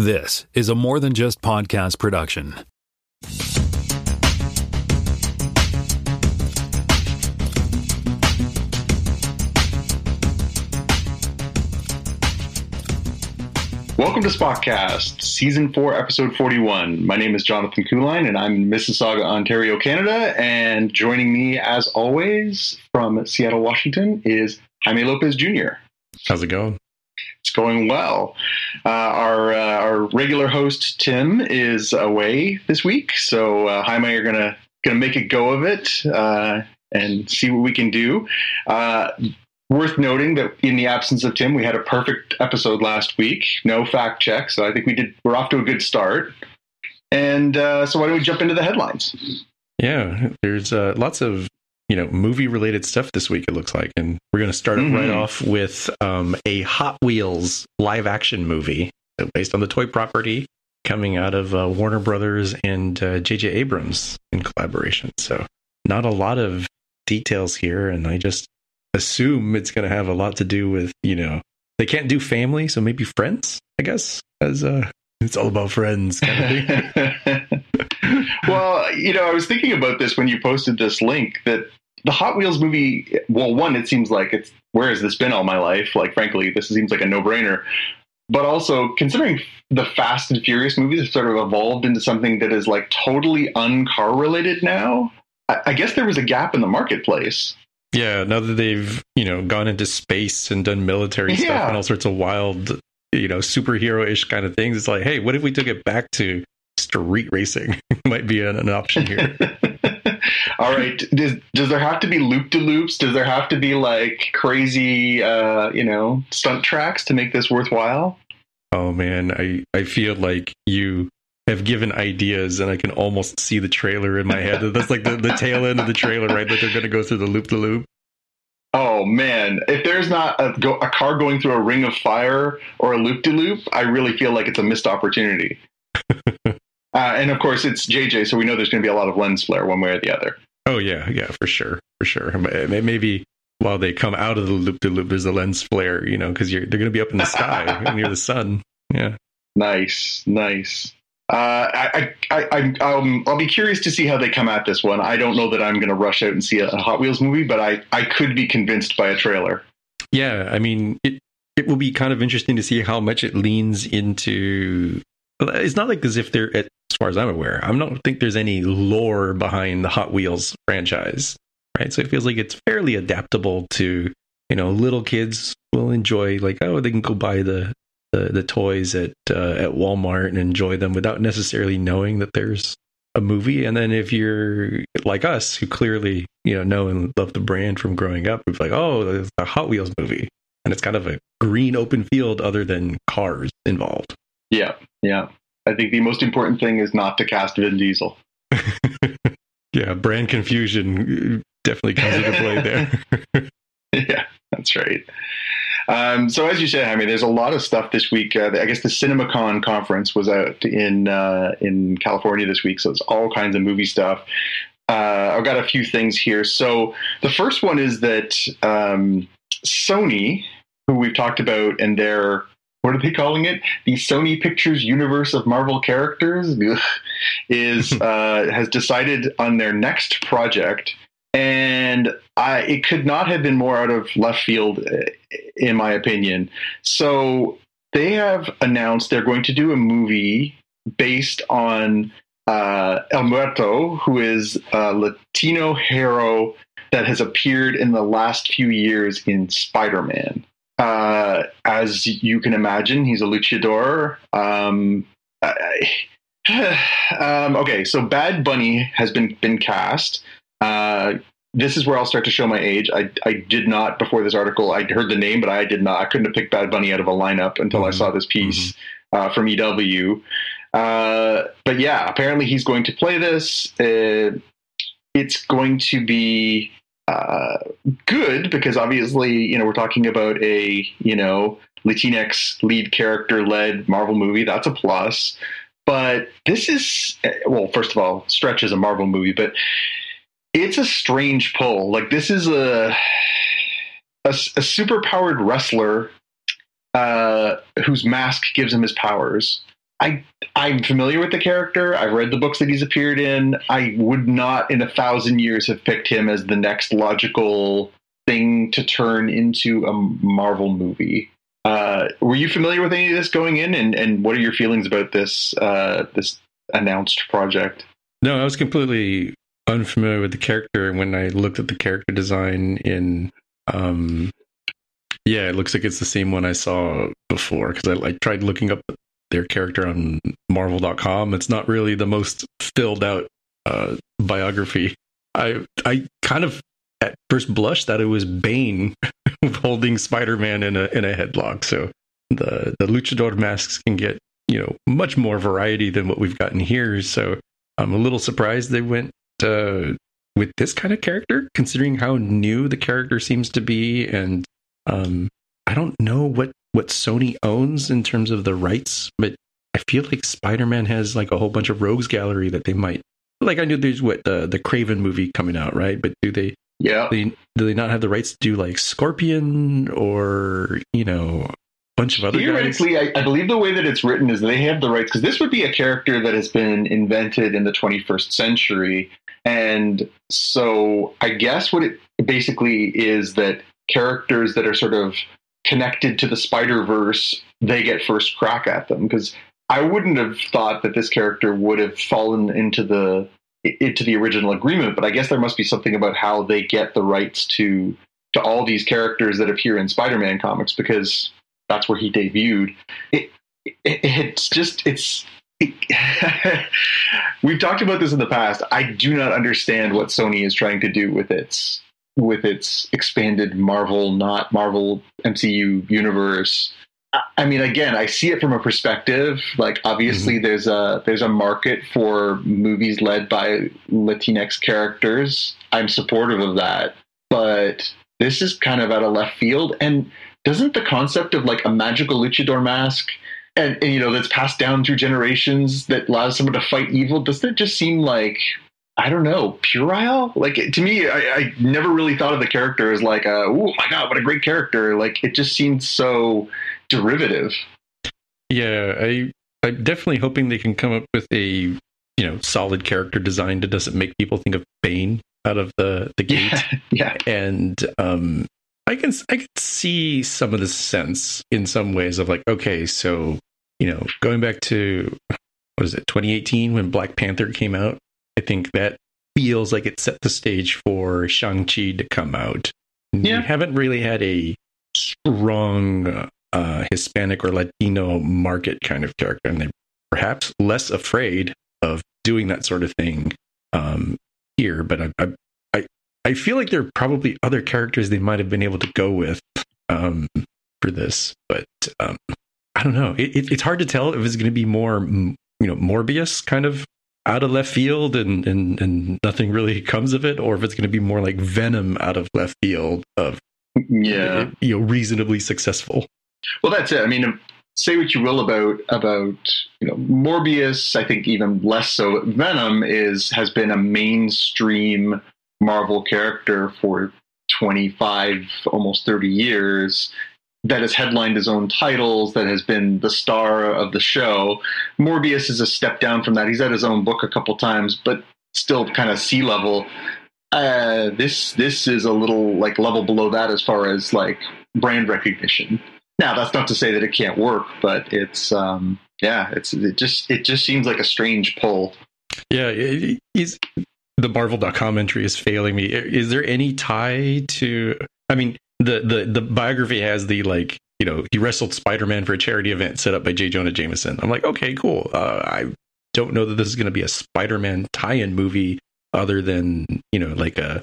This is a more than just podcast production. Welcome to Spockcast, Season 4, Episode 41. My name is Jonathan Kuline, and I'm in Mississauga, Ontario, Canada. And joining me, as always, from Seattle, Washington, is Jaime Lopez Jr. How's it going? It's going well. Uh, our uh, our regular host Tim is away this week, so uh, Jaime are gonna gonna make a go of it uh, and see what we can do. Uh, worth noting that in the absence of Tim, we had a perfect episode last week. No fact check, so I think we did. We're off to a good start. And uh, so, why don't we jump into the headlines? Yeah, there's uh, lots of you know movie related stuff this week. It looks like, and we're going to start Mhm. right off with um, a Hot Wheels live action movie based on the toy property coming out of uh, Warner Brothers and uh, J.J. Abrams in collaboration. So, not a lot of details here, and I just assume it's going to have a lot to do with you know they can't do family, so maybe friends. I guess as uh, it's all about friends. Kind of. well, you know, I was thinking about this when you posted this link that the Hot Wheels movie, well, one, it seems like it's where has this been all my life? Like, frankly, this seems like a no brainer. But also, considering the Fast and Furious movies have sort of evolved into something that is like totally uncar related now, I, I guess there was a gap in the marketplace. Yeah, now that they've, you know, gone into space and done military stuff Yeah. and all sorts of wild, you know, superhero-ish kind of things, it's like, hey, what if we took it back to street racing? Might be an, an option here. All right. Does, does there have to be loop de loops? Does there have to be like crazy, uh, you know, stunt tracks to make this worthwhile? oh man, I I feel like you have given ideas and I can almost see the trailer in my head. That's like the, the tail end of the trailer, right? That they're gonna go through the loop the loop. Oh man, if there's not a, go, a car going through a ring of fire or a loop de loop, I really feel like it's a missed opportunity. uh, and of course, it's JJ, so we know there's going to be a lot of lens flare one way or the other. Oh yeah, yeah, for sure, for sure. Maybe while they come out of the loop de loop, there's a lens flare, you know, because they're gonna be up in the sky near the sun. Yeah. Nice, nice. Uh, I, I, I, um, I'll be curious to see how they come at this one. I don't know that I'm going to rush out and see a Hot Wheels movie, but I, I could be convinced by a trailer. Yeah, I mean, it it will be kind of interesting to see how much it leans into. It's not like as if they're, as far as I'm aware, I don't think there's any lore behind the Hot Wheels franchise, right? So it feels like it's fairly adaptable to, you know, little kids will enjoy like, oh, they can go buy the the, the toys at uh, at Walmart and enjoy them without necessarily knowing that there's a movie. And then if you're like us, who clearly you know know and love the brand from growing up, it's like, oh, there's a Hot Wheels movie, and it's kind of a green open field other than cars involved. Yeah, yeah. I think the most important thing is not to cast Vin Diesel. yeah, brand confusion definitely comes into play there. yeah, that's right. Um, so as you said, I mean, there's a lot of stuff this week. Uh, I guess the CinemaCon conference was out in uh, in California this week, so it's all kinds of movie stuff. Uh, I've got a few things here. So the first one is that um, Sony, who we've talked about, and their what are they calling it? The Sony Pictures universe of Marvel characters is uh, has decided on their next project, and I, it could not have been more out of left field, in my opinion. So they have announced they're going to do a movie based on uh, El Muerto, who is a Latino hero that has appeared in the last few years in Spider Man. Uh, as you can imagine, he's a luchador. Um, I, um, okay, so Bad Bunny has been been cast. Uh, this is where I'll start to show my age. I, I did not before this article. I heard the name, but I did not. I couldn't have picked Bad Bunny out of a lineup until mm-hmm. I saw this piece mm-hmm. uh, from EW. Uh, but yeah, apparently he's going to play this. Uh, it's going to be good because obviously, you know, we're talking about a, you know, Latinx lead character led Marvel movie. That's a plus. But this is, well, first of all, Stretch is a Marvel movie, but it's a strange pull. Like, this is a, a, a super powered wrestler uh, whose mask gives him his powers. I I'm familiar with the character. I've read the books that he's appeared in. I would not in a thousand years have picked him as the next logical thing to turn into a Marvel movie. Uh, were you familiar with any of this going in, and, and what are your feelings about this uh, this announced project? No, I was completely unfamiliar with the character. When I looked at the character design in, um, yeah, it looks like it's the same one I saw before because I, I tried looking up their character on Marvel.com. It's not really the most filled out uh, biography. I I kind of at first blush that it was Bane holding Spider-Man in a in a headlock. So the the luchador masks can get you know much more variety than what we've gotten here. So I'm a little surprised they went uh, with this kind of character, considering how new the character seems to be, and um, I don't know what what Sony owns in terms of the rights, but I feel like Spider Man has like a whole bunch of rogues gallery that they might like. I knew there's what the the Kraven movie coming out, right? But do they? Yeah. Do they, do they not have the rights to do like Scorpion or you know a bunch of other theoretically? I, I, believe the way that it's written is they have the rights because this would be a character that has been invented in the 21st century, and so I guess what it basically is that characters that are sort of connected to the Spider Verse, they get first crack at them because I wouldn't have thought that this character would have fallen into the into the original agreement, but I guess there must be something about how they get the rights to to all these characters that appear in Spider-Man comics because that's where he debuted. It, it it's just it's we've talked about this in the past. I do not understand what Sony is trying to do with its with its expanded Marvel, not Marvel MCU universe. I mean, again, I see it from a perspective. Like, obviously, mm-hmm. there's a there's a market for movies led by Latinx characters. I'm supportive of that, but this is kind of out of left field. And doesn't the concept of like a magical luchador mask and, and you know that's passed down through generations that allows someone to fight evil? Doesn't it just seem like I don't know, puerile. Like to me, I, I, never really thought of the character as like, a, oh my god, what a great character! Like it just seemed so derivative. Yeah, I I'm definitely hoping they can come up with a you know solid character design that doesn't make people think of Bane out of the the gate. Yeah, yeah. and um, I can I can see some of the sense in some ways of like, okay, so you know, going back to what is it, 2018 when Black Panther came out I think that feels like it set the stage for Shang-Chi to come out. Yeah. We haven't really had a strong uh, Hispanic or Latino market kind of character, and they're perhaps less afraid of doing that sort of thing um, here. But I, I, I, I feel like there are probably other characters they might have been able to go with um, for this, but um, I don't know. It, it, it's hard to tell if it's going to be more, you know, Morbius kind of out of left field and, and, and nothing really comes of it, or if it's going to be more like Venom out of left field of Yeah. you know, reasonably successful. Well, that's it. I mean, say what you will about about you know Morbius. I think even less so. Venom is has been a mainstream Marvel character for twenty five, almost thirty years. That has headlined his own titles. That has been the star of the show. Morbius is a step down from that. He's had his own book a couple times, but still kind of sea level. Uh, this this is a little like level below that as far as like brand recognition. Now that's not to say that it can't work, but it's um, yeah, it's it just it just seems like a strange pull. Yeah, he's the Marvel entry is failing me. Is there any tie to? I mean, the the the biography has the like you know he wrestled Spider Man for a charity event set up by J. Jonah Jameson. I'm like, okay, cool. Uh, I don't know that this is going to be a Spider Man tie-in movie other than you know like a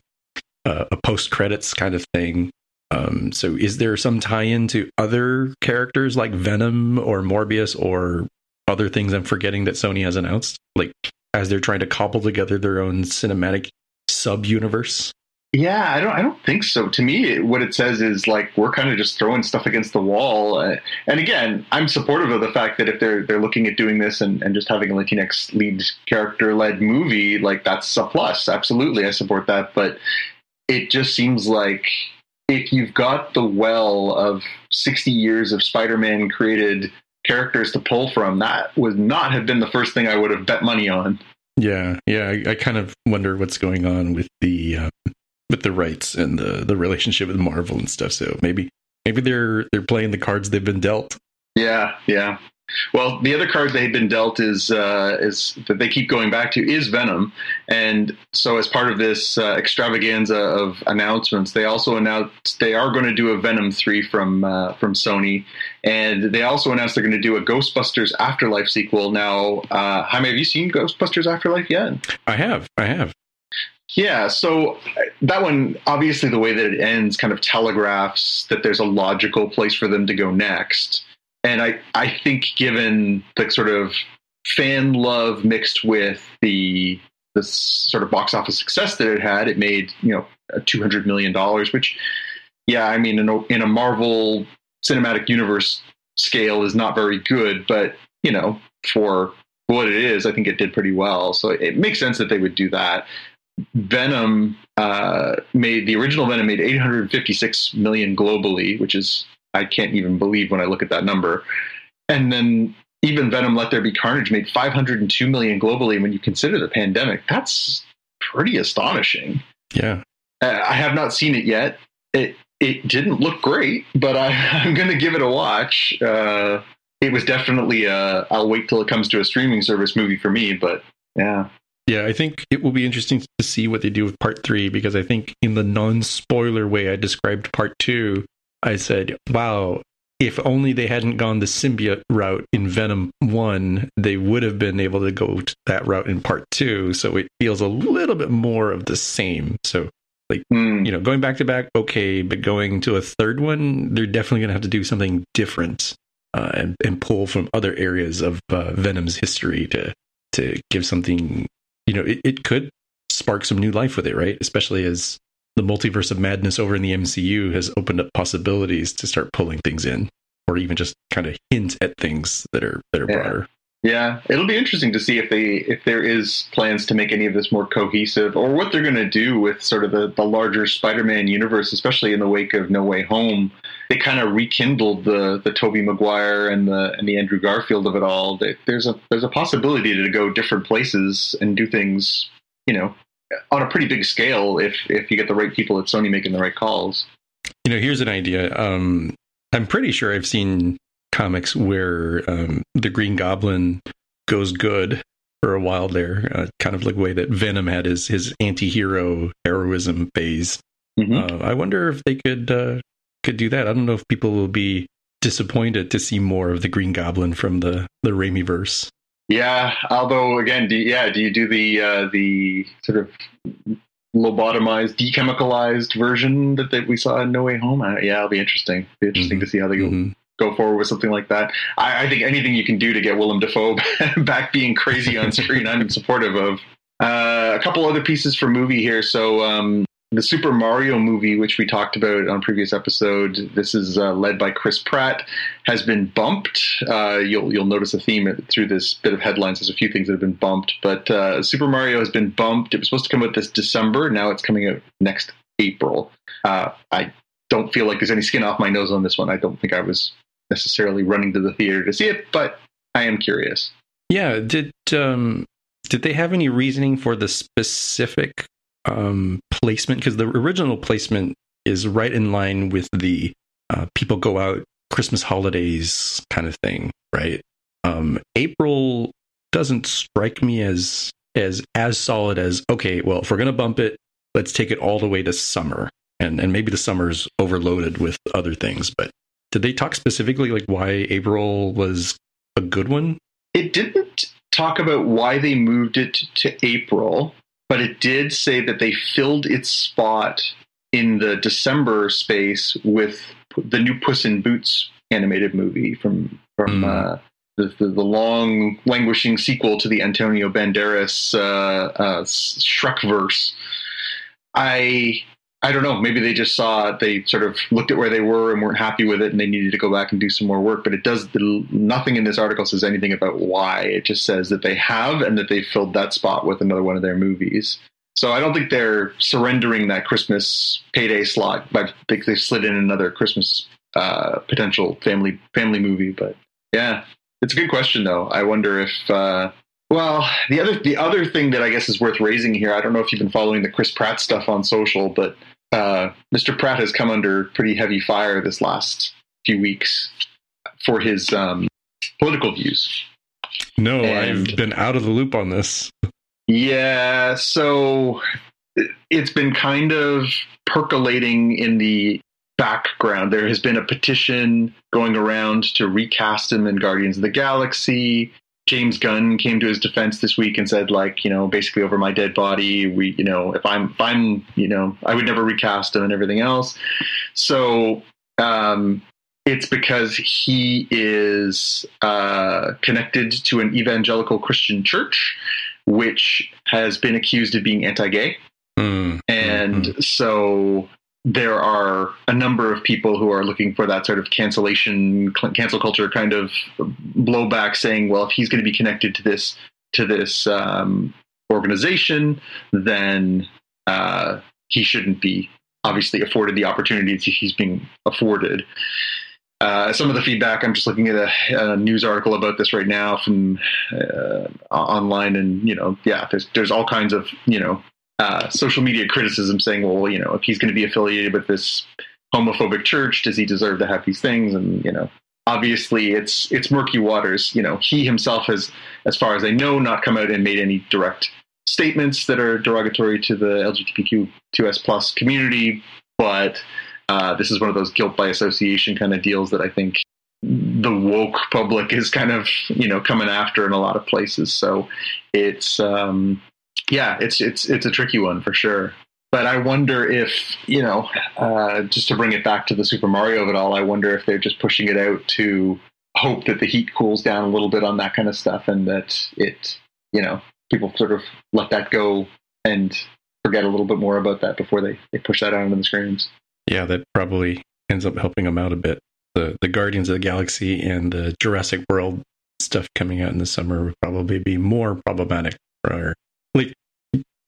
a, a post credits kind of thing. Um, so is there some tie-in to other characters like Venom or Morbius or other things I'm forgetting that Sony has announced? Like as they're trying to cobble together their own cinematic sub universe? Yeah, I don't. I don't think so. To me, what it says is like we're kind of just throwing stuff against the wall. Uh, and again, I'm supportive of the fact that if they're they're looking at doing this and, and just having a Latinx lead character led movie, like that's a plus. Absolutely, I support that. But it just seems like if you've got the well of 60 years of Spider-Man created characters to pull from, that would not have been the first thing I would have bet money on. Yeah, yeah. I, I kind of wonder what's going on with the uh, with the rights and the the relationship with Marvel and stuff. So maybe maybe they're they're playing the cards they've been dealt. Yeah, yeah. Well, the other card they've been dealt is uh, is that they keep going back to is Venom, and so as part of this uh, extravaganza of announcements, they also announced they are going to do a Venom three from uh, from Sony, and they also announced they're going to do a Ghostbusters Afterlife sequel. Now, uh, Jaime, have you seen Ghostbusters Afterlife yet? I have, I have. Yeah, so uh, that one, obviously, the way that it ends kind of telegraphs that there's a logical place for them to go next and I I think given the sort of fan love mixed with the the sort of box office success that it had, it made you know two hundred million dollars, which yeah, I mean in a, in a Marvel cinematic universe scale is not very good, but you know for what it is, I think it did pretty well. So it makes sense that they would do that. Venom uh, made the original Venom made 856 million globally, which is I can't even believe when I look at that number. And then even Venom Let There Be Carnage made 502 million globally when you consider the pandemic. That's pretty astonishing. Yeah. Uh, I have not seen it yet. It it didn't look great, but I, am going to give it a watch. Uh, it was definitely a I'll wait till it comes to a streaming service movie for me, but yeah. Yeah, I think it will be interesting to see what they do with part three because I think in the non spoiler way I described part two, I said, wow, if only they hadn't gone the symbiote route in Venom 1, they would have been able to go that route in part 2. So it feels a little bit more of the same. So, like, mm. you know, going back to back, okay, but going to a third one, they're definitely going to have to do something different uh, and, and pull from other areas of uh, Venom's history to, to give something, you know, it, it could spark some new life with it, right? Especially as the multiverse of madness over in the MCU has opened up possibilities to start pulling things in, or even just kind of hint at things that are that are yeah. broader. Yeah, it'll be interesting to see if they if there is plans to make any of this more cohesive, or what they're going to do with sort of the the larger Spider-Man universe, especially in the wake of No Way Home. They kind of rekindled the the Tobey Maguire and the and the Andrew Garfield of it all. There's a there's a possibility to go different places and do things, you know, on a pretty big scale if if you get the right people at Sony making the right calls. You know, here's an idea. Um, I'm pretty sure I've seen comics where um, the Green Goblin goes good for a while there, uh, kind of like the way that Venom had his his anti-hero heroism phase. Mm-hmm. Uh, I wonder if they could uh, could do that. I don't know if people will be disappointed to see more of the Green Goblin from the the Raimi verse. Yeah, although again, do, yeah, do you do the uh, the sort of lobotomized, dechemicalized version that, that we saw in No Way Home? Uh, yeah, it'll be interesting. Be interesting mm-hmm. to see how they go. Mm-hmm. Go forward with something like that. I, I, think anything you can do to get Willem Dafoe back being crazy on screen, I'm supportive of. Uh, a couple other pieces for movie here. So um, the Super Mario movie, which we talked about on a previous episode, this is uh, led by Chris Pratt, has been bumped. Uh, you'll you'll notice a theme through this bit of headlines. There's a few things that have been bumped, but uh, Super Mario has been bumped. It was supposed to come out this December. Now it's coming out next April. Uh, I don't feel like there's any skin off my nose on this one. I don't think I was necessarily running to the theater to see it, but I am curious. Yeah, did um, did they have any reasoning for the specific um, placement? Because the original placement is right in line with the uh, people go out Christmas holidays kind of thing, right? Um, April doesn't strike me as as as solid as okay. Well, if we're gonna bump it, let's take it all the way to summer, and and maybe the summer's overloaded with other things. But did they talk specifically like why April was a good one? It didn't talk about why they moved it to April, but it did say that they filled its spot in the December space with the new Puss in Boots animated movie from from mm. uh, the, the, the long languishing sequel to the Antonio Banderas uh, uh, Shrekverse. I I don't know. Maybe they just saw they sort of looked at where they were and weren't happy with it, and they needed to go back and do some more work. But it does nothing in this article says anything about why. It just says that they have and that they filled that spot with another one of their movies. So I don't think they're surrendering that Christmas payday slot. I think they slid in another Christmas uh, potential family family movie. But yeah, it's a good question though. I wonder if uh, well, the other the other thing that I guess is worth raising here. I don't know if you've been following the Chris Pratt stuff on social, but uh, Mr. Pratt has come under pretty heavy fire this last few weeks for his um, political views. No, and, I've been out of the loop on this. Yeah, so it's been kind of percolating in the background. There has been a petition going around to recast him in Guardians of the Galaxy. James Gunn came to his defense this week and said, like, you know, basically over my dead body, we, you know, if I'm, if I'm, you know, I would never recast him and everything else. So, um, it's because he is uh, connected to an evangelical Christian church, which has been accused of being anti-gay, mm. and mm-hmm. so there are a number of people who are looking for that sort of cancellation, cancel culture kind of blowback, saying, well, if he's going to be connected to this to this um, organization, then uh, he shouldn't be obviously afforded the opportunities he's being afforded. Uh, some of the feedback, I'm just looking at a, a news article about this right now from uh, online, and you know, yeah, there's there's all kinds of you know uh, social media criticism saying, well, you know, if he's going to be affiliated with this homophobic church, does he deserve to have these things? And you know, obviously, it's it's murky waters. You know, he himself has, as far as I know, not come out and made any direct statements that are derogatory to the LGBTQ2S plus community, but uh, this is one of those guilt by association kind of deals that I think the woke public is kind of you know coming after in a lot of places. So it's um, yeah, it's it's it's a tricky one for sure. But I wonder if you know, uh, just to bring it back to the Super Mario of it all, I wonder if they're just pushing it out to hope that the heat cools down a little bit on that kind of stuff, and that it, you know, people sort of let that go and forget a little bit more about that before they, they push that out onto the screens. Yeah, that probably ends up helping them out a bit. The the Guardians of the Galaxy and the Jurassic World stuff coming out in the summer would probably be more problematic for like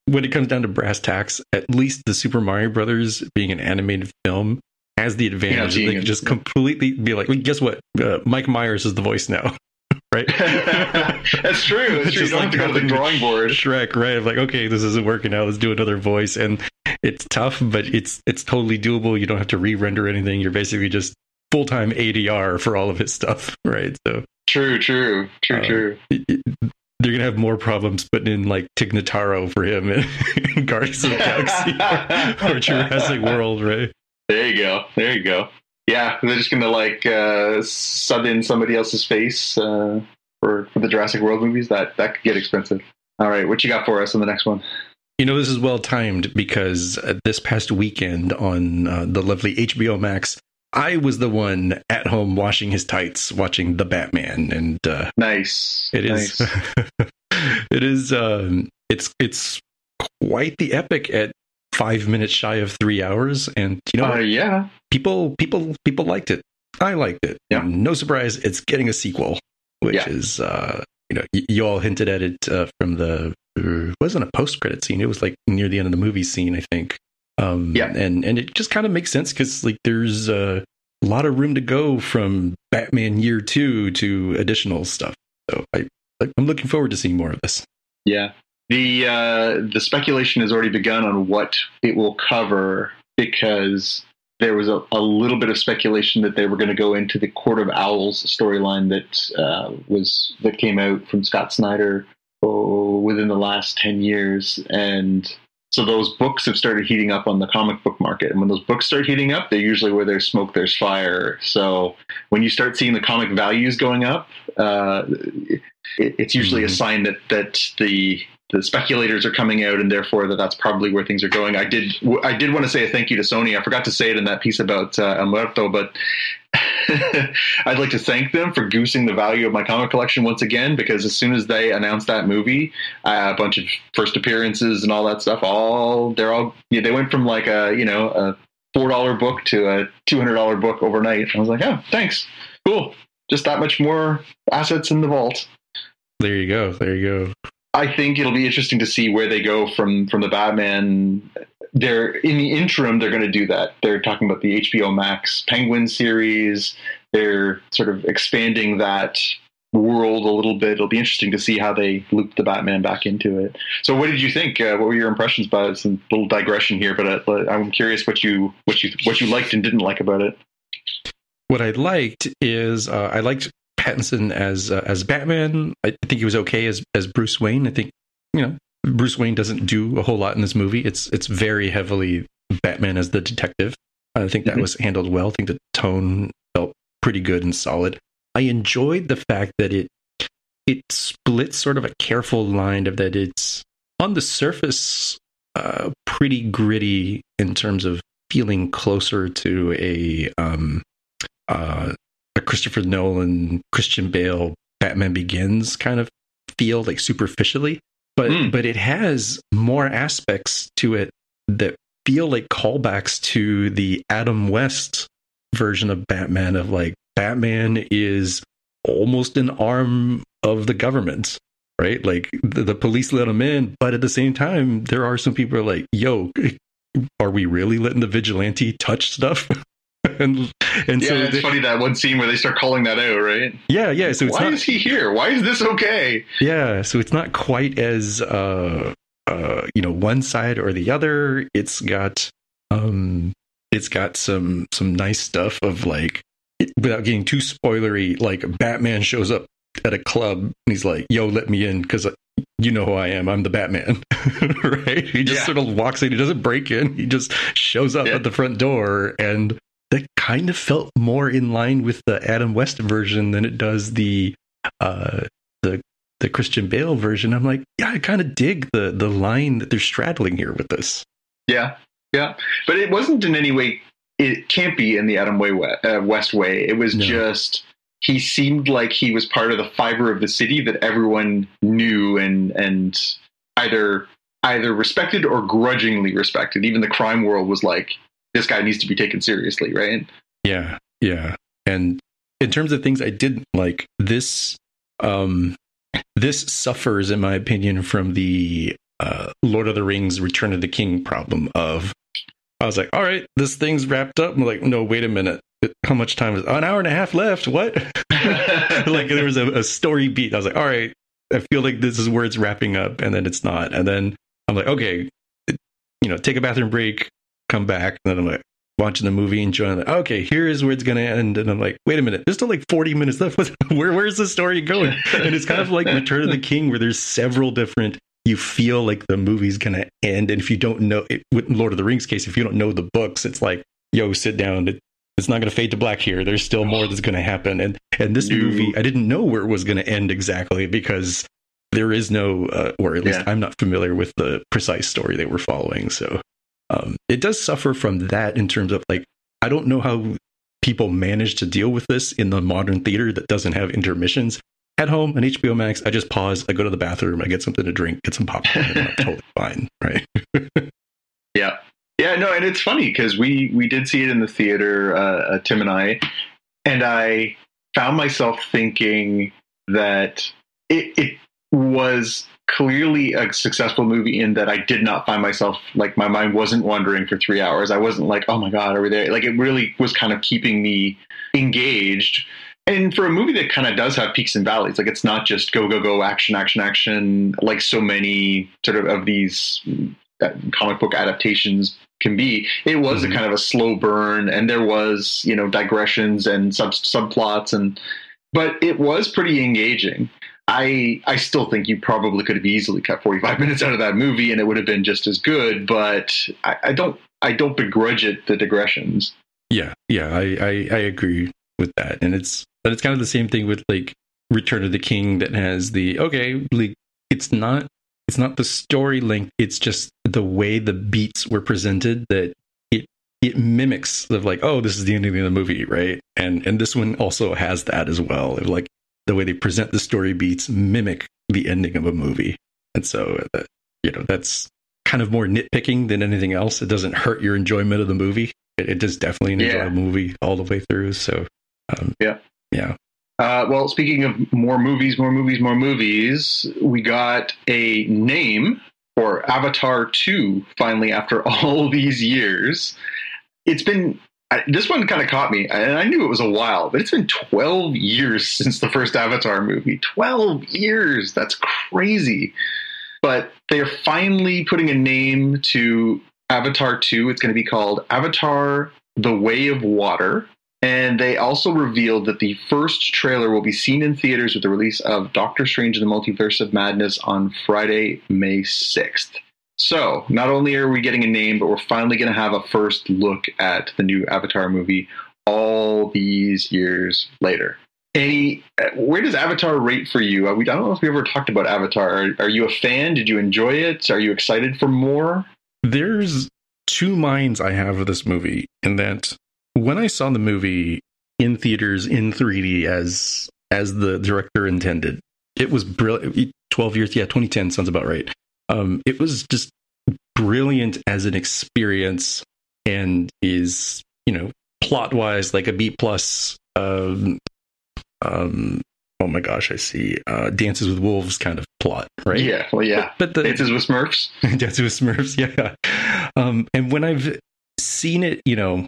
when it comes down to brass tacks, at least the Super Mario Brothers being an animated film has the advantage yeah, they can just completely be like, well, guess what? Uh, Mike Myers is the voice now. right? That's true. It's true. You don't like have to go to the drawing board. Shrek, right? Like, okay, this isn't working out. Let's do another voice, and it's tough, but it's it's totally doable. You don't have to re-render anything. You're basically just full time ADR for all of his stuff, right? So true, true, true, uh, true. They're gonna have more problems putting in like Tig Notaro for him in, in Guardians of the Galaxy or, or Jurassic World, right? There you go. There you go. Yeah, they're just gonna like uh, sub in somebody else's face uh, for for the Jurassic World movies. That that could get expensive. All right, what you got for us on the next one? You know, this is well timed because uh, this past weekend on uh, the lovely HBO Max, I was the one at home washing his tights, watching the Batman, and uh, nice. It is. Nice. it is. Um, it's it's quite the epic at five minutes shy of three hours, and you know, Uh, yeah. people people people liked it. I liked it. Yeah. No surprise, it's getting a sequel, which Yeah. is uh, you know y- you all hinted at it uh, from the it wasn't a post credit scene. It was like near the end of the movie scene, I think. Um, Yeah. and and it just kind of makes sense because like there's a lot of room to go from Batman Year Two to additional stuff. So I I'm looking forward to seeing more of this. Yeah. The uh, the speculation has already begun on what it will cover because there was a, a little bit of speculation that they were going to go into the Court of Owls storyline that uh, was that came out from Scott Snyder oh, within the last ten years, and so those books have started heating up on the comic book market. And when those books start heating up, they're usually where there's smoke, there's fire. So when you start seeing the comic values going up, uh, it, it's usually a Mhm. sign that that the the speculators are coming out, and therefore that that's probably where things are going. I did I did want to say a thank you to Sony. I forgot to say it in that piece about uh, El but I'd like to thank them for goosing the value of my comic collection once again. Because as soon as they announced that movie, uh, a bunch of first appearances and all that stuff, all they're all yeah, they went from like a you know a four dollar book to a two hundred dollar book overnight. I was like, oh, thanks, cool. Just that much more assets in the vault. There you go. There you go. I think it'll be interesting to see where they go from from the Batman. They're in the interim. They're going to do that. They're talking about the HBO Max Penguin series. They're sort of expanding that world a little bit. It'll be interesting to see how they loop the Batman back into it. So, what did you think? Uh, what were your impressions about it? It's a little digression here, but uh, I'm curious what you what you what you liked and didn't like about it. What I liked is uh, I liked Pattinson as uh, as Batman. I think he was okay as as Bruce Wayne. I think you know Bruce Wayne doesn't do a whole lot in this movie. It's it's very heavily Batman as the detective. I think that Mhm. was handled well. I think the tone felt pretty good and solid. I enjoyed the fact that it it splits sort of a careful line of that it's on the surface uh, pretty gritty in terms of feeling closer to a um, uh, a Christopher Nolan, Christian Bale, Batman Begins kind of feel, like superficially, but Mm. but it has more aspects to it that feel like callbacks to the Adam West version of Batman. Of like Batman is almost an arm of the government. Right, like the, the police let him in, but at the same time, there are some people who are like, "Yo, are we really letting the vigilante touch stuff?" and and yeah, so it's they- funny that one scene where they start calling that out, right? yeah, yeah. So it's Why not is he here? Why is this okay? yeah. So it's not quite as uh uh you know one side or the other. It's got um it's got some some nice stuff of like it- without getting too spoilery. Like Batman shows up at a club and he's like, "Yo, let me in because." You know who I am. I'm the Batman, right? He just Yeah. sort of walks in. He doesn't break in. He just shows up Yeah. at the front door, and that kind of felt more in line with the Adam West version than it does the uh the the Christian Bale version. I'm like, yeah, I kind of dig the the line that they're straddling here with this. Yeah, yeah, but it wasn't in any way. It can't be in the Adam Way uh, West way. It was No. just he seemed like he was part of the fiber of the city that everyone knew and and either either respected or grudgingly respected. Even the crime world was like, this guy needs to be taken seriously, right? Yeah, yeah. And in terms of things I didn't like, this um this suffers, in my opinion, from the uh, Lord of the Rings Return of the King problem of I was like, all right, this thing's wrapped up. I'm like, no, wait a minute. How much time is an hour and a half left? What? like there was a, a story beat. I was like, all right, I feel like this is where it's wrapping up, and then it's not. And then I'm like, okay, you know, take a bathroom break, come back, and then I'm like watching the movie, enjoying it. Okay, here is where it's gonna end, and I'm like, wait a minute, there's still like 40 minutes left. where where's the story going? And it's kind of like Return of the King, where there's several different. You feel like the movie's gonna end, and if you don't know, it, with Lord of the Rings case, if you don't know the books, it's like, yo, sit down. It, it's not going to fade to black here. There's still more that's going to happen, and and this movie, I didn't know where it was going to end exactly because there is no, uh, or at least Yeah. I'm not familiar with the precise story they were following. So um, it does suffer from that in terms of like I don't know how people manage to deal with this in the modern theater that doesn't have intermissions. At home on HBO Max, I just pause, I go to the bathroom, I get something to drink, get some popcorn, and I'm totally fine, right? Yeah, Yeah, no, and it's funny because we we did see it in the theater, uh, uh, Tim and I, and I found myself thinking that it, it was clearly a successful movie in that I did not find myself like my mind wasn't wandering for three hours. I wasn't like, oh my god, are we there? Like it really was kind of keeping me engaged. And for a movie that kind of does have peaks and valleys, like it's not just go go go action action action like so many sort of of these comic book adaptations can be. It was mm-hmm. a kind of a slow burn, and there was you know digressions and sub subplots, and but it was pretty engaging. I I still think you probably could have easily cut 45 minutes out of that movie, and it would have been just as good. But I, I don't I don't begrudge it the digressions. Yeah, yeah, I, I I agree with that, and it's but it's kind of the same thing with like Return of the King that has the okay, like it's not it's not the story link it's just the way the beats were presented that it it mimics of like oh this is the ending of the movie right and and this one also has that as well like the way they present the story beats mimic the ending of a movie. And so uh, you know that's kind of more nitpicking than anything else. It doesn't hurt your enjoyment of the movie. It, it does definitely enjoy yeah. a movie all the way through. So um, yeah. yeah. Uh, well, speaking of more movies, more movies, more movies, we got a name for Avatar 2 finally after all these years. It's been, I, this one kind of caught me, and I knew it was a while, but it's been 12 years since the first Avatar movie. 12 years! That's crazy. But they're finally putting a name to Avatar 2. It's going to be called Avatar The Way of Water. And they also revealed that the first trailer will be seen in theaters with the release of Doctor Strange and the Multiverse of Madness on Friday, May 6th. So, not only are we getting a name, but we're finally going to have a first look at the new Avatar movie all these years later. Any, uh, where does Avatar rate for you? Uh, we, I don't know if we ever talked about Avatar. Are, are you a fan? Did you enjoy it? Are you excited for more? There's two minds I have of this movie, in that when I saw the movie in theaters in 3D as as the director intended, it was brilliant. 12 years, yeah, 2010 sounds about right. Um, it was just brilliant as an experience and is, you know, plot wise like a B plus. Um, um, oh my gosh, I see. Uh, Dances with Wolves kind of plot, right? Yeah, well, yeah. But, but the Dances with Smurfs, Dances with Smurfs, yeah. Um, and when I've seen it, you know,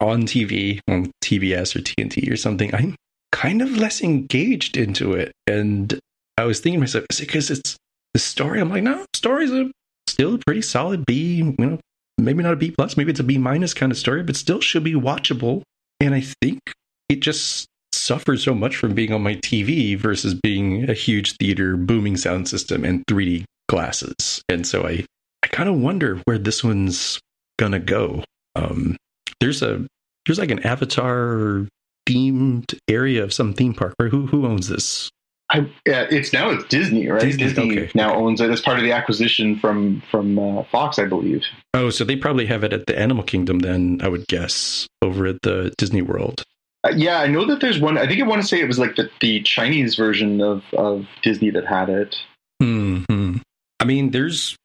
on TV, on TBS or TNT or something, I'm kind of less engaged into it. And I was thinking to myself, is it because it's the story? I'm like, no, story's a still a pretty solid B, you know, maybe not a B plus, maybe it's a B minus kind of story, but still should be watchable. And I think it just suffers so much from being on my TV versus being a huge theater, booming sound system, and 3D glasses. And so I, I kind of wonder where this one's gonna go. Um, there's a there's like an Avatar themed area of some theme park. Who who owns this? I, yeah, it's now it's Disney, right? Disney, Disney okay. now owns it as part of the acquisition from from uh, Fox, I believe. Oh, so they probably have it at the Animal Kingdom, then I would guess, over at the Disney World. Uh, yeah, I know that there's one. I think I want to say it was like the, the Chinese version of of Disney that had it. Hmm. I mean, there's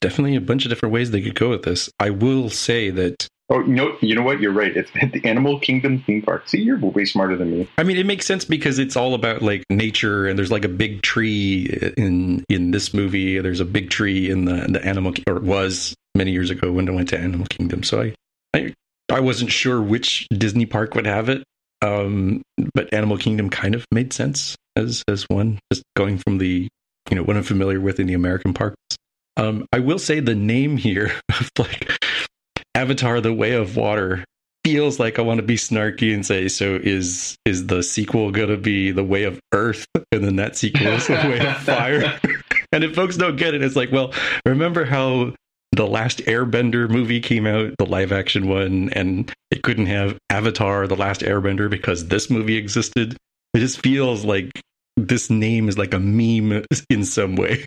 definitely a bunch of different ways they could go with this. I will say that Oh no! You know what? You're right. It's the Animal Kingdom theme park. See, you're way smarter than me. I mean, it makes sense because it's all about like nature, and there's like a big tree in in this movie. There's a big tree in the the Animal or was many years ago when I went to Animal Kingdom. So I I I wasn't sure which Disney park would have it, um, but Animal Kingdom kind of made sense as as one just going from the you know what I'm familiar with in the American parks. Um, I will say the name here of like Avatar: The Way of Water feels like I want to be snarky and say, so is is the sequel going to be The Way of Earth, and then that sequel is The Way of Fire? and if folks don't get it, it's like, well, remember how the last Airbender movie came out, the live action one, and it couldn't have Avatar: The Last Airbender because this movie existed. It just feels like this name is like a meme in some way.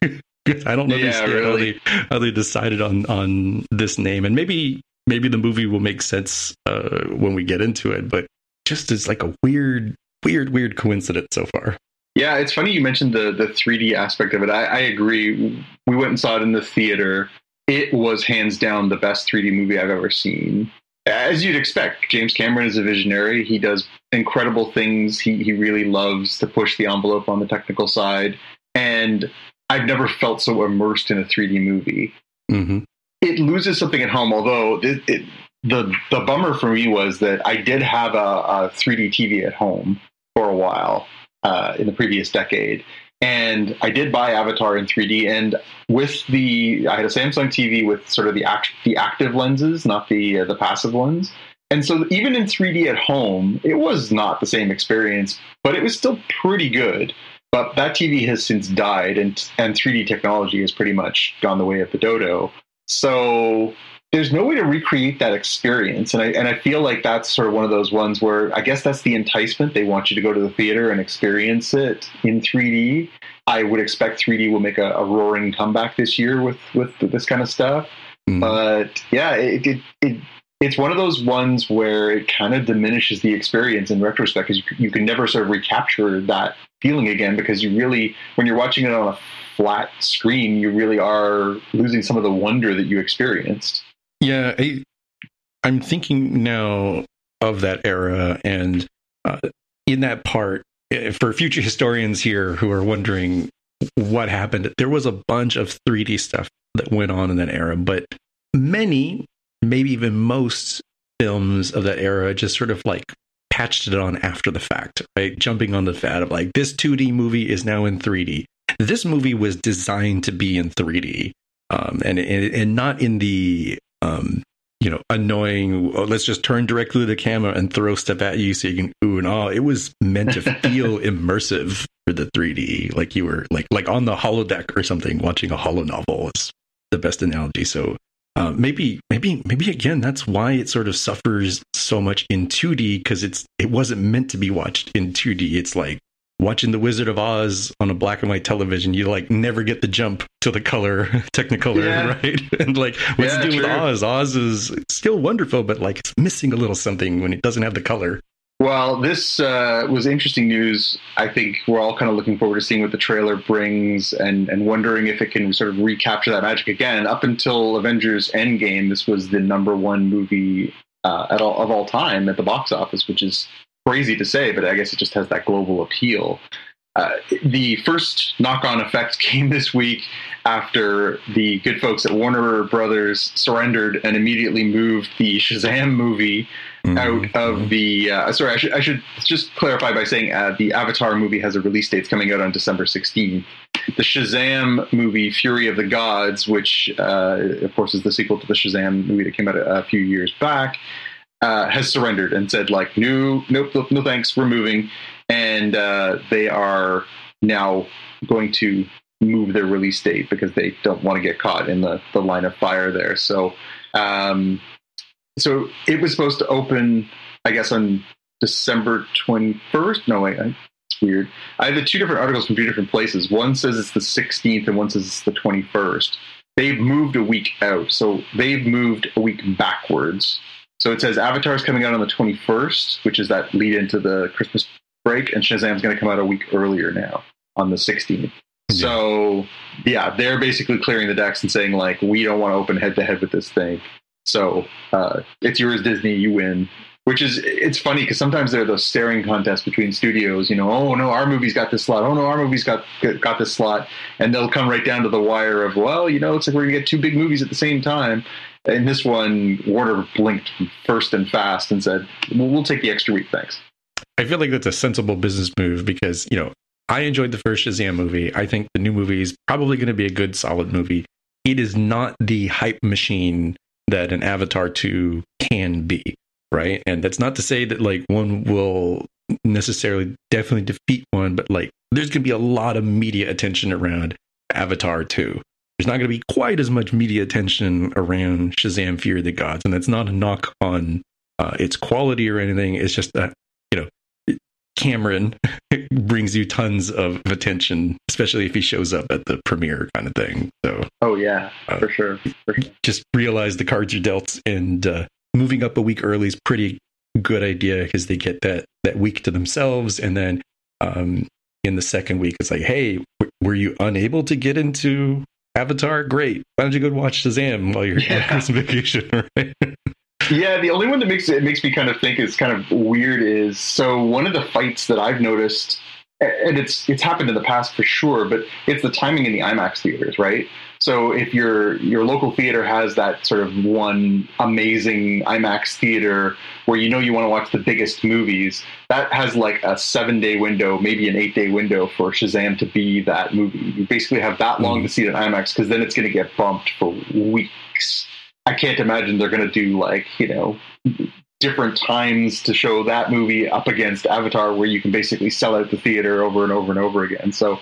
I don't know yeah, really. how, they, how they decided on on this name, and maybe maybe the movie will make sense uh, when we get into it, but just as like a weird, weird, weird coincidence so far. Yeah, it's funny you mentioned the the 3D aspect of it. I, I agree. We went and saw it in the theater. it was hands down the best 3D movie I've ever seen. As you'd expect, James Cameron is a visionary. He does incredible things. He he really loves to push the envelope on the technical side, and I've never felt so immersed in a 3D movie. Mm-hmm. It loses something at home, although it, it, the the bummer for me was that I did have a, a 3D TV at home for a while uh, in the previous decade, and I did buy Avatar in 3D. And with the, I had a Samsung TV with sort of the act, the active lenses, not the uh, the passive ones. And so even in 3D at home, it was not the same experience, but it was still pretty good. But that TV has since died, and and 3D technology has pretty much gone the way of the dodo. So there's no way to recreate that experience and I, and I feel like that's sort of one of those ones where I guess that's the enticement. They want you to go to the theater and experience it in 3D. I would expect 3D will make a, a roaring comeback this year with, with this kind of stuff. Mm. But yeah, it, it, it, it's one of those ones where it kind of diminishes the experience in retrospect because you, you can never sort of recapture that feeling again because you really, when you're watching it on a flat screen, you really are losing some of the wonder that you experienced. Yeah, I, am thinking now of that era, and uh, in that part, for future historians here who are wondering what happened, there was a bunch of 3D stuff that went on in that era, but many, maybe even most films of that era just sort of like patched it on after the fact, right? Jumping on the fad of like, this 2D movie is now in 3D. This movie was designed to be in 3D. Um, and, and and not in the um, you know, annoying. Oh, let's just turn directly to the camera and throw stuff at you so you can ooh and ah. It was meant to feel immersive for the 3D, like you were like like on the holodeck or something, watching a holo novel. Is the best analogy. So uh, maybe maybe maybe again that's why it sort of suffers so much in 2D because it's it wasn't meant to be watched in 2D. It's like watching The Wizard of Oz on a black and white television, you like never get the jump to the color Technicolor, yeah. right? and like what's yeah, do with Oz? Oz is still wonderful, but like it's missing a little something when it doesn't have the color. Well, this uh, was interesting news. I think we're all kind of looking forward to seeing what the trailer brings and, and wondering if it can sort of recapture that magic again. Up until Avengers Endgame, this was the number one movie uh, at all, of all time at the box office, which is crazy to say, but I guess it just has that global appeal. Uh, the first knock-on effect came this week after the good folks at Warner Brothers surrendered and immediately moved the Shazam movie mm-hmm. out of the. Uh, sorry, I should, I should just clarify by saying uh, the Avatar movie has a release date it's coming out on December 16th. The Shazam movie, Fury of the Gods, which uh, of course is the sequel to the Shazam movie that came out a, a few years back, uh, has surrendered and said like, no, nope, no, no thanks, we're moving, and uh, they are now going to move their release date because they don't want to get caught in the, the line of fire there. So, um, so it was supposed to open, I guess, on December 21st. No, wait, it's weird. I have the two different articles from two different places. One says it's the 16th and one says it's the 21st. They've moved a week out. So they've moved a week backwards so it says Avatar is coming out on the 21st, which is that lead into the Christmas break, and Shazam's going to come out a week earlier now on the 16th. Yeah. So yeah, they're basically clearing the decks and saying like, we don't want to open head to head with this thing. So uh, it's yours, Disney. You win. Which is it's funny because sometimes there are those staring contests between studios. You know, oh no, our movie's got this slot. Oh no, our movie's got got this slot, and they'll come right down to the wire of well, you know, it's like we're gonna get two big movies at the same time, in this one, Warner blinked first and fast and said, "We'll, we'll take the extra week, thanks." I feel like that's a sensible business move because you know I enjoyed the first Shazam movie. I think the new movie is probably going to be a good, solid movie. It is not the hype machine that an Avatar 2 can be, right? And that's not to say that like one will necessarily definitely defeat one, but like there's going to be a lot of media attention around Avatar 2 there's not going to be quite as much media attention around Shazam: Fury of the Gods, and that's not a knock on uh, its quality or anything. It's just that you know Cameron brings you tons of attention, especially if he shows up at the premiere kind of thing. So, oh yeah, uh, for, sure. for sure. Just realize the cards are dealt, and uh, moving up a week early is pretty good idea because they get that that week to themselves, and then um, in the second week, it's like, hey, w- were you unable to get into Avatar, great. Why don't you go watch Shazam while you're Yeah. on Christmas vacation? Right? Yeah, the only one that makes it makes me kind of think is kind of weird is so one of the fights that I've noticed, and it's it's happened in the past for sure, but it's the timing in the IMAX theaters, right? So if your your local theater has that sort of one amazing IMAX theater where you know you want to watch the biggest movies, that has like a seven day window, maybe an eight day window for Shazam to be that movie. You basically have that long mm-hmm. to see it in IMAX because then it's going to get bumped for weeks. I can't imagine they're going to do like you know different times to show that movie up against Avatar, where you can basically sell out the theater over and over and over again. So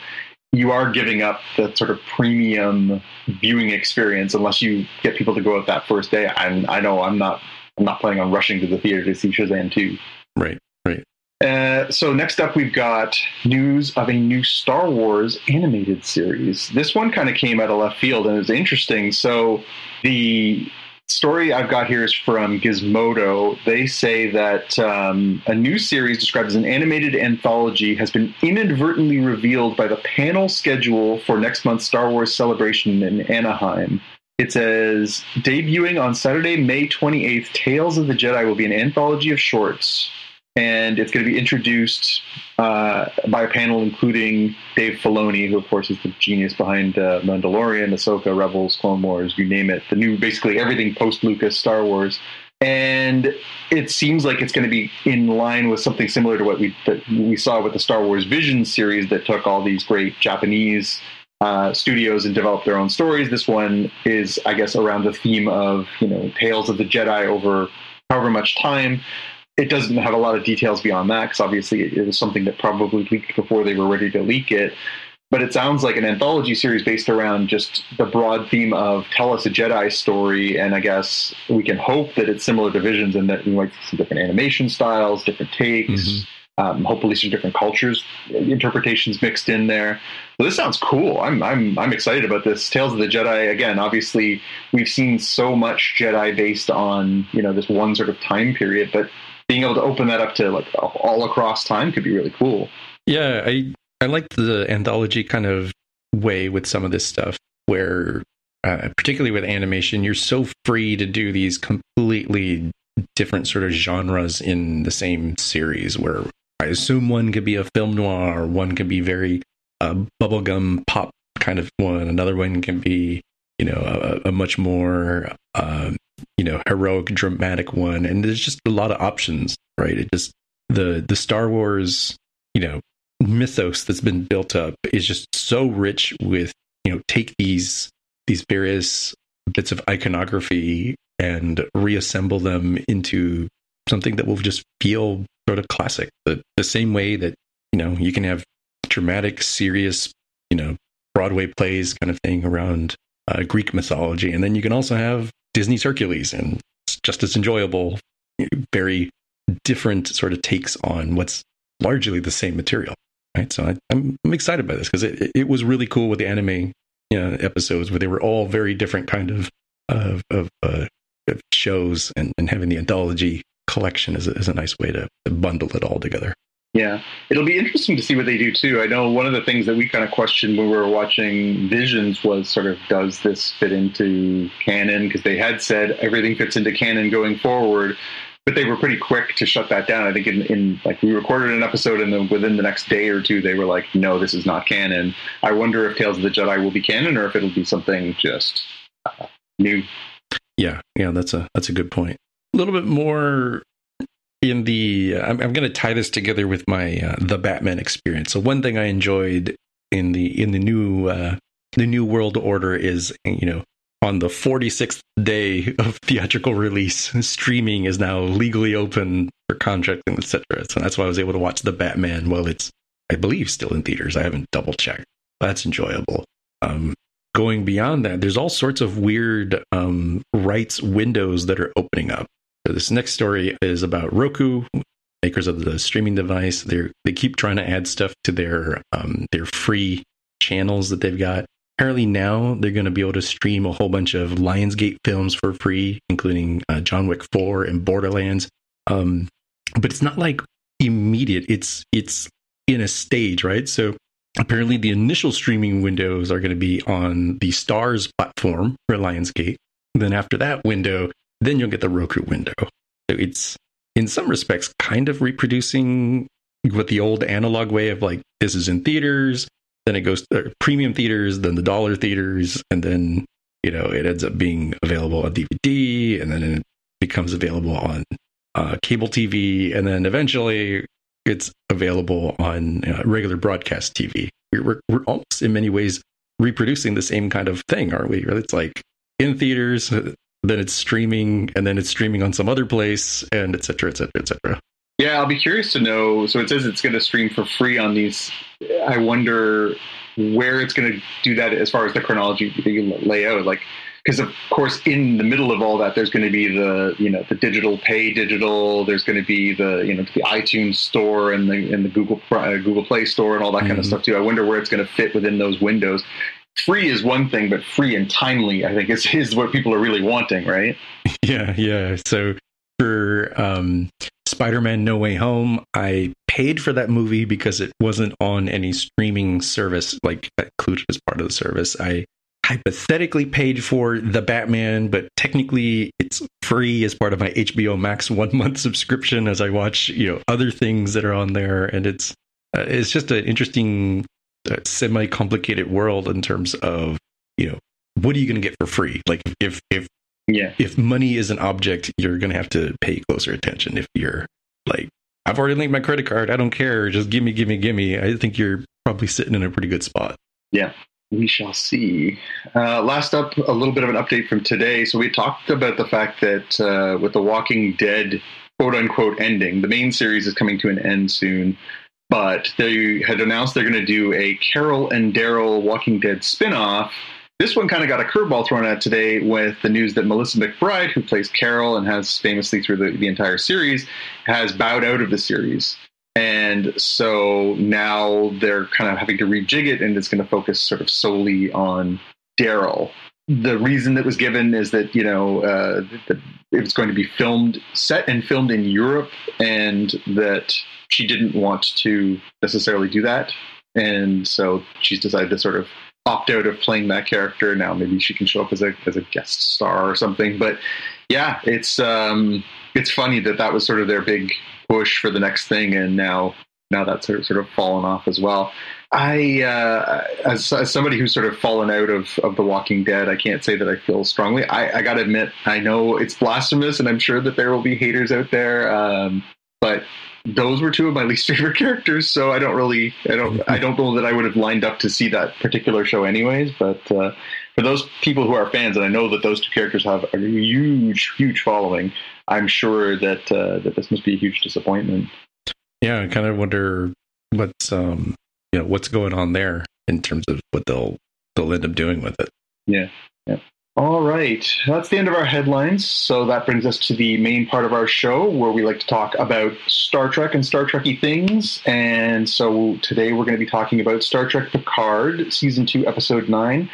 you are giving up the sort of premium viewing experience unless you get people to go out that first day. And I know I'm not I'm not planning on rushing to the theater to see Shazam 2. right, right. Uh, so next up, we've got news of a new Star Wars animated series. This one kind of came out of left field and it was interesting. So the story I've got here is from Gizmodo. They say that um, a new series described as an animated anthology has been inadvertently revealed by the panel schedule for next month's Star Wars celebration in Anaheim. It says debuting on Saturday, May 28th, Tales of the Jedi will be an anthology of shorts and it's going to be introduced uh, by a panel including Dave Filoni, who of course is the genius behind uh, Mandalorian, Ahsoka, Rebels, Clone Wars, you name it, the new basically everything post Lucas Star Wars. And it seems like it's going to be in line with something similar to what we we saw with the Star Wars Vision series that took all these great Japanese uh, studios and developed their own stories. This one is, I guess, around the theme of you know tales of the Jedi over however much time it doesn't have a lot of details beyond that because obviously it, it was something that probably leaked before they were ready to leak it. But it sounds like an anthology series based around just the broad theme of tell us a Jedi story, and I guess we can hope that it's similar to Visions and that we might see some different animation styles, different takes, Mhm. um, hopefully some different cultures, interpretations mixed in there. So this sounds cool. I'm I'm I'm excited about this. Tales of the Jedi again. Obviously, we've seen so much Jedi based on you know this one sort of time period, but being able to open that up to like all across time could be really cool. Yeah, I I like the anthology kind of way with some of this stuff, where uh, particularly with animation, you're so free to do these completely different sort of genres in the same series. Where I assume one could be a film noir, one could be very uh, bubblegum pop kind of one, another one can be you know a, a much more um, you know heroic dramatic one, and there's just a lot of options, right? It just the the Star Wars you know mythos that's been built up is just so rich with you know take these these various bits of iconography and reassemble them into something that will just feel sort of classic the, the same way that you know you can have dramatic serious you know broadway plays kind of thing around uh, greek mythology and then you can also have disney's hercules and it's just as enjoyable. Very different sort of takes on what's largely the same material right? So I, I'm, I'm excited by this because it, it was really cool with the anime you know, episodes where they were all very different kind of of, of, uh, of shows and, and having the anthology collection is a, is a nice way to, to bundle it all together Yeah, it'll be interesting to see what they do too. I know one of the things that we kind of questioned when we were watching Visions was sort of does this fit into canon? Because they had said everything fits into canon going forward, but they were pretty quick to shut that down. I think in, in like we recorded an episode and then within the next day or two they were like, no, this is not canon. I wonder if Tales of the Jedi will be canon or if it'll be something just uh, new. Yeah, yeah, that's a that's a good point. A little bit more in the. I'm, I'm going to tie this together with my uh, the Batman experience. So one thing I enjoyed in the in the new uh, the new World Order is you know on the 46th day of theatrical release, streaming is now legally open for contracting, etc. So that's why I was able to watch the Batman while it's I believe still in theaters. I haven't double checked. That's enjoyable. Um, going beyond that, there's all sorts of weird um, rights windows that are opening up. So this next story is about Roku, makers of the streaming device. They they keep trying to add stuff to their um, their free channels that they've got. Apparently now they're going to be able to stream a whole bunch of Lionsgate films for free, including uh, John Wick Four and Borderlands. Um, but it's not like immediate. It's it's in a stage, right? So apparently the initial streaming windows are going to be on the Starz platform for Lionsgate. Then after that window, then you'll get the Roku window. So it's in some respects kind of reproducing what the old analog way of like this is in theaters, then it goes to premium theaters, then the dollar theaters, and then you know it ends up being available on DVD, and then it becomes available on uh, cable TV, and then eventually it's available on uh, regular broadcast TV. We're, we're, we're almost in many ways reproducing the same kind of thing, aren't we? It's like in theaters, then it's streaming, and then it's streaming on some other place, and et cetera, et cetera, et cetera. Yeah, I'll be curious to know. So it says it's going to stream for free on these. I wonder where it's going to do that as far as the chronology layout. Like, because of course, in the middle of all that, there's going to be the you know the digital pay digital. There's going to be the you know the iTunes store and the and the Google uh, Google Play store and all that mm-hmm. kind of stuff too. I wonder where it's going to fit within those windows. Free is one thing, but free and timely, I think, is is what people are really wanting, right? Yeah, yeah. So for um, Spider-Man: No Way Home, I paid for that movie because it wasn't on any streaming service like included as part of the service. I hypothetically paid for the Batman, but technically it's free as part of my HBO Max one month subscription as I watch you know other things that are on there, and it's uh, it's just an interesting semi complicated world in terms of you know what are you going to get for free? Like if if yeah. If money is an object, you're going to have to pay closer attention. If you're like, I've already linked my credit card, I don't care, just give me, give me, give me. I think you're probably sitting in a pretty good spot. Yeah. We shall see. Uh, last up, a little bit of an update from today. So we talked about the fact that uh, with the Walking Dead quote unquote ending, the main series is coming to an end soon. But they had announced they're going to do a Carol and Daryl Walking Dead spinoff this one kind of got a curveball thrown at today with the news that Melissa McBride, who plays Carol and has famously through the, the entire series, has bowed out of the series. And so now they're kind of having to rejig it, and it's going to focus sort of solely on Daryl. The reason that was given is that you know uh, that it was going to be filmed, set and filmed in Europe, and that she didn't want to necessarily do that, and so she's decided to sort of opt out of playing that character. Now maybe she can show up as a as a guest star or something. But yeah, it's um, it's funny that that was sort of their big push for the next thing, and now now that's sort of, fallen off as well. I, uh, as, as somebody who's sort of fallen out of, of The Walking Dead, I can't say that I feel strongly. I, I got to admit, I know it's blasphemous, and I'm sure that there will be haters out there. Um, but those were two of my least favorite characters. So I don't really, I don't, I don't know that I would have lined up to see that particular show anyways. But uh, for those people who are fans, and I know that those two characters have a huge, huge following, I'm sure that uh, that this must be a huge disappointment. Yeah, I kind of wonder what's um, you know, what's going on there in terms of what they'll they'll end up doing with it. Yeah, yeah. All right. That's the end of our headlines. So that brings us to the main part of our show where we like to talk about Star Trek and Star Trekky things. And so today we're going to be talking about Star Trek Picard, Season 2, Episode 9,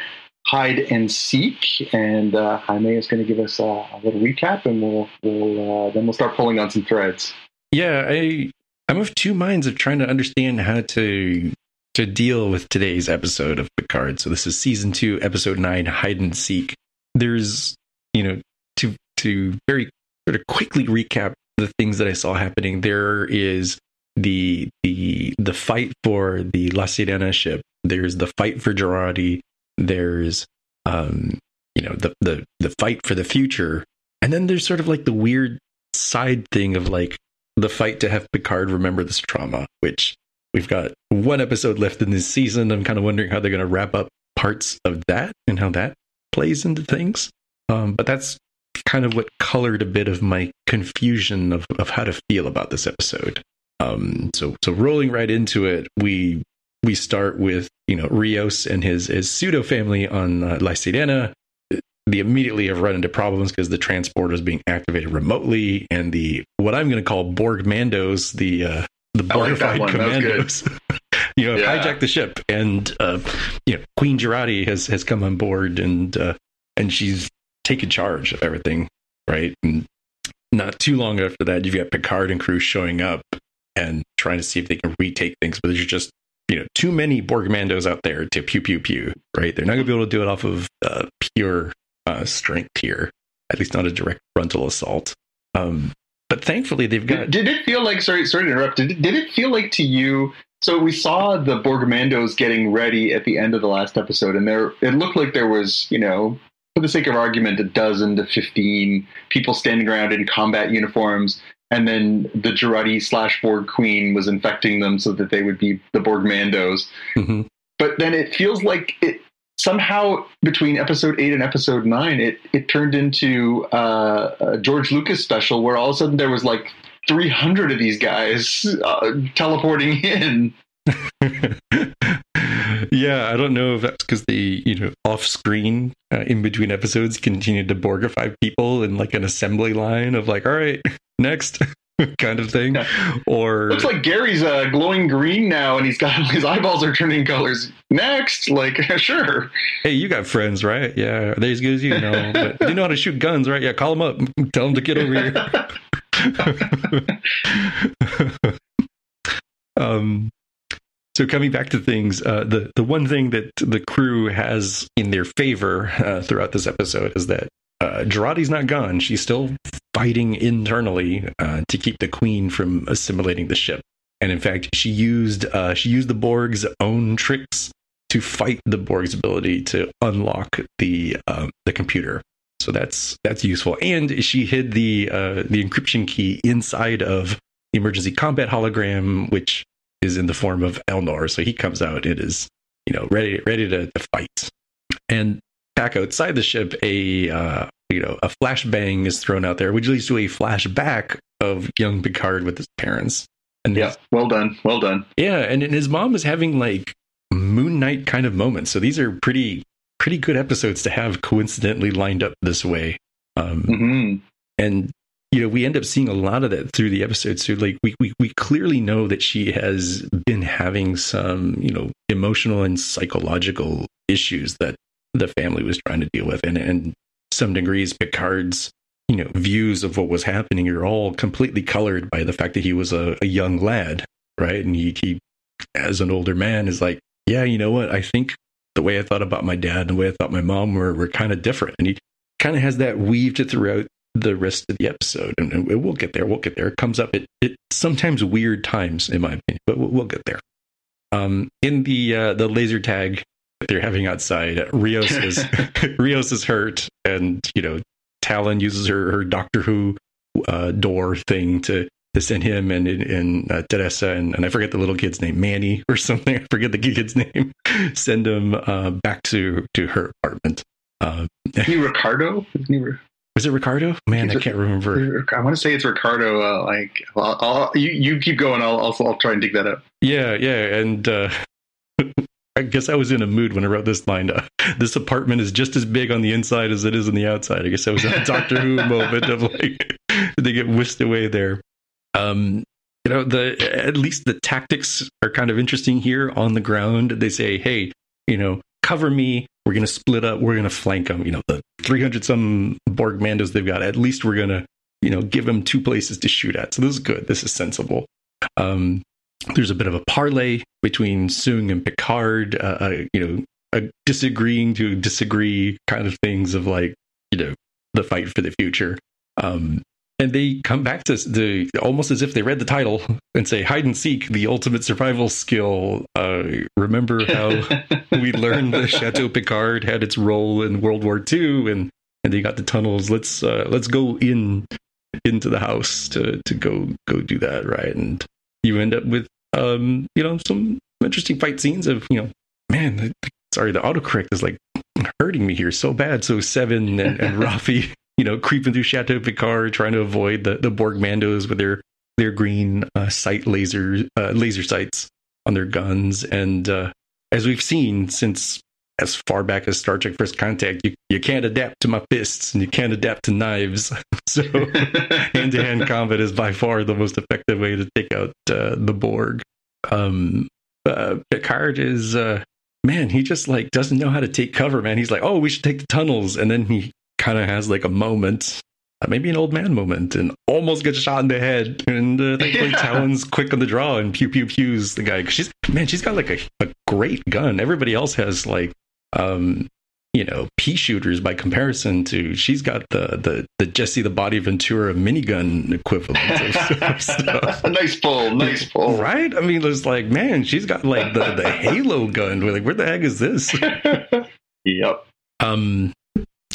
Hide and Seek. And uh, Jaime is going to give us a, a little recap and we'll, we'll uh, then we'll start pulling on some threads. Yeah, I, I'm of two minds of trying to understand how to to deal with today's episode of Picard. So this is season two, episode nine, hide and seek there's you know to to very sort of quickly recap the things that I saw happening. There is the the the fight for the La Sirena ship. There's the fight for Jurati. There's um you know the the the fight for the future, and then there's sort of like the weird side thing of like the fight to have Picard remember this trauma, which we've got one episode left in this season. I'm kind of wondering how they're going to wrap up parts of that and how that plays into things. Um, but that's kind of what colored a bit of my confusion of, of how to feel about this episode. Um, so so rolling right into it, we we start with you know Rios and his his pseudo family on uh, La Sirena. They immediately have run into problems because the transporter is being activated remotely, and the what I'm going to call Borg Mandos, the uh, the Borgified like commandos, you know, yeah. hijack the ship, and uh, you know, Queen Jurati has has come on board, and uh, and she's taken charge of everything, right? And not too long after that, you've got Picard and crew showing up and trying to see if they can retake things, but there's just you know too many Borg Mandos out there to pew pew pew. Right? They're not going to be able to do it off of uh, pure uh, strength here. At least not a direct frontal assault. Um, but thankfully, they've got. Did, did it feel like? Sorry, sorry to interrupt. Did, did it feel like to you? So we saw the Borgmandos getting ready at the end of the last episode, and there it looked like there was, you know, for the sake of argument, a dozen to fifteen people standing around in combat uniforms, and then the Jurati slash Borg Queen was infecting them so that they would be the Borgmandos. Mm-hmm. But then it feels like it somehow between episode eight and episode nine, it it turned into uh, a George Lucas special where all of a sudden there was like 300 of these guys uh, teleporting in. yeah, I don't know if that's because they, you know, off screen uh, in between episodes continued to Borgify people in like an assembly line of like, all right, next kind of thing. Yeah. Or Looks like Gary's uh, glowing green now and he's got his eyeballs are turning colors. Next, like, sure. hey, you got friends, right? Yeah, are they as good as you? No, but they know how to shoot guns, right? Yeah, call them up, tell them to get over here. um, so coming back to things, uh, the the one thing that the crew has in their favor uh, throughout this episode is that uh, Jurati's not gone. She's still fighting internally uh, to keep the queen from assimilating the ship. And in fact, she used uh, she used the Borg's own tricks to fight the Borg's ability to unlock the um, the computer. So that's that's useful. And she hid the uh, the encryption key inside of the emergency combat hologram, which is in the form of Elnor. So he comes out. It is you know ready ready to, to fight. And back outside the ship, a uh, you know a flashbang is thrown out there, which leads to a flashback of young Picard with his parents. And Yeah, well done. Well done. yeah, and, and his mom is having like Moon Knight kind of moments. So these are pretty pretty good episodes to have coincidentally lined up this way. Um, hmm and you know we end up seeing a lot of that through the episodes so like we, we we clearly know that she has been having some you know emotional and psychological issues that the family was trying to deal with and and some degrees picard's you know views of what was happening are all completely colored by the fact that he was a, a young lad right and he, he as an older man is like yeah you know what i think the way i thought about my dad and the way i thought my mom were, were kind of different and he kind of has that weaved throughout the rest of the episode, and, and we'll get there. We'll get there. It comes up at it sometimes weird times, in my opinion, but we'll, we'll get there. Um, in the uh, the laser tag they're having outside, Rios is Rios is hurt, and you know Tallinn uses her her Doctor Who uh, door thing to to send him and and uh, Teresa and, and I forget the little kid's name, Manny or something. I forget the kid's name. send him uh, back to to her apartment. Uh, Ricardo? Was it Ricardo? Man, I can't remember. I want to say it's Ricardo. Uh, like, well, I'll, you, you keep going. I'll, I'll, I'll try and dig that up. Yeah, yeah, and uh, I guess I was in a mood when I wrote this line. Uh, this apartment is just as big on the inside as it is on the outside. I guess I was in a Doctor Who moment of like, they get whisked away there? Um, you know, the at least the tactics are kind of interesting here on the ground. They say, hey, you know, cover me. We're going to split up. We're going to flank them. You know, the 300 some Borg Mandos they've got. At least we're going to, you know, give them two places to shoot at. So this is good. This is sensible. Um, there's a bit of a parlay between Soong and Picard, uh, uh, you know, uh, disagreeing to disagree kind of things of like, you know, the fight for the future. Um, and they come back to the almost as if they read the title and say hide and seek the ultimate survival skill. Uh, remember how we learned the chateau picard had its role in world war ii and and they got the tunnels. Let's uh, let's go in into the house to to go go do that right? And you end up with um you know some interesting fight scenes of you know man the, sorry the autocorrect is like hurting me here so bad. So seven and, and raffi you know creeping through chateau picard trying to avoid the the borg mandos with their their green uh, sight laser uh, laser sights on their guns. And uh, as we've seen since as far back as Star Trek First Contact, you, you can't adapt to my fists and you can't adapt to knives. so hand to hand combat is by far the most effective way to take out uh, the Borg. Um, uh, Picard is, uh, man, he just like doesn't know how to take cover, man. He's like, oh, we should take the tunnels. And then he kind of has like a moment maybe an old man moment and almost gets shot in the head. And uh, thankfully, Yeah. Tallinn's quick on the draw and pew pew pews the guy. 'Cause She's man, she's got like a, a great gun. Everybody else has like, um, you know, pea shooters by comparison to. She's got the the the Jesse the Body Ventura minigun equivalent of, of stuff. nice pull, nice pull. Right? I mean, it's like, man, she's got like the, the Halo gun. We're like, where the heck is this? yep. Um,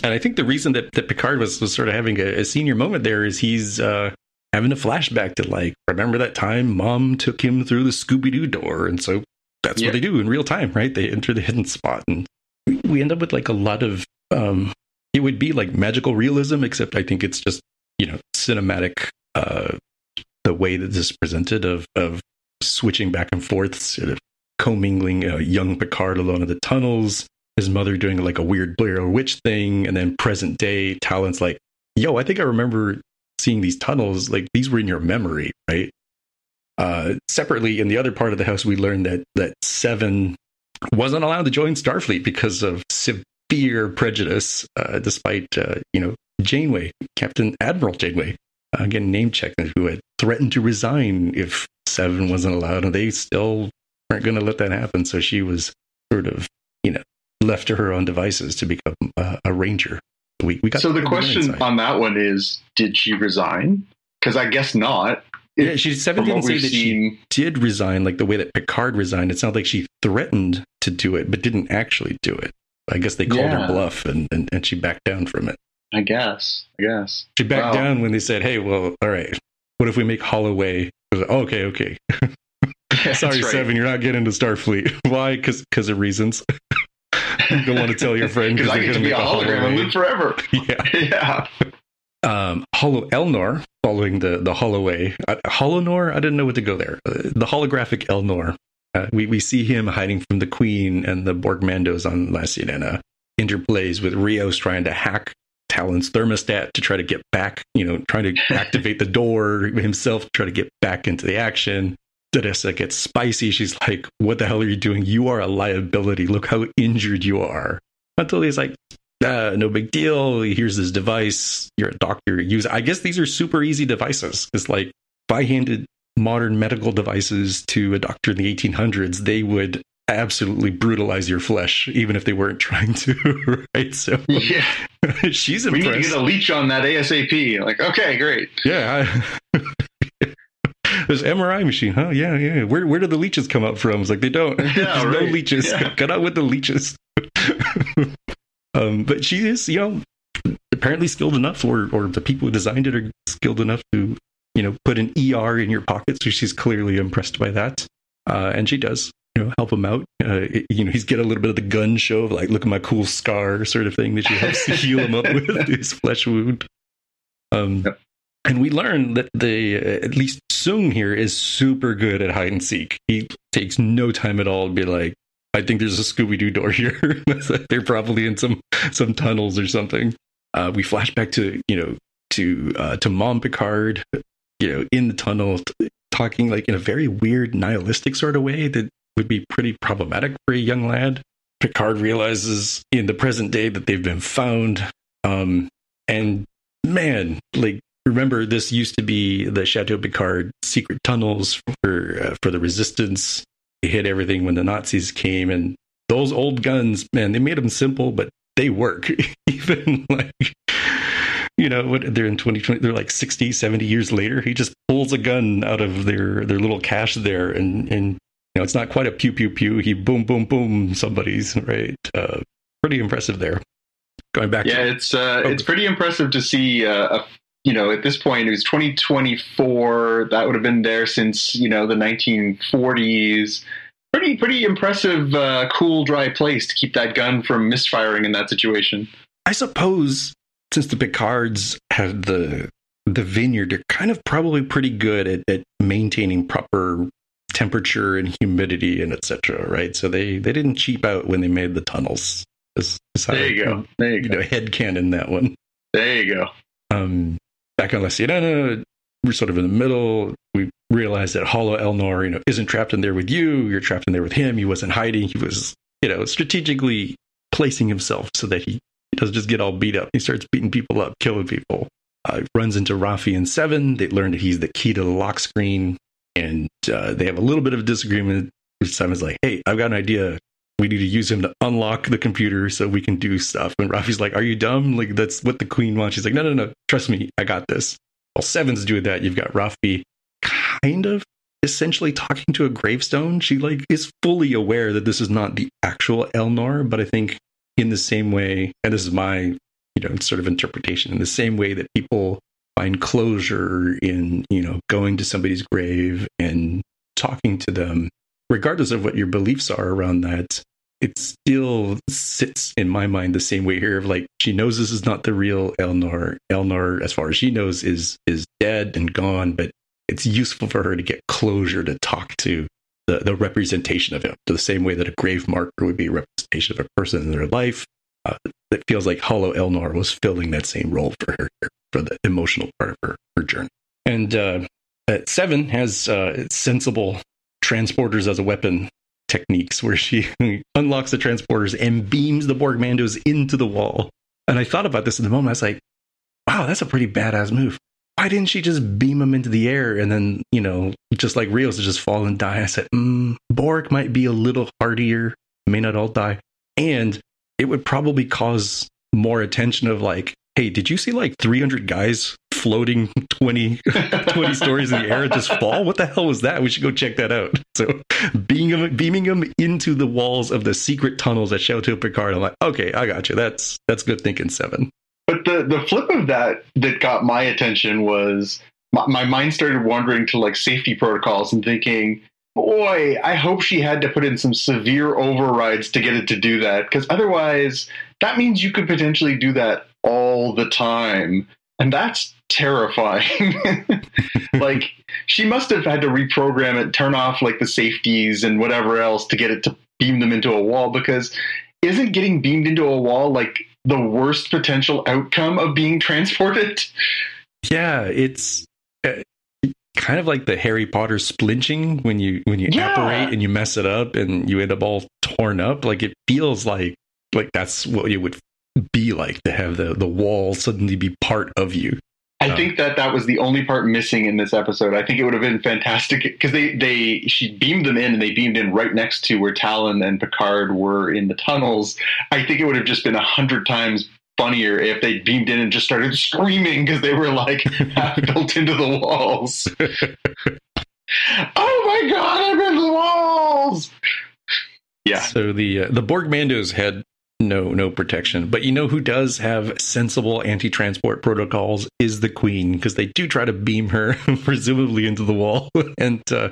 and I think the reason that, that Picard was, was sort of having a, a senior moment there is he's uh, having a flashback to like, remember that time mom took him through the Scooby Doo door? And so that's Yeah. what they do in real time, right? They enter the hidden spot. And we, end up with like a lot of, um, it would be like magical realism, except I think it's just, you know, cinematic, uh, the way that this is presented of, of switching back and forth, sort of commingling uh, young Picard alone in the tunnels his mother doing like a weird Blair Witch thing, and then present day Tallinn's like, "Yo, I think I remember seeing these tunnels. Like these were in your memory, right?" Uh, separately, in the other part of the house, we learned that that Seven wasn't allowed to join Starfleet because of severe prejudice, uh, despite uh, you know Janeway, Captain Admiral Janeway, uh, getting name checked, who had threatened to resign if Seven wasn't allowed, and they still weren't going to let that happen. So she was sort of, you know, left to her own devices to become uh, a ranger. We, we got So the question on that one is, did she resign? Because I guess not. Yeah, she seven From didn't what say we've that she did resign like the way that Picard resigned. It sounded like she threatened to do it, but didn't actually do it. I guess they called Yeah. her bluff, and, and and she backed down from it. I guess. I guess. She backed Wow. down when they said, "Hey, well, all right, what if we make Holloway?" Like, "Oh, okay, okay. That's Sorry, right. Seven, you're not getting to Starfleet. Why? Because because of reasons. you don't want to tell your friend Because I they're get to gonna be a hologram and live forever. Yeah. yeah. Um, Hollow Elnor following the the Holloway. Uh, Holonor, I didn't know what to go there. Uh, the holographic Elnor. Uh, we we see him hiding from the Queen and the Borg Mandos on La Sirena. Interplays with Rios trying to hack Tallinn's thermostat to try to get back. You know, trying to activate the door himself, to try to get back into the action. Teresa gets spicy. She's like, "What the hell are you doing? You are a liability. Look how injured you are." Until he's like, uh, no big deal. Here's this device. You're a doctor. Use. I guess these are super easy devices. It's like if I handed modern medical devices to a doctor in the 1800s, they would absolutely brutalize your flesh, even if they weren't trying to. Right. So Yeah. she's impressed. We need to get a leech on that ASAP. Like, okay, great. Yeah. I- This MRI machine, huh? Yeah, yeah. Where where do the leeches come up from? It's like they don't. Yeah, There's no leeches. Yeah. Cut out with the leeches. Um, but she is, you know, apparently skilled enough, or or the people who designed it are skilled enough to, you know, put an ER in your pocket. So she's clearly impressed by that, uh, and she does. You know, help him out. Uh, you know, he's get a little bit of the gun show of like, look at my cool scar, sort of thing that she helps to heal him up with his flesh wound. Um, Yep. and we learn that the uh, at least Soong here is super good at hide and seek. He takes no time at all to be like, I think there's a Scooby Doo door here. They're probably in some some tunnels or something. Uh, we flash back to you know to uh, to Mom Picard, you know, in the tunnel, t- talking like in a very weird nihilistic sort of way that would be pretty problematic for a young lad. Picard realizes in the present day that they've been found, um, and man, like remember this used to be the Chateau Picard secret tunnels for uh, for the Resistance. They hid everything when the Nazis came, and those old guns, man, they made them simple, but they work. Even like you know what they're in 2020 they're like 60 70 years later he just pulls a gun out of their their little cache there and and you know it's not quite a pew pew pew he boom boom boom somebody's right uh pretty impressive there going back Yeah, to it's uh, Oh. it's pretty impressive to see. Uh, a, you know, at this point, it was 2024. That would have been there since you know the 1940s. Pretty pretty impressive, uh, cool, dry place to keep that gun from misfiring in that situation. I suppose since the Picards had the the vineyard, they're kind of probably pretty good at, at maintaining proper temperature and humidity and etc. Right, so they they didn't cheap out when they made the tunnels. Is- is how There I- you go. There you You go. know, head canon that one. There you go. Um, back on La Sirena, we're sort of in the middle. We realize that Hollow Elnor, you know, isn't trapped in there with you. You're trapped in there with him. He wasn't hiding. He was, you know, strategically placing himself so that he, doesn't just get all beat up. He starts beating people up, killing people. uh, runs into Raffi and Seven. They learn that he's the key to the lock screen, and uh, they have a little bit of disagreement. Seven's like, "Hey, I've got an idea. We need to use him to unlock the computer so we can do stuff." And Raffi's like, "Are you dumb? Like that's what the Queen wants." She's like, "No, no, no. Trust me, I got this." While Seven's doing that, you've got Raffi kind of essentially talking to a gravestone. She like is fully aware that this is not the actual Elnor, but I think in the same way, and this is my you know sort of interpretation, in the same way that people find closure in you know going to somebody's grave and talking to them, regardless of what your beliefs are around that. It still sits in my mind the same way here of like she knows this is not the real Elnor. Elnor, as far as she knows, is is dead and gone, but it's useful for her to get closure to talk to the, the representation of him, to the same way that a grave marker would be a representation of a person in their life. Uh, it feels like Hollow Elnor was filling that same role for her, for the emotional part of her, her journey. And uh, Seven has uh, sensible transporters as a weapon techniques where she unlocks the transporters and beams the Borg Mandos into the wall. And I thought about this in the moment. I was like, wow, that's a pretty badass move why didn't she just beam them into the air and then, you know, just like Rios to just fall and die? I said, mm, Borg might be a little hardier, may not all die. And it would probably cause more attention of like, hey, did you see like 300 guys floating 20, 20 stories in the air and just fall? What the hell was that? We should go check that out. So beaming them, beaming them into the walls of the secret tunnels at Chateau Picard. I'm like, okay, I got you. That's that's good thinking, Seven. But the the flip of that that got my attention was my, my mind started wandering to like safety protocols and thinking, boy, I hope she had to put in some severe overrides to get it to do that because otherwise that means you could potentially do that all the time. And that's terrifying. like she must have had to reprogram it, turn off like the safeties and whatever else to get it to beam them into a wall because isn't getting beamed into a wall like the worst potential outcome of being transported. Yeah, it's uh, kind of like the Harry Potter splinching when you when you Yeah. apparate and you mess it up and you end up all torn up. Like it feels like like that's what you would be like to have the the wall suddenly be part of you. I Oh. think that that was the only part missing in this episode. I think it would have been fantastic because they they she beamed them in and they beamed in right next to where Tallinn and Picard were in the tunnels. I think it would have just been a hundred times funnier if they beamed in and just started screaming because they were like half built into the walls. oh my god, I'm in the walls. Yeah. So the uh, the Borg Mandos had no no protection, but you know who does have sensible anti-transport protocols is the Queen because they do try to beam her presumably into the wall and uh,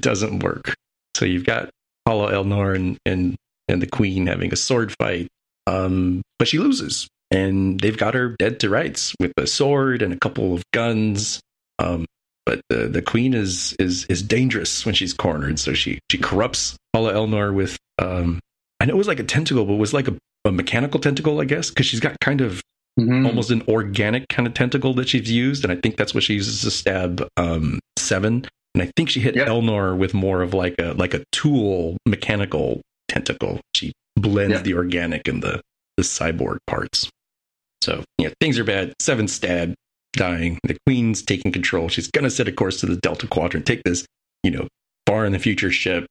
doesn't work. So you've got Hollow Elnor and and and the Queen having a sword fight, um, but she loses, and they've got her dead to rights with a sword and a couple of guns. Um, but the the queen is is is dangerous when she's cornered. So she she corrupts Hollow Elnor with um I know it was like a tentacle, but it was like a, a mechanical tentacle, I guess, because she's got kind of Mhm. almost an organic kind of tentacle that she's used, and I think that's what she uses to stab um seven. And I think she hit Yep. Elnor with more of like a like a tool mechanical tentacle. She blends Yep. the organic and the the cyborg parts. So yeah, things are bad. Seven stab, dying. The queen's taking control. She's gonna set a course to the Delta Quadrant, take this, you know, far in the future ship,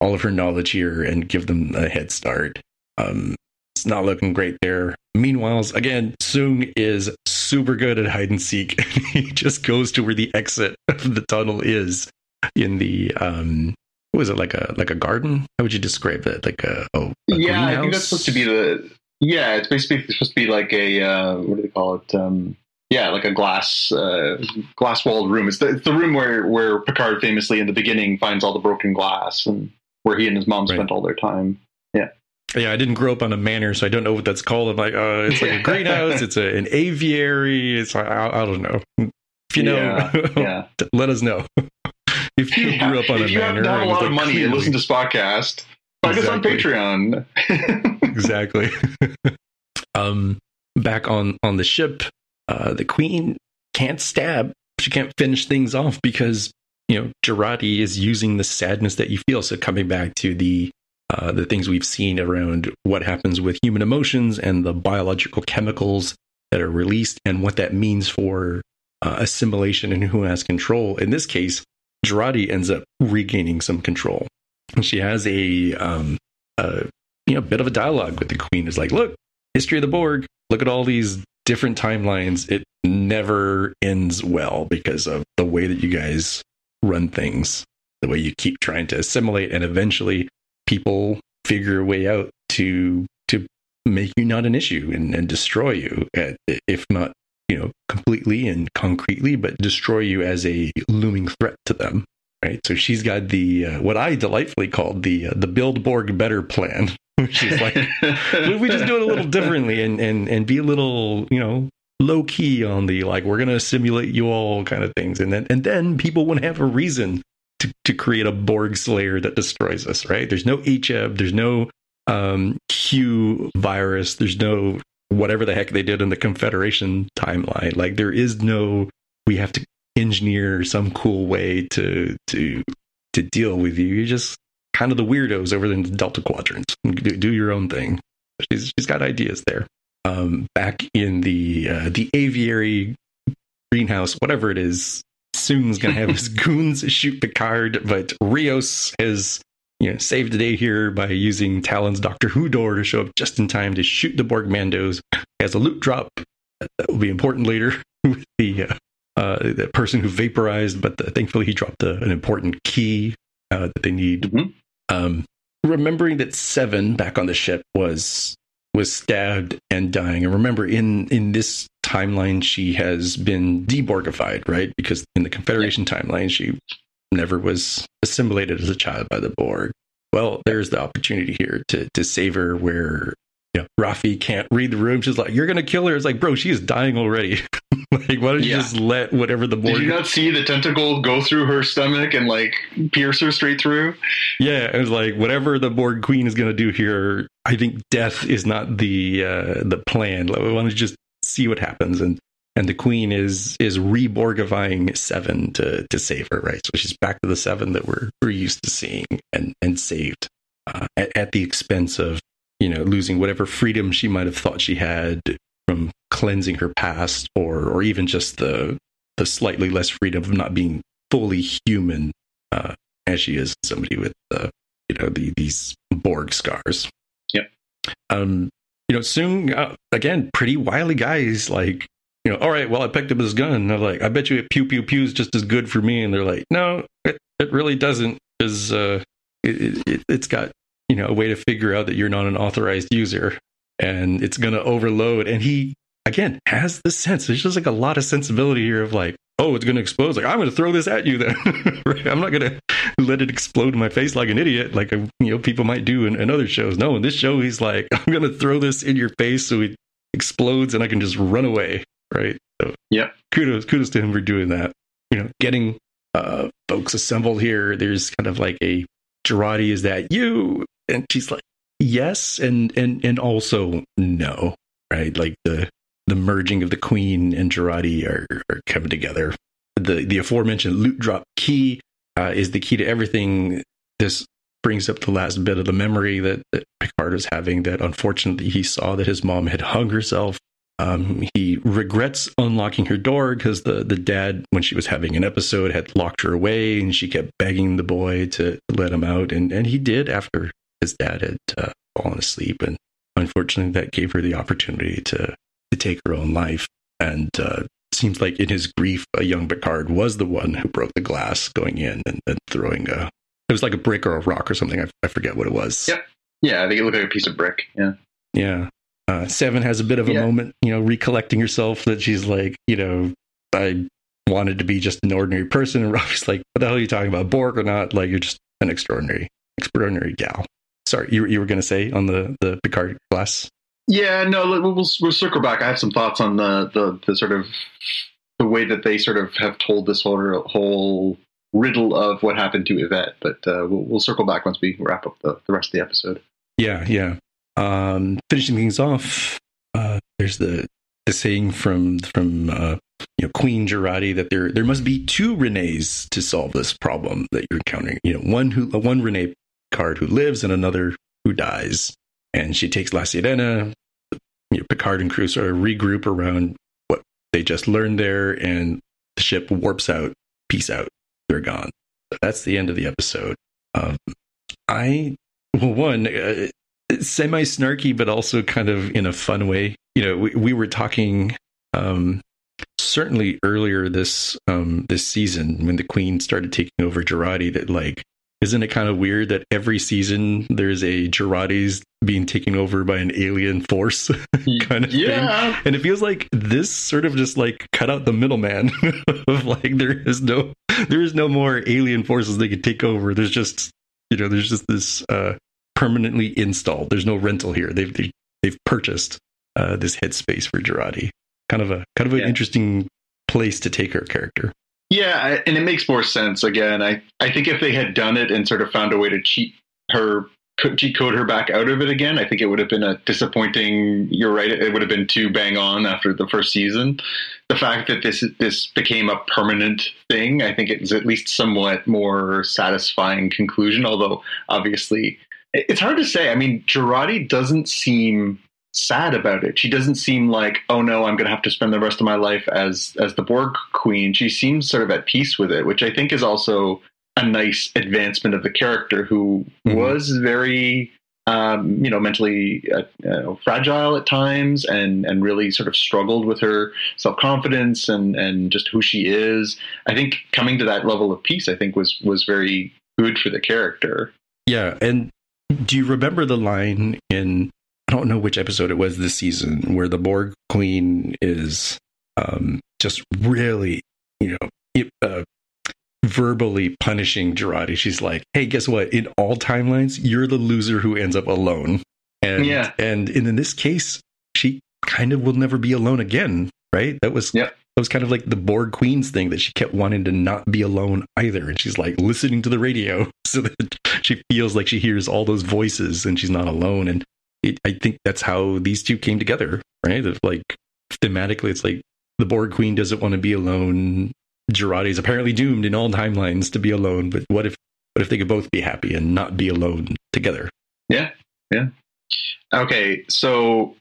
all of her knowledge here, and give them a head start. Um, it's not looking great there. Meanwhile, again, Soong is super good at hide and seek. he just goes to where the exit of the tunnel is in the um what was it like a like a garden? How would you describe it? Like a oh a yeah, I think that's supposed to be the. Yeah, it's basically supposed to be like a uh, what do they call it? Um, yeah, like a glass uh, glass walled room. It's the, it's the room where where Picard famously in the beginning finds all the broken glass and where he and his mom Right. spent all their time. Yeah, Yeah, I didn't grow up on a manor, so I don't know what that's called. I'm like, uh, it's like a greenhouse. it's a, an aviary. It's I, I don't know. If you know, Yeah, yeah. let us know. if you Yeah. grew up on a manor, have a and was lot of like, money and listen to Spotcast, find us on Patreon. exactly. um, back on on the ship, uh, the queen can't stab. She can't finish things off because you know Jurati is using the sadness that you feel. So coming back to the uh, the things we've seen around what happens with human emotions and the biological chemicals that are released and what that means for uh, assimilation and who has control. In this case, Jurati ends up regaining some control. And she has a, um, a you know, bit of a dialogue with the queen. Is like, look, history of the Borg. Look at all these different timelines. It never ends well because of the way that you guys run things, the way you keep trying to assimilate, and eventually people figure a way out to to make you not an issue and, and destroy you, if not you know completely and concretely, but destroy you as a looming threat to them. Right. So she's got the uh, what I delightfully called the uh, the build Borg better plan. She's like, we just do it a little differently and and and be a little you know low key on the like we're gonna simulate you all kind of things, and then and then people wouldn't have a reason to to create a Borg Slayer that destroys us. Right? There's no HEB. There's no um, Q virus. There's no whatever the heck they did in the Confederation timeline. Like there is no we have to engineer some cool way to to to deal with you. You're just kind of the weirdos over in the Delta Quadrants. Do, do your own thing. She's she's got ideas there. Um, back in the uh, the aviary greenhouse, whatever it is, Soong's gonna have his goons shoot Picard, but Rios has you know saved the day here by using Tallinn's Doctor Who door to show up just in time to shoot the Borg Mandos. He has a loot drop that will be important later with the uh, uh, the person who vaporized, but the, thankfully he dropped a, an important key uh, that they need. Mm-hmm. Um, remembering that Seven back on the ship was was stabbed and dying, and remember in in this timeline she has been deborgified, right? Because in the Confederation yeah. timeline she never was assimilated as a child by the Borg. Well, there's the opportunity here to to save her where you know, Raffi can't read the room. She's like, "You're gonna kill her." It's like, bro, she is dying already. like, why don't you yeah. just let whatever the Borg? Did you not see the tentacle go through her stomach and like pierce her straight through? Yeah, it was like whatever the Borg Queen is gonna do here. I think death is not the uh, the plan. Like, we want to just see what happens, and and the Queen is is reborgifying Seven to to save her. Right, so she's back to the Seven that we're we're used to seeing and and saved uh, at, at the expense of you know, losing whatever freedom she might have thought she had from cleansing her past, or or even just the the slightly less freedom of not being fully human uh, as she is somebody with uh, you know the, these Borg scars. Yep. Um, you know, Soong uh, again, pretty wily guys. Like, you know, all right, well, I picked up his gun. And they're like, I bet you it pew pew is just as good for me. And they're like, no, it, it really doesn't. Is uh, it, it, it's got you know a way to figure out that you're not an authorized user and it's going to overload. And he again has the sense. There's just like a lot of sensibility here of like oh it's going to explode like i'm going to throw this at you then. Right? i'm not going to let it explode in my face like an idiot like you know people might do in, in other shows. No in this show he's like i'm going to throw this in your face so it explodes and i can just run away. Right? So yeah. kudos kudos to him for doing that. You know getting uh folks assembled here. There's kind of like a Jurati, is that you? and she's like yes and and and also no right? Like the the merging of the queen and Jurati are, are coming together. The the aforementioned loot drop key uh, is the key to everything. This brings up the last bit of the memory that, that Picard was having that unfortunately he saw that his mom had hung herself um, he regrets unlocking her door because the, the dad, when she was having an episode, had locked her away and she kept begging the boy to let him out. And, and he did after his dad had uh, fallen asleep, and unfortunately, that gave her the opportunity to to take her own life. And uh, seems like in his grief, a young Picard was the one who broke the glass going in and then throwing a. It was like a brick or a rock or something. I, I forget what it was. Yep. Yeah, I think it looked like a piece of brick. Yeah. Yeah. Uh, Seven has a bit of a yeah. moment, you know, recollecting herself that she's like, you know, I wanted to be just an ordinary person. And Robbie's like, what the hell are you talking about? Borg or not? Like, you're just an extraordinary, extraordinary gal. Sorry, you, you were going to say on the, the Picard class? Yeah, no, we'll, we'll, we'll circle back. I have some thoughts on the, the, the sort of the way that they sort of have told this whole whole riddle of what happened to Yvette, but uh, we'll, we'll circle back once we wrap up the, the rest of the episode. Yeah, yeah. Um, finishing things off, uh, there's the the saying from from uh, you know Queen Jurati that there there must be two Renees to solve this problem that you're encountering. You know, one who one Renee card who lives and another who dies. And she takes La Sirena, you know, Picard and crew sort of regroup around what they just learned there, and the ship warps out. Peace out. They're gone. That's the end of the episode. Um, I well, one uh, semi snarky, but also kind of in a fun way. You know, we, we were talking um, certainly earlier this um, this season when the Queen started taking over Jurati that like isn't it kind of weird that every season there's a Juratis being taken over by an alien force kind of Yeah. thing? And it feels like this sort of just like cut out the middleman of like there is no there is no more alien forces they could take over. There's just you know there's just this uh, permanently installed. There's no rental here. They've they, they've purchased uh, this headspace for Jurati. Kind of a kind of an Yeah. interesting place to take her character. Yeah, and it makes more sense. Again, I, I think if they had done it and sort of found a way to cheat her, cheat code her back out of it again, I think it would have been a disappointing. You're right; it would have been too bang on after the first season. The fact that this this became a permanent thing, I think it's at least somewhat more satisfying conclusion. Although obviously, it's hard to say. I mean, Jurati doesn't seem sad about it. She doesn't seem like, oh no, I'm going to have to spend the rest of my life as as the Borg queen. She seems sort of at peace with it, which I think is also a nice advancement of the character who Mhm. was very um, you know mentally uh, uh, fragile at times and and really sort of struggled with her self-confidence and and just who she is. I think coming to that level of peace I think was was very good for the character. Yeah, and do you remember the line in I don't know which episode it was this season where the Borg Queen is um, just really, you know, it, uh, verbally punishing Jurati. She's like, "Hey, guess what? In all timelines, you're the loser who ends up alone." And Yeah. and in this case, she kind of will never be alone again, right? That was Yep. That was kind of like the Borg Queen's thing that she kept wanting to not be alone either. And she's like listening to the radio so that she feels like she hears all those voices and she's not alone. And it, I think that's how these two came together, right? Like thematically, it's like the Borg Queen doesn't want to be alone. Jurati is apparently doomed in all timelines to be alone. But what if what if they could both be happy and not be alone together? Yeah, yeah. Okay, so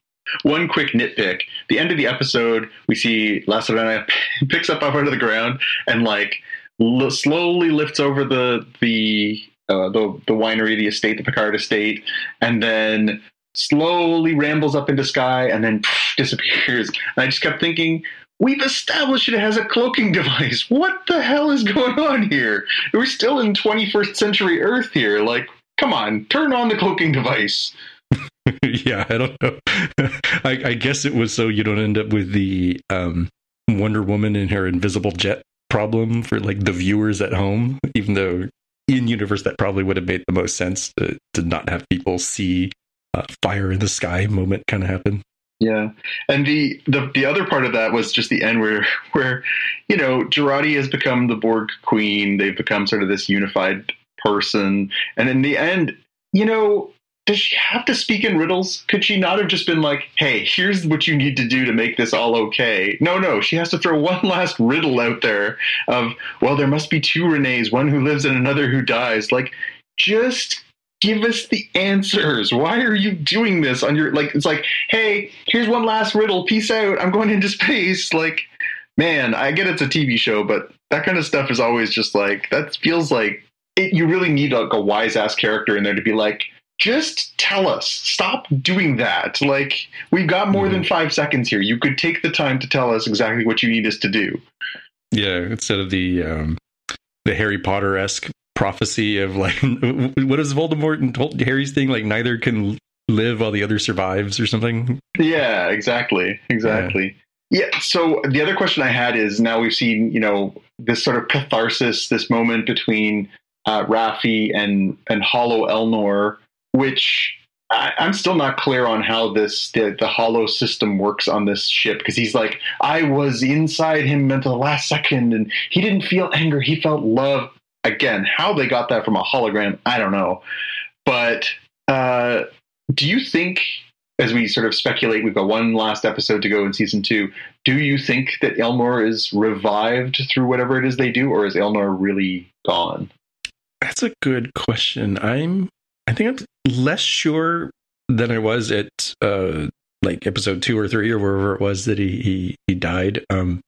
one quick nitpick: the end of the episode, we see La Sirena picks up off out of the ground and like l- slowly lifts over the the uh, the the winery, the estate, the Picard estate, and then slowly rambles up into sky and then disappears. And I just kept thinking. We've established it has a cloaking device. What the hell is going on here? We're still in 21st century Earth here. Like, come on, turn on the cloaking device. yeah, I don't know. I, I guess it was so you don't end up with the um, Wonder Woman and her invisible jet problem for like the viewers at home. Even though in universe that probably would have made the most sense to, to not have people see uh, fire in the sky moment kind of happen. Yeah, and the, the the other part of that was just the end where where you know Jurati has become the Borg queen. They've become sort of this unified person, and in the end, you know, does she have to speak in riddles? Could she not have just been like, "Hey, here's what you need to do to make this all okay"? No, no, she has to throw one last riddle out there of, well, there must be two Renees, one who lives and another who dies. Like, just give us the answers. Why are you doing this on your like? It's like, hey, here's one last riddle. Peace out. I'm going into space. Like, man, I get it's a TV show, but that kind of stuff is always just like that feels like it, you really need like a wise ass character in there to be like. Just tell us. Stop doing that. Like, we've got more than five seconds here. You could take the time to tell us exactly what you need us to do. Yeah, instead of the um, the Harry Potter esque prophecy of like, what is Voldemort and told Harry's thing? Like, neither can live while the other survives or something. Yeah, exactly. Exactly. Yeah. So the other question I had is now we've seen, you know, this sort of catharsis, this moment between uh, Raffi and and Hollow Elnor, which I, I'm still not clear on how this the, the Hollow system works on this ship because he's like, I was inside him until the last second, and he didn't feel anger, he felt love. Again, how they got that from a hologram, I don't know. But uh, do you think as we sort of speculate, we've got one last episode to go in season two. Do you think that Elnor is revived through whatever it is they do, or is Elnor really gone? That's a good question. I'm, I think I'm less sure than I was at uh, like episode two or three or wherever it was that he he, he died. Um,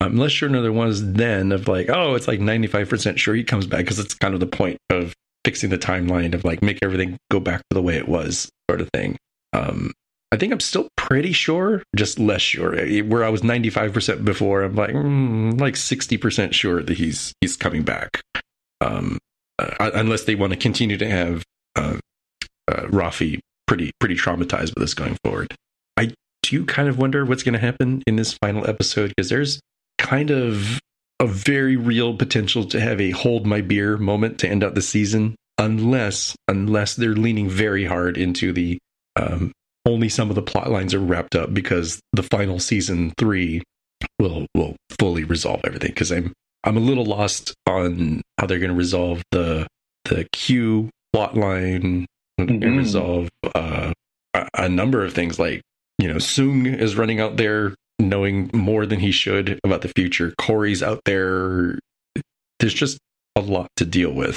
I'm less sure than there was then of like, oh, it's like 95% sure he comes back because it's kind of the point of fixing the timeline of like make everything go back to the way it was, sort of thing. Um, I think I'm still pretty sure, just less sure. Where I was 95% before, I'm like mm, like 60% sure that he's he's coming back. Um, uh, unless they want to continue to have Raffi pretty pretty traumatized with this going forward. I do kind of wonder what's going to happen in this final episode because there's kind of a very real potential to have a hold my beer moment to end out the season, unless unless they're leaning very hard into the um, only some of the plot lines are wrapped up because the final season three will will fully resolve everything. Because I'm I'm a little lost on how they're going to resolve the the Q plot line, mm-hmm. resolve uh, a, a number of things like you know Soong is running out there knowing more than he should about the future. Kore's out there. There's just a lot to deal with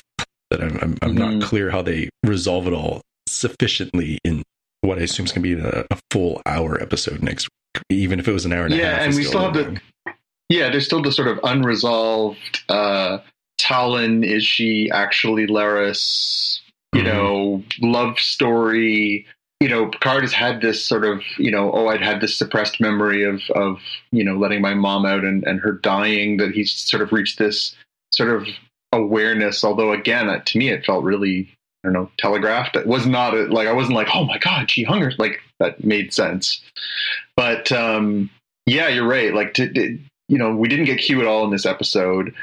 that I'm, I'm, I'm mm-hmm. not clear how they resolve it all sufficiently in what I assume is going to be a, a, full hour episode next week, even if it was an hour and yeah, a half. Yeah, and we still have the yeah, there's still the sort of unresolved. Uh, Tallinn is she actually Laris? You mm-hmm. know, love story you know, Picard has had this sort of, you know, oh, I'd had this suppressed memory of, of, you know, letting my mom out and, and her dying, that he's sort of reached this sort of awareness. Although, again, uh, to me, it felt really, I don't know, telegraphed. It was not a, like, I wasn't like, oh my God, she hung her. Like, that made sense. But, um, yeah, you're right. Like, to, to, you know, we didn't get Q at all in this episode.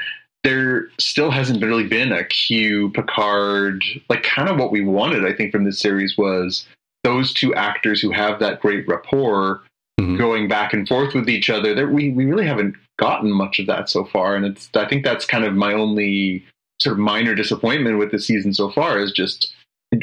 There still hasn't really been a Q Picard, like, kind of what we wanted, I think, from this series was those two actors who have that great rapport mm-hmm. going back and forth with each other. That we we really haven't gotten much of that so far, and it's I think that's kind of my only sort of minor disappointment with the season so far is just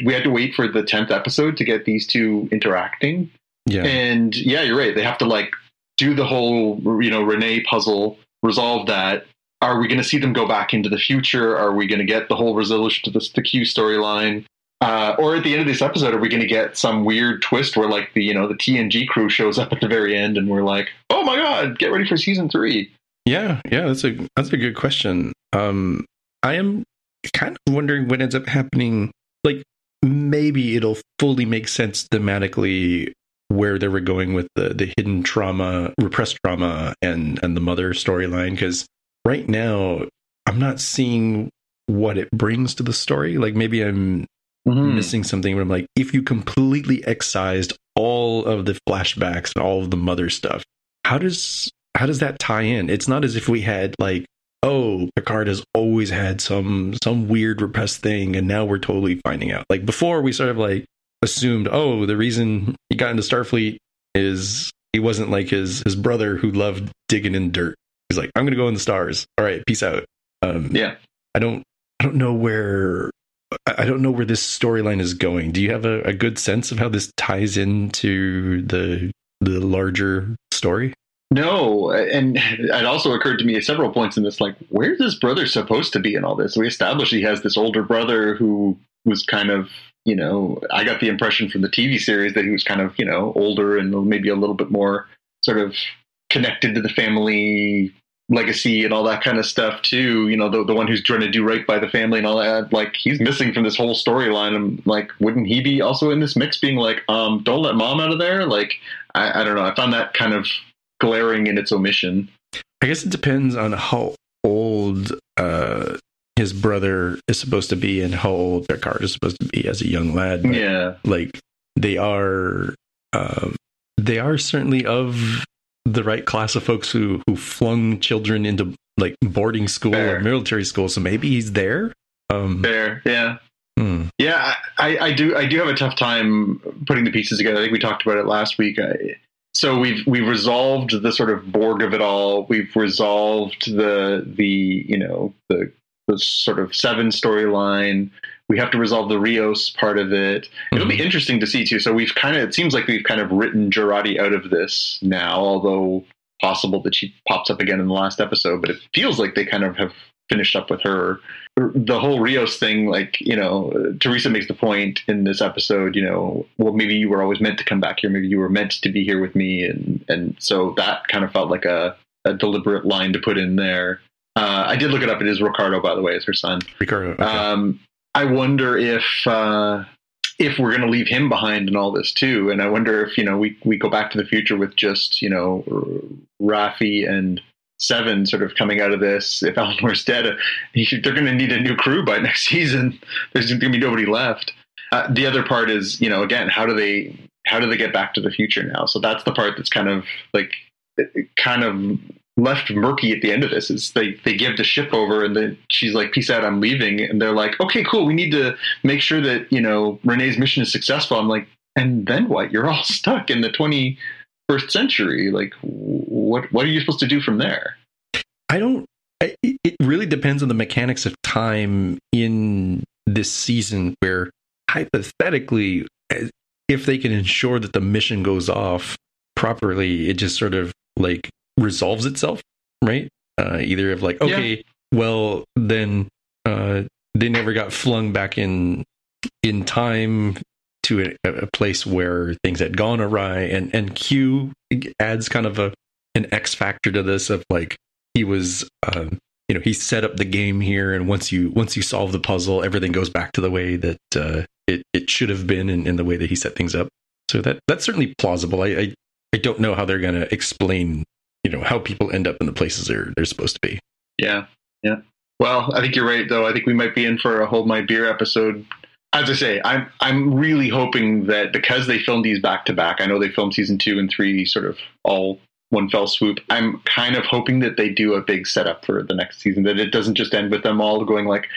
we had to wait for the tenth episode to get these two interacting. Yeah, and yeah, you're right. They have to like do the whole you know Renee puzzle, resolve that. Are we going to see them go back into the future? Are we going to get the whole resolution to this, the Q storyline? Uh, or at the end of this episode, are we going to get some weird twist where, like the you know the TNG crew shows up at the very end, and we're like, "Oh my god, get ready for season three. Yeah, yeah, that's a that's a good question. Um, I am kind of wondering what ends up happening. Like maybe it'll fully make sense thematically where they were going with the the hidden trauma, repressed trauma, and and the mother storyline. Because right now, I'm not seeing what it brings to the story. Like maybe I'm mm-hmm. missing something but I'm like, if you completely excised all of the flashbacks and all of the mother stuff, how does how does that tie in? It's not as if we had like, oh, Picard has always had some some weird repressed thing, and now we're totally finding out. Like before, we sort of like assumed, oh, the reason he got into Starfleet is he wasn't like his his brother who loved digging in dirt. He's like, I'm gonna go in the stars. All right, peace out. Um, yeah, I don't I don't know where I don't know where this storyline is going. Do you have a, a, good sense of how this ties into the the larger story? No, and it also occurred to me at several points in this, like, where's this brother supposed to be in all this? We established he has this older brother who was kind of, you know, I got the impression from the TV series that he was kind of, you know, older and maybe a little bit more sort of connected to the family legacy and all that kind of stuff too. You know, the the one who's trying to do right by the family and all that. Like he's missing from this whole storyline. And like, wouldn't he be also in this mix? Being like, um, don't let mom out of there. Like, I, I don't know. I found that kind of glaring in its omission. I guess it depends on how old uh, his brother is supposed to be and how old Picard is supposed to be as a young lad. But, yeah, like they are. Um, they are certainly of the right class of folks who who flung children into like boarding school Fair. or military school. So maybe he's there. Um, Fair, yeah, hmm. yeah. I, I do I do have a tough time putting the pieces together. I think we talked about it last week. I, so we've we've resolved the sort of Borg of it all. We've resolved the the you know the the sort of seven storyline we have to resolve the Rios part of it. Mm-hmm. It'll be mm-hmm. interesting to see too. So we've kind of it seems like we've kind of written Jurati out of this now, although possible that she pops up again in the last episode. But it feels like they kind of have finished up with her. The whole Rios thing, like you know, Teresa makes the point in this episode. You know, well, maybe you were always meant to come back here. Maybe you were meant to be here with me, and and so that kind of felt like a, a deliberate line to put in there. Uh, I did look it up. It is Ricardo, by the way, is her son. Ricardo. Okay. Um, I wonder if uh, if we're going to leave him behind in all this too, and I wonder if you know we we go back to the future with just you know Raffi and Seven sort of coming out of this. If Elnor's dead, uh, they're going to need a new crew by next season. There's going to be nobody left. Uh, the other part is you know again how do they how do they get back to the future now? So that's the part that's kind of like kind of left murky at the end of this is they they give the ship over and then she's like peace out i'm leaving. And they're like okay cool. We need to make sure that you know renee's mission is successful. I'm like and then what? You're all stuck in the 21st century. Like what what are you supposed to do from there? I don't it really depends on the mechanics of time in this season where hypothetically if they can ensure that the mission goes off properly it just sort of like resolves itself, right? Uh, either of like, okay, yeah. well then uh, they never got flung back in in time to a, a, place where things had gone awry, and and Q adds kind of a an X factor to this of like he was. Um, you know, he set up the game here, and once you once you solve the puzzle, everything goes back to the way that uh, it it should have been, in, in the way that he set things up. So that that's certainly plausible. I I, I don't know how they're going to explain you know how people end up in the places they're they're supposed to be. Yeah, yeah. Well, I think you're right, though. I think we might be in for a hold my beer episode. As I say, I'm I'm really hoping that because they filmed these back to back, I know they filmed season two and three sort of all one fell swoop. I'm kind of hoping that they do a big setup for the next season. That it doesn't just end with them all going like,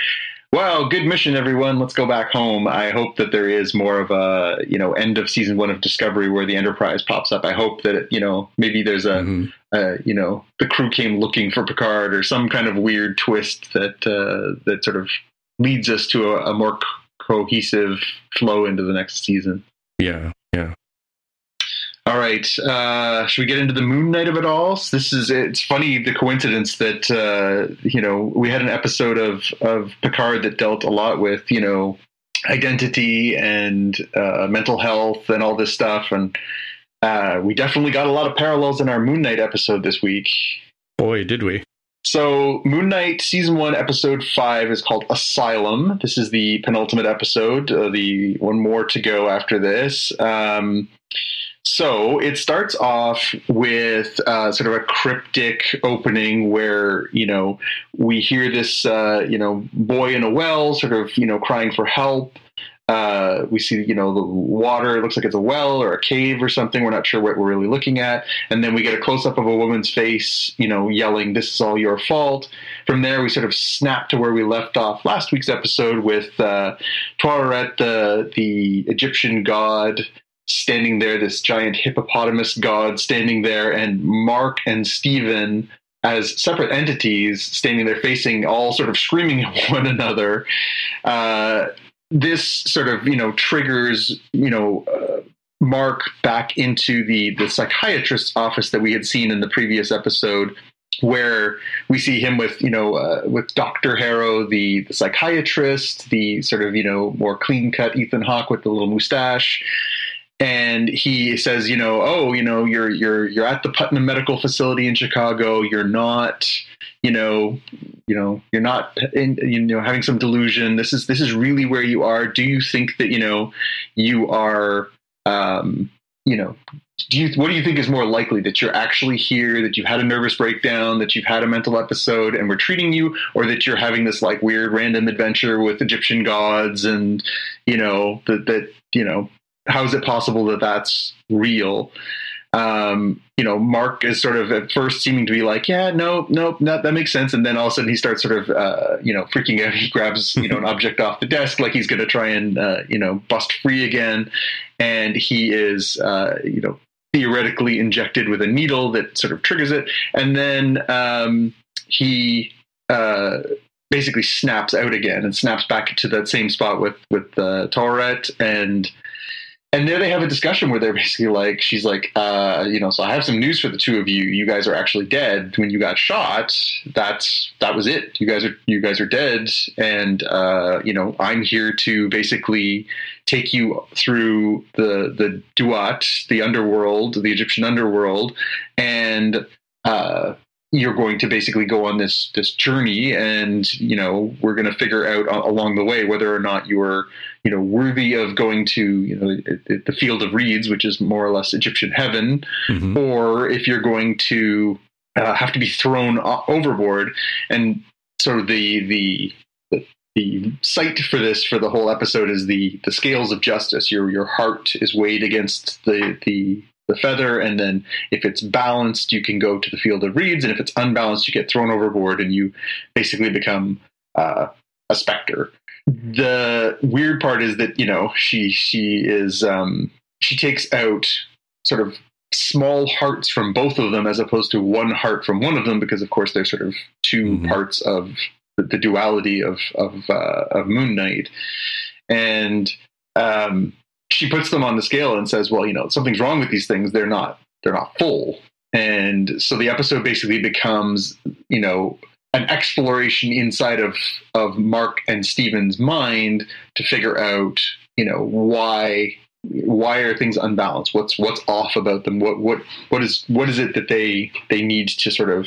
well, good mission, everyone. Let's go back home. I hope that there is more of a, you know, end of season one of Discovery where the Enterprise pops up. I hope that, you know, maybe there's a, mm-hmm. uh, you know, the crew came looking for Picard or some kind of weird twist that uh, that sort of leads us to a, a more cohesive flow into the next season. Yeah, yeah. All right. Uh, should we get into the Moon Knight of it all? This is it's funny the coincidence that uh, you know we had an episode of of Picard that dealt a lot with you know identity and uh, mental health and all this stuff, and uh, we definitely got a lot of parallels in our Moon Knight episode this week. Boy, did we! So, Moon Knight season one, episode five is called Asylum. This is the penultimate episode. Uh, the one more to go after this. Um, so it starts off with uh, sort of a cryptic opening where you know we hear this uh, you know boy in a well, sort of you know crying for help. Uh, we see, you know, the water. It looks like it's a well or a cave or something. We're not sure what we're really looking at. And then we get a close up of a woman's face, you know, yelling, "This is all your fault." From there, we sort of snap to where we left off last week's episode with uh, Taweret, the the Egyptian god, standing there, this giant hippopotamus god standing there, and Mark and Steven as separate entities standing there facing all sort of screaming at one another. Uh, this sort of, you know, triggers, you know, uh, Mark back into the, the psychiatrist's office that we had seen in the previous episode where we see him with you know uh, with Doctor Harrow, the, the psychiatrist, the sort of you know more clean cut Ethan Hawke with the little mustache, and he says, you know, oh, you know, you're you're you're at the Putnam Medical Facility in Chicago. You're not, you know, you know, you're not, in, you know, having some delusion. This is this is really where you are. Do you think that you know you are, um, you know, do you what do you think is more likely that you're actually here, that you've had a nervous breakdown, that you've had a mental episode, and we're treating you, or that you're having this like weird random adventure with Egyptian gods, and you know that that you know how is it possible that that's real? Um, you know, Mark is sort of at first seeming to be like, yeah, no, no, no, that makes sense. And then all of a sudden he starts sort of, uh, you know, freaking out. He grabs, you know, an object off the desk like he's going to try and, uh, you know, bust free again. And he is, uh, you know, theoretically injected with a needle that sort of triggers it. And then um, he uh, basically snaps out again and snaps back to that same spot with, with uh, Taweret and and there they have a discussion where they're basically like, she's like, uh, you know, so I have some news for the two of you. You guys are actually dead. When you got shot, that's that was it. You guys are you guys are dead, and uh, you know, I'm here to basically take you through the the duat, the underworld, the Egyptian underworld, and uh, you're going to basically go on this this journey and you know we're going to figure out along the way whether or not you're you know worthy of going to you know the field of reeds which is more or less egyptian heaven mm-hmm. or if you're going to uh, have to be thrown overboard and sort of the the the site for this for the whole episode is the the scales of justice your your heart is weighed against the the the feather, and then if it's balanced, you can go to the field of reeds, and if it's unbalanced, you get thrown overboard, and you basically become uh, a specter. The weird part is that you know she she is um, she takes out sort of small hearts from both of them as opposed to one heart from one of them because of course they're sort of 2 mm-hmm. parts of the, the, duality of of, uh, of Moon Knight, and um, she puts them on the scale and says, "Well, you know, something's wrong with these things. They're not they're not full." And so the episode basically becomes, you know, an exploration inside of of Mark and Steven's mind to figure out, you know, why why are things unbalanced? What's what's off about them? What what what is what is it that they they need to sort of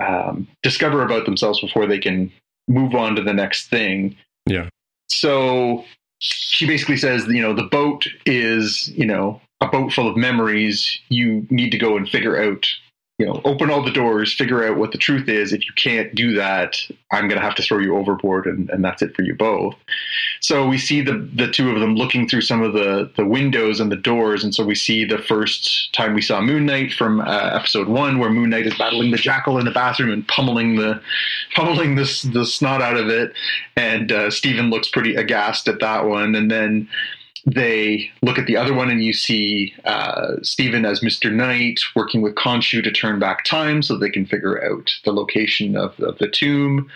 um, discover about themselves before they can move on to the next thing? Yeah. So she basically says, you know, the boat is, you know, a boat full of memories. You need to go and figure out you know, open all the doors, figure out what the truth is. If you can't do that, I'm going to have to throw you overboard, and, and that's it for you both. So we see the the two of them looking through some of the the windows and the doors, and so we see the first time we saw Moon Knight from uh, episode one, where Moon Knight is battling the jackal in the bathroom and pummeling the pummeling the the snot out of it, and uh, Steven looks pretty aghast at that one, and then they look at the other one and you see uh, Steven as Mr. Knight working with Khonshu to turn back time so they can figure out the location of, of the tomb.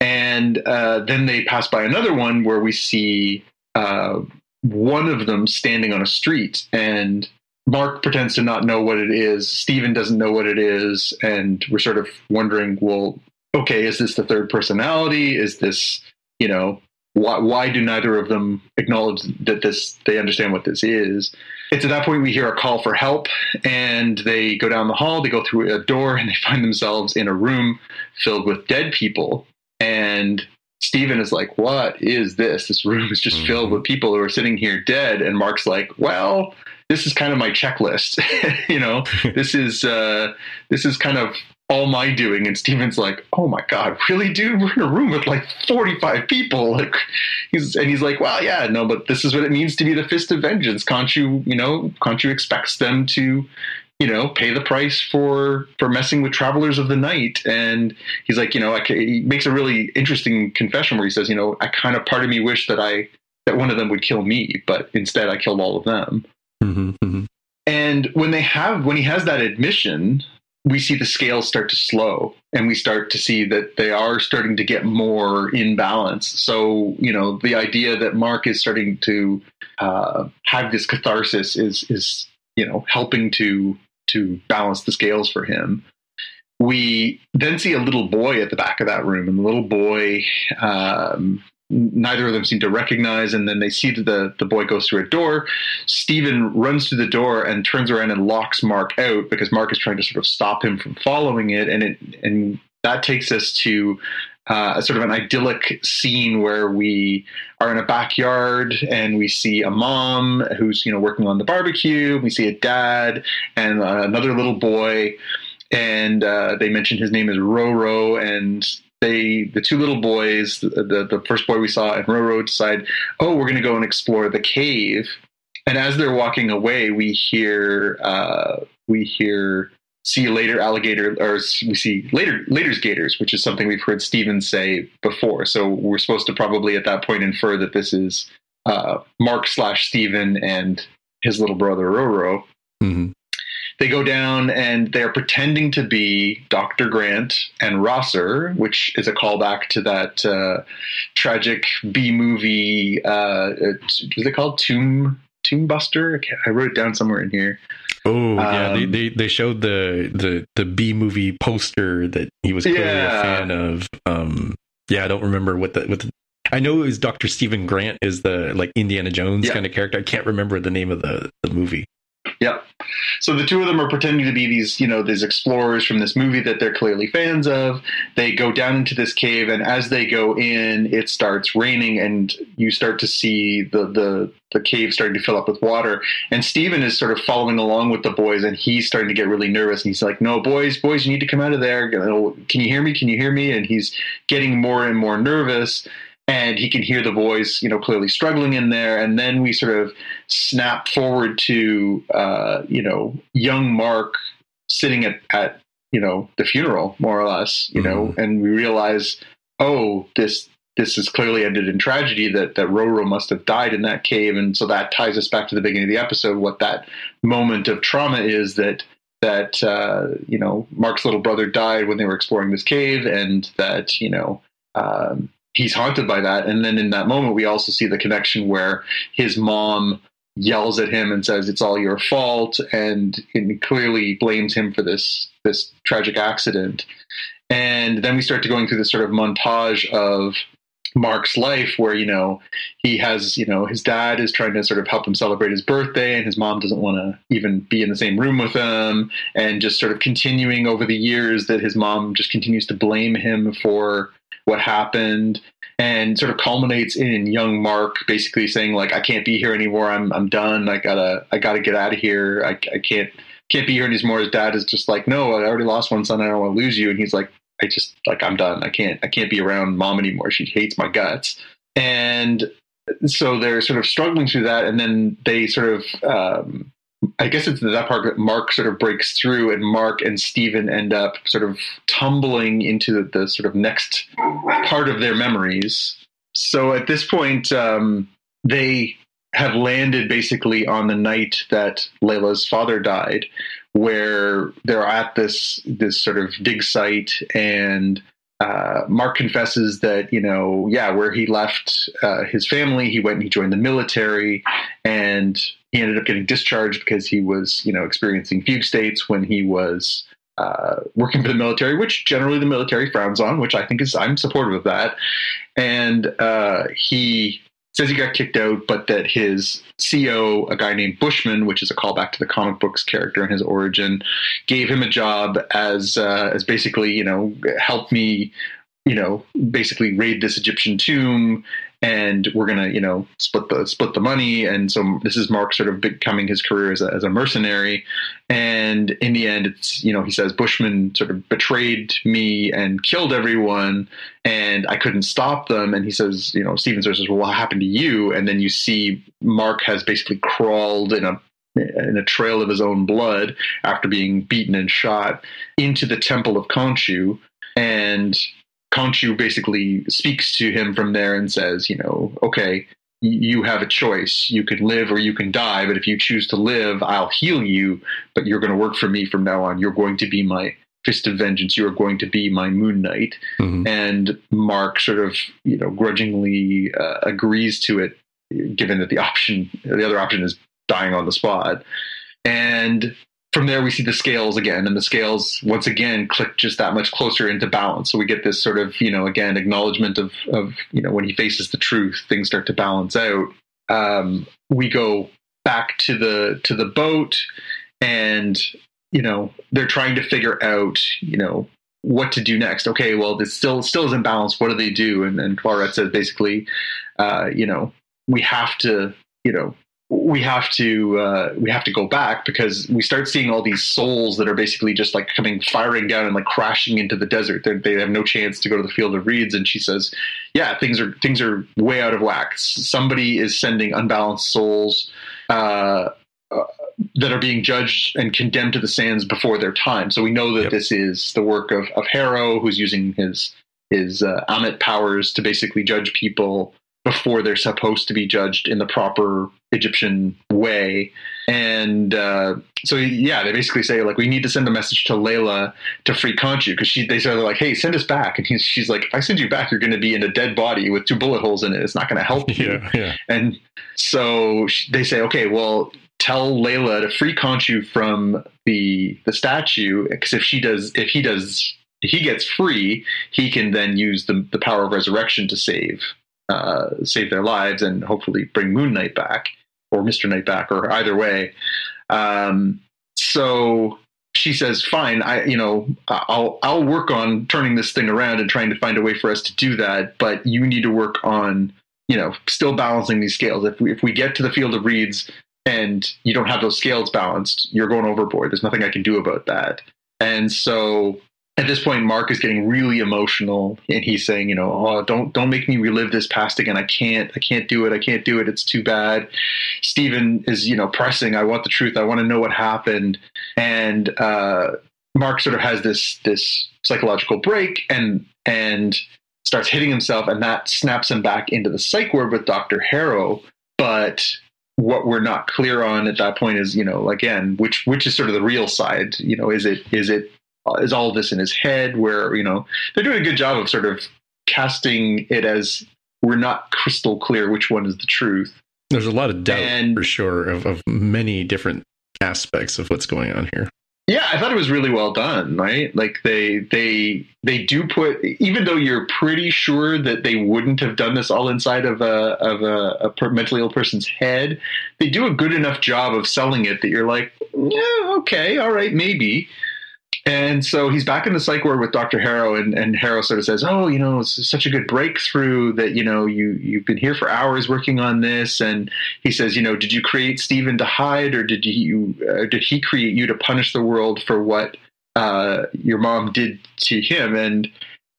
And uh, then they pass by another one where we see uh, one of them standing on a street and Mark pretends to not know what it is. Stephen doesn't know what it is. And we're sort of wondering, well, okay, is this the third personality? Is this, you know, why, why do neither of them acknowledge that this they understand what this is it's at that point we hear a call for help and they go down the hall they go through a door and they find themselves in a room filled with dead people and Stephen is like, What is this? This room is just mm-hmm. filled with people who are sitting here dead. And Mark's like, Well, this is kind of my checklist. you know, this is uh, this is kind of all my doing. And Steven's like, oh my God, really, dude? We're in a room with like 45 people. Like, he's, and he's like, well, yeah, no, but this is what it means to be the fist of vengeance. Khonshu, you you know, Khonshu expects them to, you know, pay the price for, for messing with travelers of the night. And he's like, you know, I, he makes a really interesting confession where he says, you know, I kind of, part of me wish that I, that one of them would kill me, but instead I killed all of them. Mm-hmm, mm-hmm. And when they have, when he has that admission, we see the scales start to slow and we start to see that they are starting to get more in balance. So, you know, the idea that Mark is starting to uh, have this catharsis is, is, you know, helping to, to balance the scales for him. We then see a little boy at the back of that room, and the little boy um, neither of them seem to recognize and then they see that the, the boy goes through a door. Steven runs through the door and turns around and locks mark out because mark is trying to sort of stop him from following it and it and that takes us to uh, a sort of an idyllic scene where we are in a backyard and we see a mom who's you know working on the barbecue. We see a dad and uh, another little boy and uh, they mention his name is Roro, and they the two little boys, the, the, the first boy we saw and Roro decide, oh, we're going to go and explore the cave. And as they're walking away, we hear uh, we hear see later alligator or we see later later's gators which is something we've heard steven say before. So we're supposed to probably at that point infer that this is uh, mark slash steven and his little brother roro. Mm-hmm they go down and they're pretending to be Dr. Grant and Rosser, which is a callback to that uh, tragic B movie. Uh, what's it called? Tomb Tomb Buster. I wrote it down somewhere in here. Oh yeah, they, Um, they they showed the the the B movie poster that he was clearly Yeah. a fan of. Um, yeah, I don't remember what the what the, I know it was Dr. Stephen Grant is the like Indiana Jones Yeah. kind of character. I can't remember the name of the the movie. Yep. So the two of them are pretending to be these, you know, these explorers from this movie that they're clearly fans of. They go down into this cave, and as they go in, it starts raining, and you start to see the the the cave starting to fill up with water. And Steven is sort of following along with the boys, and he's starting to get really nervous. And he's like, "No, boys, boys, you need to come out of there. Can you hear me? Can you hear me?" And he's getting more and more nervous. And he can hear the boys, you know, clearly struggling in there. And then we sort of snap forward to uh, you know young Mark sitting at at you know the funeral more or less you know and we realize oh this this has clearly ended in tragedy that that Roro must have died in that cave. And so that ties us back to the beginning of the episode what that moment of trauma is that that uh, you know Mark's little brother died when they were exploring this cave and that you know um, he's haunted by that. And then in that moment we also see the connection where his mom yells at him and says it's all your fault and, and clearly blames him for this this tragic accident. And then we start to going through this sort of montage of Mark's life where you know he has you know his dad is trying to sort of help him celebrate his birthday and his mom doesn't want to even be in the same room with him and just sort of continuing over the years that his mom just continues to blame him for what happened and sort of culminates in young Mark basically saying like I can't be here anymore. I'm I'm done. I gotta I gotta get out of here. I, I can't can't be here anymore. His dad is just like no I already lost one son. I don't want to lose you. And he's like I just like I'm done. I can't I can't be around mom anymore. She hates my guts. And so they're sort of struggling through that. And then they sort of um, I guess it's that part that Mark sort of breaks through, and Mark and Stephen end up sort of tumbling into the, the sort of next part of their memories. So at this point, um, they have landed basically on the night that Layla's father died, where they're at this this sort of dig site, and uh, Mark confesses that you know, yeah, where he left uh, his family, he went and he joined the military, and he ended up getting discharged because he was, you know, experiencing fugue states when he was uh, working for the military, which generally the military frowns on, which I think is I'm supportive of that. And uh, he says he got kicked out, but that his CO, a guy named Bushman, which is a callback to the comic books character and his origin, gave him a job as uh, as basically, you know, help me, you know, basically raid this Egyptian tomb and we're gonna you know split the split the money. And so this is mark sort of becoming his career as a, as a mercenary. And in the end it's you know he says bushman sort of betrayed me and killed everyone and i couldn't stop them. And he says you know steven says well what happened to you? And then you see mark has basically crawled in a in a trail of his own blood after being beaten and shot into the temple of Khonshu. And Khonshu basically speaks to him from there and says, you know, okay, you have a choice. You can live or you can die, but if you choose to live, I'll heal you, but you're going to work for me from now on. You're going to be my fist of vengeance. You are going to be my moon knight. Mhm. And Mark sort of, you know, grudgingly uh, agrees to it, given that the option, the other option is dying on the spot. And from there, we see the scales again, and the scales once again click just that much closer into balance. So we get this sort of, you know, again, acknowledgement of, of you know, when he faces the truth, things start to balance out. Um, we go back to the to the boat, and you know, they're trying to figure out, you know, what to do next. Okay, well, this still still isn't balanced. What do they do? And and Taweret says basically, uh, you know, we have to, you know, we have to uh, we have to go back because we start seeing all these souls that are basically just like coming firing down and like crashing into the desert. They're, they have no chance to go to the field of reeds. And she says, "Yeah, things are things are way out of whack. Somebody is sending unbalanced souls." Uh, uh, that are being judged and condemned to the sands before their time. So we know that Yep. this is the work of, of Harrow, who's using his his uh, Ammit powers to basically judge people before they're supposed to be judged in the proper Egyptian way. And uh, so, yeah, they basically say like we need to send a message to Layla to free Khonshu because she they say like, hey, send us back, and he's, she's like, if I send you back, you're going to be in a dead body with two bullet holes in it. It's not going to help you. Yeah, yeah. And so they say, okay, well, tell Layla to free Khonshu from the the statue because if she does, if he does, if he gets free, he can then use the the power of resurrection to save uh, save their lives and hopefully bring Moon Knight back or Mister Knight back or either way. Um, so she says, "Fine, I you know I'll I'll work on turning this thing around and trying to find a way for us to do that, but you need to work on." You know, still balancing these scales. If we if we get to the field of reeds and you don't have those scales balanced, you're going overboard. There's nothing I can do about that. And so at this point, Mark is getting really emotional, and he's saying, "You know, oh, don't don't make me relive this past again. I can't. I can't do it. I can't do it. It's too bad." Stephen is, you know, pressing. I want the truth. I want to know what happened. And uh, Mark sort of has this this psychological break, and and starts hitting himself, and that snaps him back into the psych ward with Doctor Harrow. But what we're not clear on at that point is, you know, again, which which is sort of the real side. You know, is it is it is all of this in his head? Where you know they're doing a good job of sort of casting it as we're not crystal clear which one is the truth. There's a lot of doubt And- for sure of, of many different aspects of what's going on here. Yeah, I thought it was really well done, right? Like they they they do put even though you're pretty sure that they wouldn't have done this all inside of a of a, a mentally ill person's head, they do a good enough job of selling it that you're like, yeah, okay, all right, maybe. And so he's back in the psych ward with Dr. Harrow, and, and Harrow sort of says, "Oh, you know, it's such a good breakthrough that you know you you've been here for hours working on this." And he says, "You know, did you create Steven to hide, or did you uh, did he create you to punish the world for what uh, your mom did to him?" And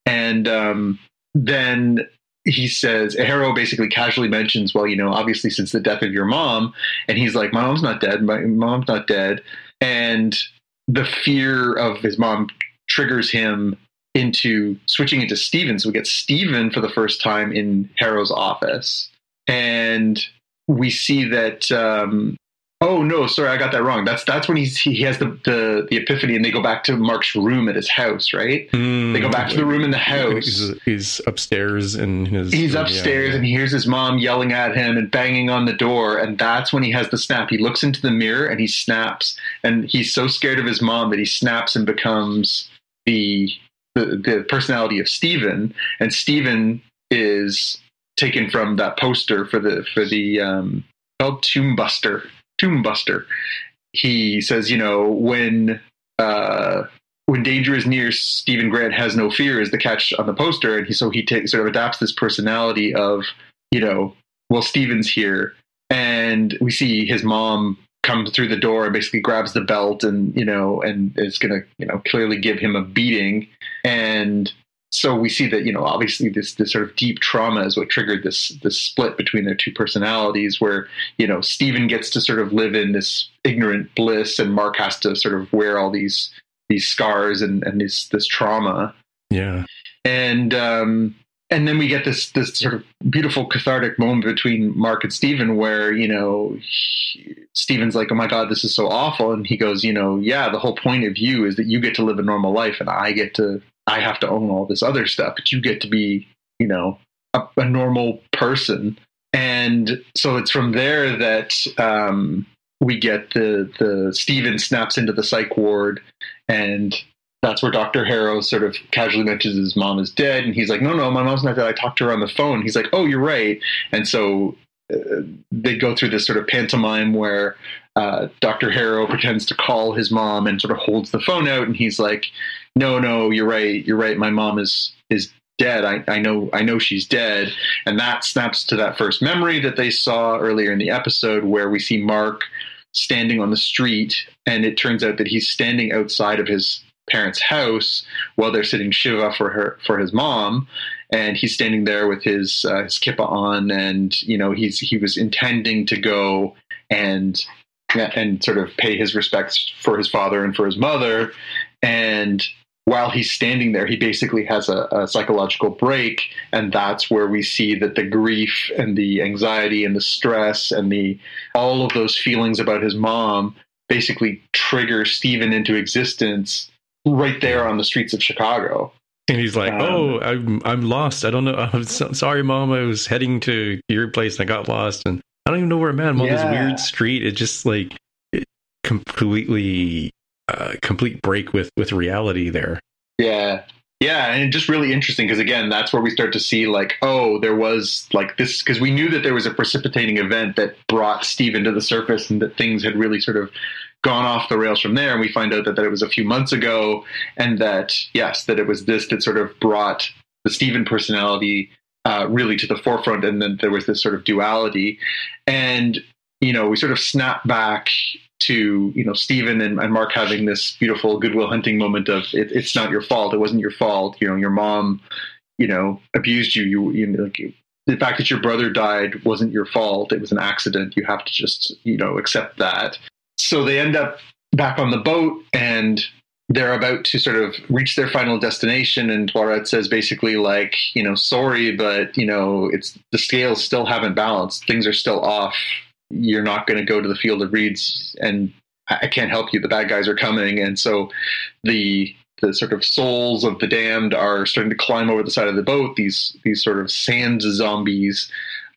and um, then he says Harrow basically casually mentions, "Well, you know, obviously since the death of your mom," and he's like, "My mom's not dead. My mom's not dead," and the fear of his mom triggers him into switching into Steven. So we get Steven for the first time in Harrow's office. And we see that um oh no, sorry, I got that wrong. That's that's when he's he has the, the the epiphany and they go back to Mark's room at his house, right? They go back to the room in the house. He's, he's upstairs in his. He's yeah, upstairs yeah. and he hears his mom yelling at him and banging on the door. And that's when he has the snap. He looks into the mirror and he snaps. And he's so scared of his mom that he snaps and becomes the the, the personality of Steven. And Steven is taken from that poster for the for the um called Tomb Buster. Tomb Buster. He says, you know, when uh when danger is near, Steven Grant has no fear is the catch on the poster, and he so he sort of adapts this personality of you know, well, Steven's here, and we see his mom come through the door and basically grabs the belt and you know and is to you know clearly give him a beating. And so we see that you know obviously this this sort of deep trauma is what triggered this this split between their two personalities where you know Steven gets to sort of live in this ignorant bliss and Mark has to sort of wear all these these scars and and this this trauma Yeah. and um and then we get this this sort of beautiful cathartic moment between Mark and Steven where you know he, Steven's like oh my god this is so awful and he goes you know yeah the whole point of you is that you get to live a normal life and I get to I have to own all this other stuff but you get to be you know a, a normal person and so it's from there that um we get the the Steven snaps into the psych ward and that's where Dr. Harrow sort of casually mentions his mom is dead. And he's like, no, no, my mom's not dead. I talked to her on the phone. He's like, oh, you're right. And so uh, they go through this sort of pantomime where uh, Dr. Harrow pretends to call his mom and sort of holds the phone out. And he's like, no, no, you're right. You're right. My mom is, is dead. I, I know, I know she's dead. And that snaps to that first memory that they saw earlier in the episode where we see Mark standing on the street. And it turns out that he's standing outside of his parents' house while they're sitting shiva for her for his mom, and he's standing there with his uh, his kippa on, and you know he's he was intending to go and and sort of pay his respects for his father and for his mother, and while he's standing there, he basically has a, a, psychological break, and that's where we see that the grief and the anxiety and the stress and the all of those feelings about his mom basically trigger Steven into existence right there on the streets of Chicago. And he's like, um, "Oh, I'm I'm lost. I don't know. I'm so, sorry, mom. I was heading to your place and I got lost, and I don't even know where I'm at. I'm on this weird street. It just like it completely uh, complete break with with reality there. Yeah, yeah, and just really interesting because again, that's where we start to see like, oh, there was like this because we knew that there was a precipitating event that brought Steven to the surface and that things had really sort of gone off the rails from there. And we find out that, that it was a few months ago, and that yes, that it was this that sort of brought the Steven personality uh, really to the forefront, and then there was this sort of duality, and you know we sort of snap back to you know Steven and, and Mark having this beautiful goodwill hunting moment of it, it's not your fault, it wasn't your fault, you know your mom, you know abused you, you, you know, like, the fact that your brother died wasn't your fault, it was an accident. You have to just you know accept that. So they end up back on the boat and they're about to sort of reach their final destination and Taweret says basically like, you know, sorry, but you know, it's the scales still haven't balanced. Things are still off. You're not going to go to the field of reeds and I can't help you. The bad guys are coming. And so the the sort of souls of the damned are starting to climb over the side of the boat. These these sort of sand zombies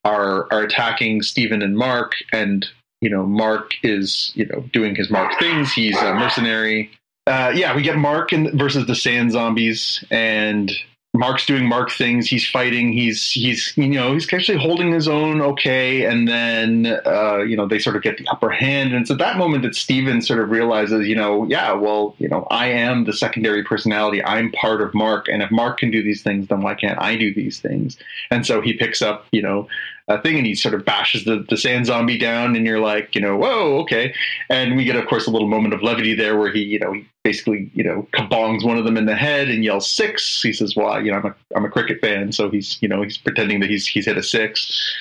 are are attacking Steven and Mark and you know, Mark is, you know, doing his Mark things. He's a mercenary uh, yeah, we get Mark in, versus the Sand Zombies, and Mark's doing Mark things. He's fighting. He's he's you know he's actually holding his own okay, and then uh, you know they sort of get the upper hand, and it's at that moment that Steven sort of realizes, you know, yeah, well, you know, I am the secondary personality. I'm part of Mark, and if Mark can do these things, then why can't I do these things? And so he picks up, you know, uh, thing, and he sort of bashes the, the sand zombie down, and you're like, you know, whoa, okay. And we get, of course, a little moment of levity there where he, you know, he basically, you know, kabongs one of them in the head and yells six. He says, "Well, you know, I'm a I'm a cricket fan," so he's, you know, he's pretending that he's he's hit a six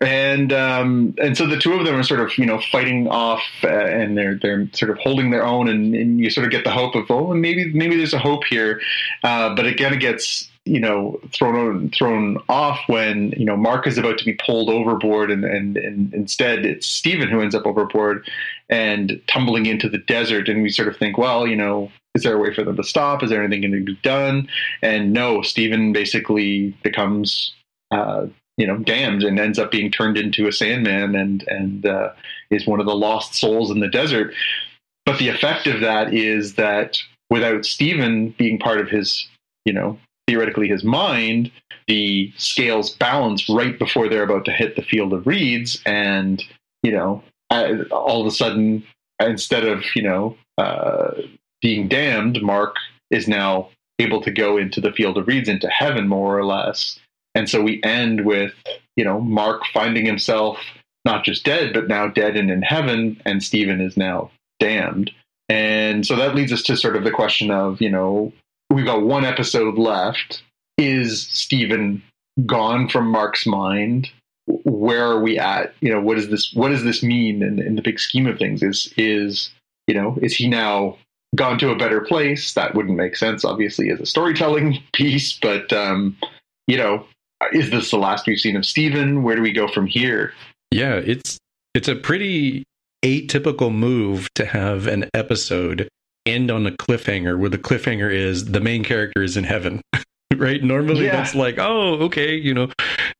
and um, and so the two of them are sort of you know fighting off, uh, and they're they're sort of holding their own, and, and you sort of get the hope of oh maybe maybe there's a hope here, uh, but again it gets you know thrown thrown off when you know Mark is about to be pulled overboard, and and, and instead it's Steven who ends up overboard and tumbling into the desert, and we sort of think well you know is there a way for them to stop? Is there anything going to be done? And no, Steven basically becomes uh, you know damned and ends up being turned into a Sandman and and uh, is one of the lost souls in the desert. But the effect of that is that without Steven being part of his, you know, theoretically his mind, the scales balance right before they're about to hit the field of reeds, and you know, all of a sudden, instead of you know uh, being damned, Mark is now able to go into the field of reeds, into heaven, more or less, and so we end with, you know, Mark finding himself not just dead, but now dead and in heaven, and Steven is now damned. And so that leads us to sort of the question of, you know, we've got one episode left. Is Steven gone from Mark's mind? Where are we at? You know, what does this what does this mean in, in the big scheme of things? Is is you know, is he now gone to a better place? That wouldn't make sense, obviously, as a storytelling piece, but um, you know, is this the last we've seen of Steven? Where do we go from here? Yeah, it's it's a pretty atypical move to have an episode end on a cliffhanger where the cliffhanger is the main character is in heaven. right? Normally yeah. that's like, oh, okay, you know,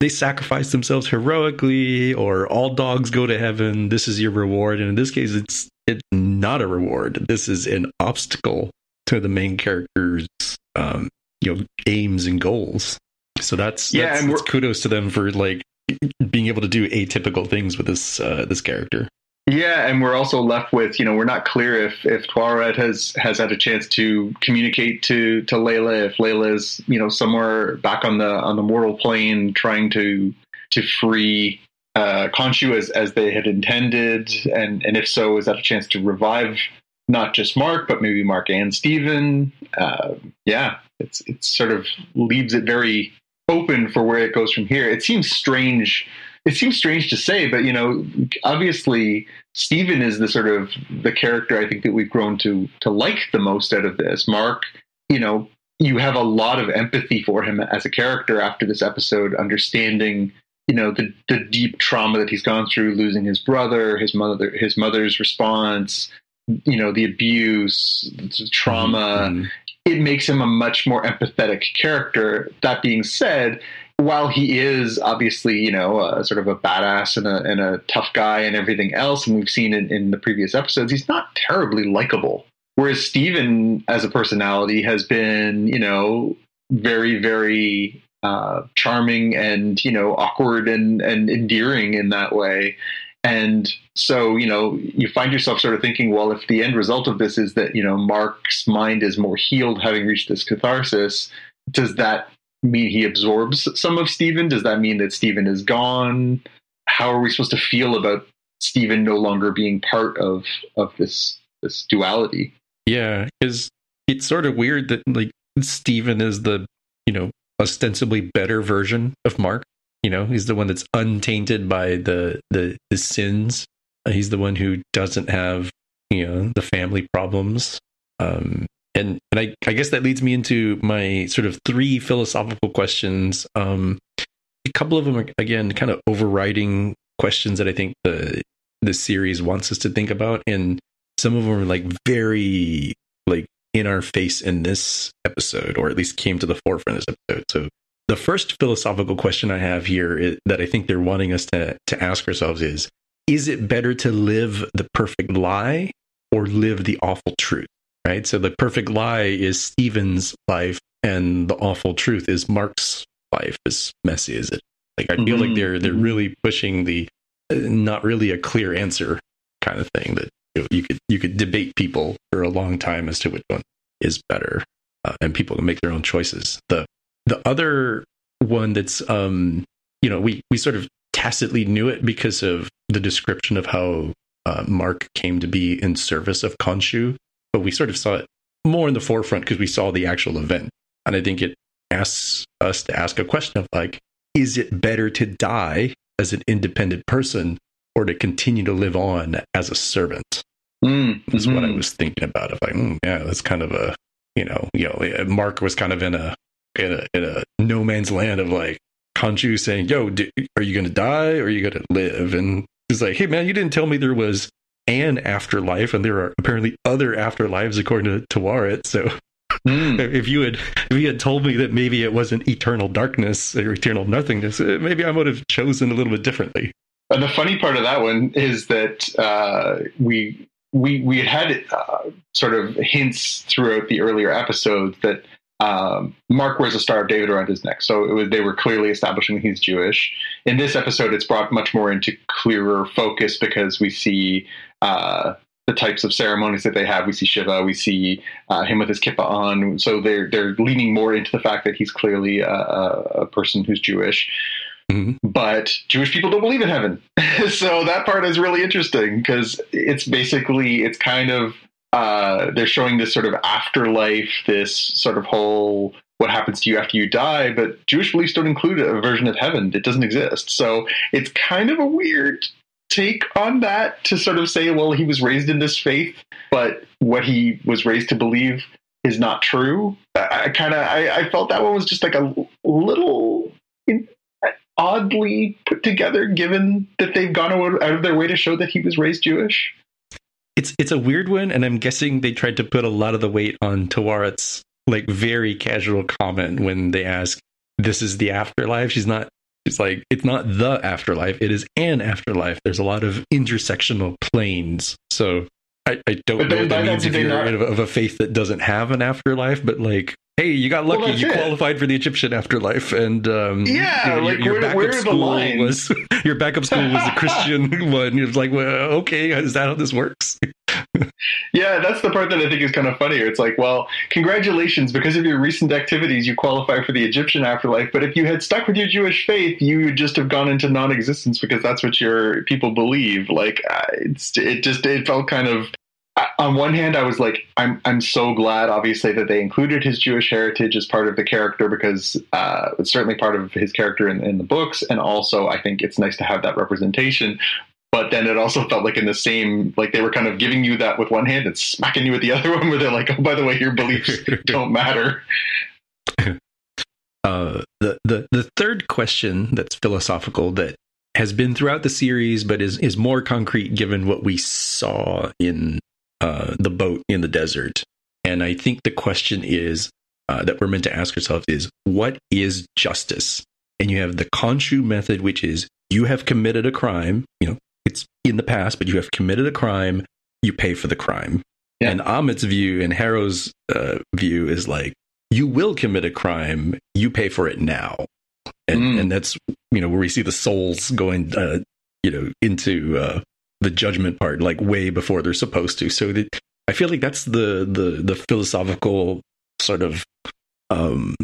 they sacrifice themselves heroically or all dogs go to heaven. This is your reward. And in this case it's it's not a reward. This is an obstacle to the main character's um, you know, aims and goals. So that's yeah, that's, and that's kudos to them for like being able to do atypical things with this uh, this character. Yeah, and we're also left with you know we're not clear if if Taweret has has had a chance to communicate to to Layla if Layla is you know somewhere back on the on the mortal plane trying to to free uh, Khonshu as as they had intended, and and if so, is that a chance to revive not just Mark but maybe Mark and Steven? Uh, yeah, it's it sort of leaves it very open for where it goes from here. It seems strange. It seems strange to say, but you know, obviously, Steven is the sort of the character I think that we've grown to to like the most out of this. Mark you know, you have a lot of empathy for him as a character after this episode, understanding you know the the deep trauma that he's gone through, losing his brother, his mother, his mother's response, you know, the abuse, the trauma. Mm-hmm. It makes him a much more empathetic character. That being said, while he is obviously, you know, a, sort of a badass and a, and a tough guy and everything else, and we've seen it in the previous episodes, he's not terribly likable. Whereas Steven, as a personality, has been, you know, very, very uh, charming and, you know, awkward and, and endearing in that way. And so, you know, you find yourself sort of thinking, well, if the end result of this is that, you know, Mark's mind is more healed having reached this catharsis, does that mean he absorbs some of Steven? Does that mean that Steven is gone? How are we supposed to feel about Steven no longer being part of of this this duality? Yeah, because it's sort of weird that like Steven is the, you know, ostensibly better version of Mark. You know, he's the one that's untainted by the the, the sins. He's the one who doesn't have, you know, the family problems. Um, and and I, I guess that leads me into my sort of three philosophical questions. Um, a couple of them are again kind of overriding questions that I think the the series wants us to think about, and some of them are like very like in our face in this episode, or at least came to the forefront of this episode. So the first philosophical question I have here is, that I think they're wanting us to to ask ourselves is: Is it better to live the perfect lie or live the awful truth? Right. So the perfect lie is Steven's life, and the awful truth is Mark's life. As messy as it, like I feel mm-hmm. like they're they're mm-hmm. really pushing the uh, not really a clear answer kind of thing that you could you could debate people for a long time as to which one is better, uh, and people can make their own choices. The the other one that's um you know we we sort of tacitly knew it because of the description of how uh, Mark came to be in service of Khonshu, but we sort of saw it more in the forefront because we saw the actual event, and I think it asks us to ask a question of like, is it better to die as an independent person or to continue to live on as a servant. Mm, is what I mm-hmm. was thinking about. If like, mm, yeah, that's kind of a, you know, you know, Mark was kind of in a in a, in a no man's land of like Khonshu saying, "Yo, do, are you going to die or are you going to live?" And he's like, "Hey, man, you didn't tell me there was an afterlife, and there are apparently other afterlives according to Taweret. So." Mm. If you had if you had told me that maybe it wasn't eternal darkness or eternal nothingness, uh, maybe I would have chosen a little bit differently. And the funny part of that one is that uh, we we we had uh, sort of hints throughout the earlier episodes that um, Mark wears a Star of David around his neck, so was, they were clearly establishing he's Jewish. In this episode, it's brought much more into clearer focus because we see uh, the types of ceremonies that they have. We see Shiva, we see uh, him with his kippah on, so they're they're leaning more into the fact that he's clearly a, a person who's Jewish. Mm-hmm. But Jewish people don't believe in heaven. so that part is really interesting because it's basically, it's kind of, uh, they're showing this sort of afterlife, this sort of whole what happens to you after you die, but Jewish beliefs don't include a version of heaven. It doesn't exist. So it's kind of a weird take on that to sort of say, well, he was raised in this faith, but what he was raised to believe is not true. I, I kind of I, I, felt that one was just like a little oddly put together, given that they've gone out of their way to show that he was raised Jewish. It's it's a weird one, and I'm guessing they tried to put a lot of the weight on Taweret's like very casual comment when they ask, "This is the afterlife." She's not. It's like it's not the afterlife; it is an afterlife. There's a lot of intersectional planes. So I, I don't but know what that means if you're not... of a faith that doesn't have an afterlife, but like hey, you got lucky. Well, you it. qualified for the Egyptian afterlife, and um, yeah, you know, like your, your where, backup school was your backup school was a Christian one. It was like, well, okay, is that how this works? yeah, that's the part that I think is kind of funnier. It's like, well, congratulations, because of your recent activities, you qualify for the Egyptian afterlife. But if you had stuck with your Jewish faith, you would just have gone into non-existence because that's what your people believe. Like, it's it just it felt kind of on one hand, I was like, I'm I'm so glad, obviously, that they included his Jewish heritage as part of the character because uh, it's certainly part of his character in, in the books, and also I think it's nice to have that representation. but then it also felt like in the same like they were kind of giving you that with one hand and smacking you with the other one where they're like oh by the way your beliefs don't matter uh, the, the the third question that's philosophical that has been throughout the series but is is more concrete given what we saw in uh, the boat in the desert and i think the question is uh, that we're meant to ask ourselves is what is justice and you have the Khonshu method which is you have committed a crime you know it's in the past, but you have committed a crime, you pay for the crime. Yeah. And Ammit's view and Harrow's uh, view is like, you will commit a crime, you pay for it now. And, mm. and that's, you know, where we see the souls going, uh, you know, into uh, the judgment part, like way before they're supposed to. So that, I feel like that's the, the, the philosophical sort of um,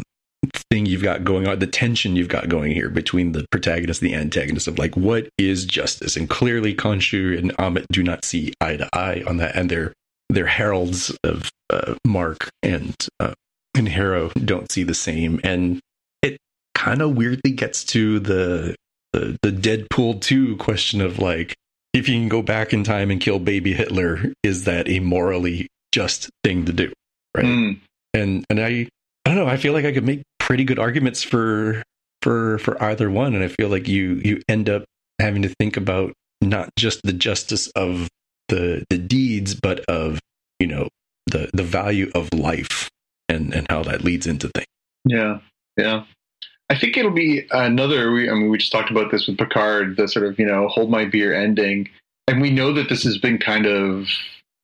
thing you've got going on, the tension you've got going here between the protagonist and the antagonist of like what is justice, and clearly Khonshu and Ammit do not see eye to eye on that, and they're they're heralds of uh, Mark and uh, and Harrow don't see the same, and it kind of weirdly gets to the, the the Deadpool two question of like if you can go back in time and kill baby Hitler, is that a morally just thing to do, right? Mm. And and I I don't know. I feel like I could make pretty good arguments for for for either one, and I feel like you you end up having to think about not just the justice of the the deeds, but of you know the the value of life and and how that leads into things. Yeah, yeah. I think it'll be another. I mean, we just talked about this with Picard, the sort of you know hold my beer ending, and we know that this has been kind of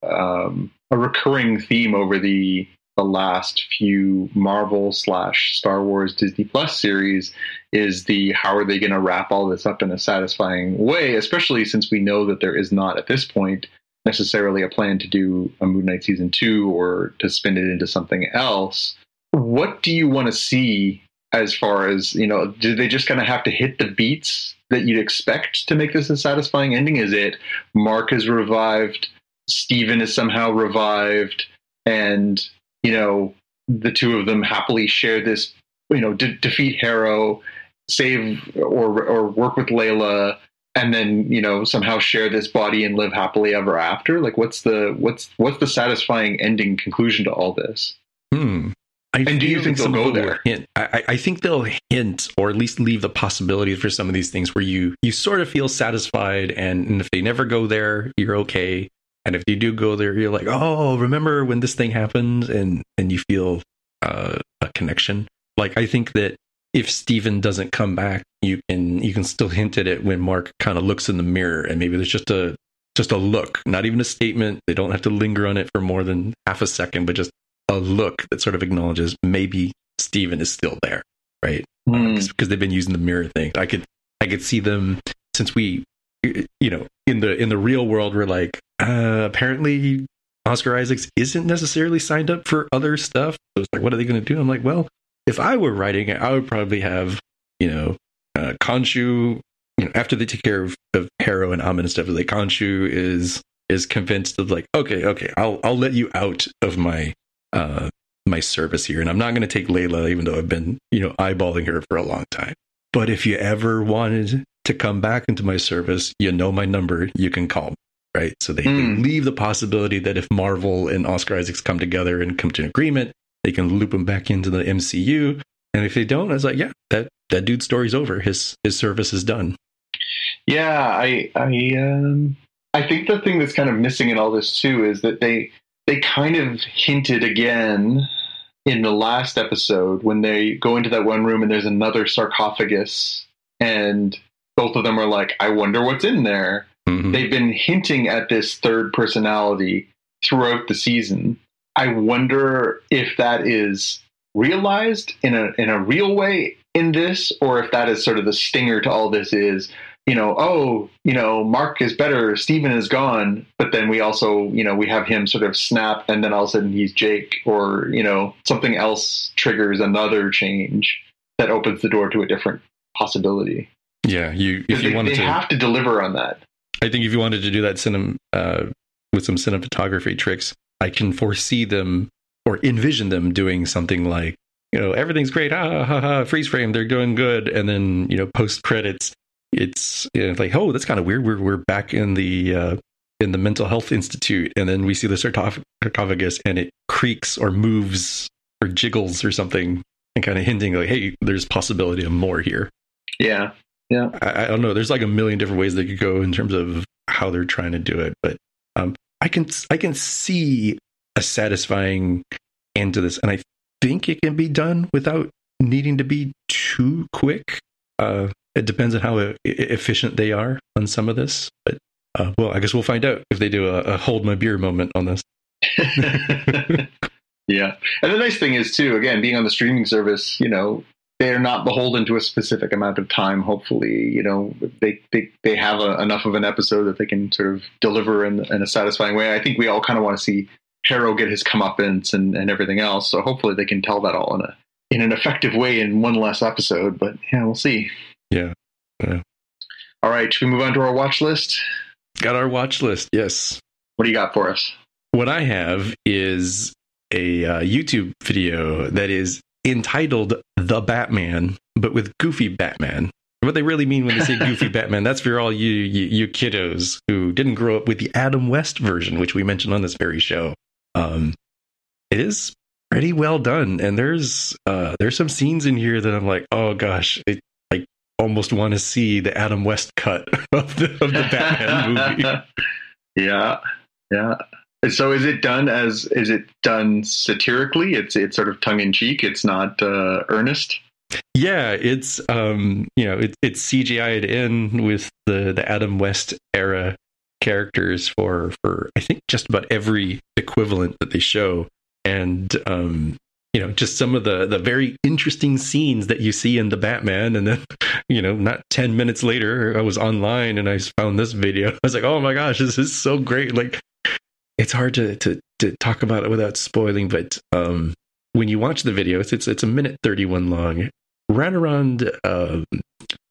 um, a recurring theme over the the last few Marvel slash Star Wars Disney Plus series is the how are they going to wrap all this up in a satisfying way, especially since we know that there is not at this point necessarily a plan to do a Moon Knight season two or to spin it into something else. What do you want to see as far as, you know, do they just kind of have to hit the beats that you'd expect to make this a satisfying ending? Is it Mark is revived, Steven is somehow revived, and you know, the two of them happily share this, you know, de- defeat Harrow, save or or work with Layla, and then you know somehow share this body and live happily ever after. Like, what's the what's what's the satisfying ending conclusion to all this? Hmm. I and do you think they'll go there? Hint. I, I think they'll hint, or at least leave the possibility for some of these things where you you sort of feel satisfied, and, and if they never go there, you're okay. And if you do go there, you're like, oh, remember when this thing happened, and and you feel uh, a connection. Like I think that if Steven doesn't come back, you can you can still hint at it when Mark kind of looks in the mirror, and maybe there's just a just a look, not even a statement. They don't have to linger on it for more than half a second, but just a look that sort of acknowledges maybe Steven is still there, right? Mm. Uh, because they've been using the mirror thing. I could I could see them since we you know in the in the real world we're like uh, apparently Oscar Isaacs isn't necessarily signed up for other stuff. So it's like, what are they going to do? I'm like, well, if I were writing it, I would probably have, you know, uh, Khonshu, you know, after they take care of, of Harrow and Ammit and stuff, like Khonshu is is convinced of like, okay, okay, I'll I'll let you out of my uh my service here, and I'm not going to take Layla, even though I've been, you know, eyeballing her for a long time. But if you ever wanted to come back into my service, you know my number, you can call me right? So they, mm. they, leave the possibility that if Marvel and Oscar Isaacs come together and come to an agreement, they can loop him back into the MCU. And if they don't, I was like, yeah, that that dude's story's over. His his service is done. Yeah, I I um I think the thing that's kind of missing in all this too is that they they kind of hinted again in the last episode when they go into that one room and there's another sarcophagus and both of them are like, I wonder what's in there. Mm-hmm. They've been hinting at this third personality throughout the season. I wonder if that is realized in a in a real way in this, or if that is sort of the stinger to all this is, you know, oh, you know, Mark is better, Steven is gone, but then we also, you know, we have him sort of snap and then all of a sudden he's Jake, or, you know, something else triggers another change that opens the door to a different possibility. Yeah, you if you they, wanted they to have to deliver on that. I think if you wanted to do that cinem uh, with some cinematography tricks, I can foresee them or envision them doing something like, you know, everything's great, ha ha ha, freeze frame, they're doing good, and then you know, post credits, it's you know, like, oh, that's kind of weird. We're we're back in the uh, in the mental health institute, and then we see the sarcophagus, and it creaks or moves or jiggles or something, and kind of hinting like, hey, there's possibility of more here. Yeah, yeah. I, I, don't know. There's like a million different ways they could go in terms of how they're trying to do it, but um, I can I can see a satisfying end to this, and I think it can be done without needing to be too quick. Uh, it depends on how efficient they are on some of this, but uh, well, I guess we'll find out if they do a, a hold my beer moment on this. yeah, and the nice thing is too, again, being on the streaming service, you know, they're not beholden to a specific amount of time. Hopefully, you know, they they, they have a, enough of an episode that they can sort of deliver in, in a satisfying way. I think we all kind of want to see Harrow get his comeuppance and, and everything else. So hopefully they can tell that all in a in an effective way in one last episode. But yeah, we'll see. Yeah. yeah. All right, should we move on to our watch list? Got our watch list. Yes. What do you got for us? What I have is a uh, YouTube video that is entitled "The Batman," but with Goofy Batman. What they really mean when they say Goofy Batman, that's for all you, you, you kiddos who didn't grow up with the Adam West version, which we mentioned on this very show. Um, it is pretty well done, and there's uh, there's some scenes in here that I'm like, oh gosh, it, I almost want to see the Adam West cut of the, of the Batman movie. Yeah, yeah. So is it done as is it done satirically? It's it's sort of tongue in cheek. It's not uh, earnest. Yeah, it's um, you know, it, it's CGI'd in with the the Adam West era characters for for I think just about every equivalent that they show, and um, you know, just some of the the very interesting scenes that you see in the Batman, and then you know, not ten minutes later, I was online and I found this video. I was like, oh my gosh, this is so great! Like, it's hard to to to talk about it without spoiling, but um, when you watch the video, it's it's, it's a minute thirty one long, right around um,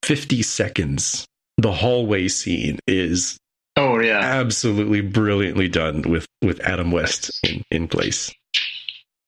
fifty seconds. The hallway scene is oh yeah, absolutely brilliantly done with with Adam West in, in place.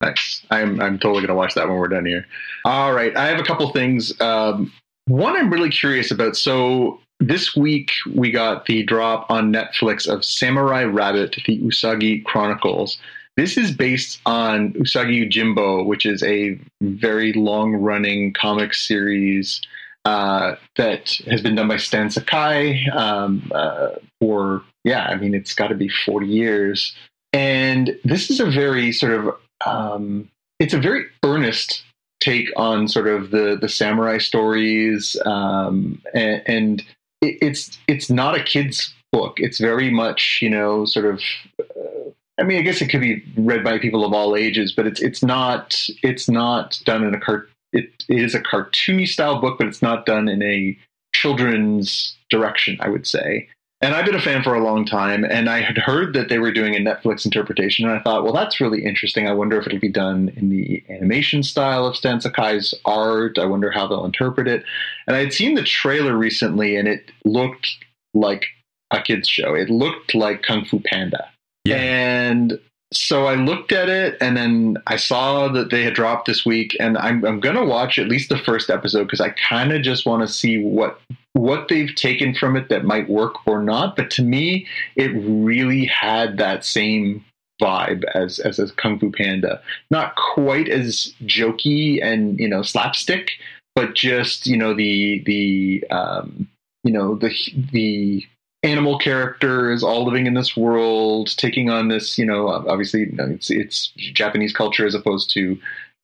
Nice. I'm I'm totally gonna watch that when we're done here. All right, I have a couple things. Um, one I'm really curious about. So this week we got the drop on Netflix of Samurai Rabbit: The Usagi Chronicles. This is based on Usagi Yojimbo, which is a very long-running comic series uh, that has been done by Stan Sakai um, uh, for yeah, I mean it's got to be forty years. And this is a very sort of um, it's a very earnest take on sort of the the samurai stories, um, and, and it, it's it's not a kid's book. It's very much you know sort of. Uh, I mean, I guess it could be read by people of all ages, but it's it's not it's not done in a cart. It, it is a cartoony style book, but it's not done in a children's direction. I would say, and I've been a fan for a long time, and I had heard that they were doing a Netflix interpretation, and I thought, well, that's really interesting. I wonder if it'll be done in the animation style of Stan Sakai's art. I wonder how they'll interpret it. And I had seen the trailer recently, and it looked like a kids show. It looked like Kung Fu Panda. Yeah. And so I looked at it and then I saw that they had dropped this week and I'm, I'm going to watch at least the first episode because I kind of just want to see what what they've taken from it that might work or not. But to me, it really had that same vibe as as a Kung Fu Panda. Not quite as jokey and you know slapstick, but just you know the the um, you know the the animal characters all living in this world, taking on this, you know, obviously it's, it's Japanese culture as opposed to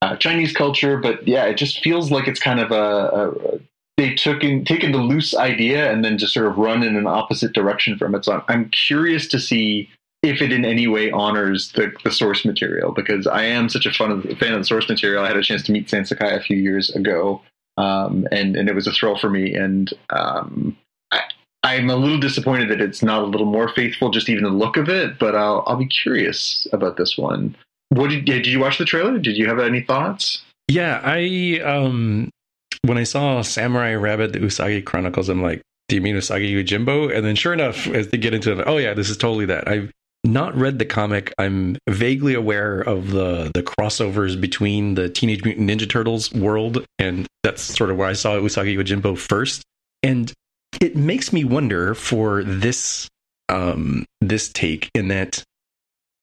uh, Chinese culture, but yeah, it just feels like it's kind of a, a they took in, taken the loose idea and then just sort of run in an opposite direction from it. So I'm, I'm curious to see if it in any way honors the, the source material because I am such a fan of, fan of the source material. I had a chance to meet Stan Sakai a few years ago, um, and and it was a thrill for me. And um, I'm a little disappointed that it's not a little more faithful, just even the look of it. But I'll I'll be curious about this one. What did did you watch the trailer? Did you have any thoughts? Yeah, I um when I saw Samurai Rabbit: The Usagi Chronicles, I'm like, do you mean Usagi Yojimbo? And then sure enough, as they get into it, oh yeah, this is totally that. I've not read the comic. I'm vaguely aware of the the crossovers between the Teenage Mutant Ninja Turtles world, and that's sort of where I saw Usagi Yojimbo first. And it makes me wonder for this um this take in that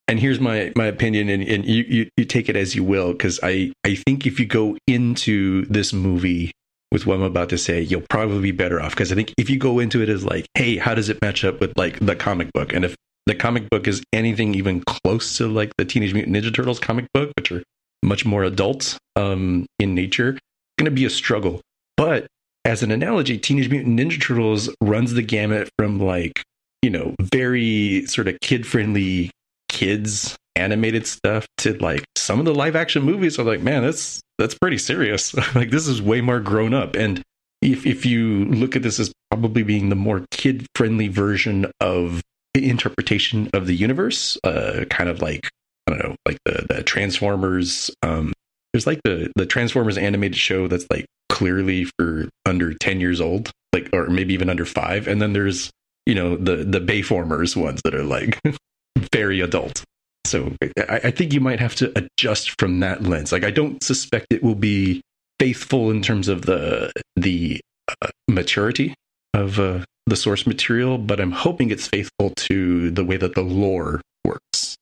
and here's my my opinion and, and you, you you take it as you will because i i think if you go into this movie with what i'm about to say you'll probably be better off. Because i think if you go into it as like hey how does it match up with like the comic book? And if the comic book is anything even close to like the teenage mutant ninja turtles comic book which are much more adult um in nature going to be a struggle. But as an analogy teenage mutant ninja turtles runs the gamut from like you know very sort of kid friendly kids animated stuff to like some of the live action movies are like man that's that's pretty serious. Like this is way more grown up. And if if you look at this as probably being the more kid friendly version of the interpretation of the universe uh kind of like i don't know like the the transformers um there's like the the transformers animated show that's like clearly for under 10 years old like or maybe even under 5 and then there's you know the the bayformers ones that are like very adult so I, I think you might have to adjust from that lens like i don't suspect it will be faithful in terms of the the uh, maturity of uh, the source material but i'm hoping it's faithful to the way that the lore works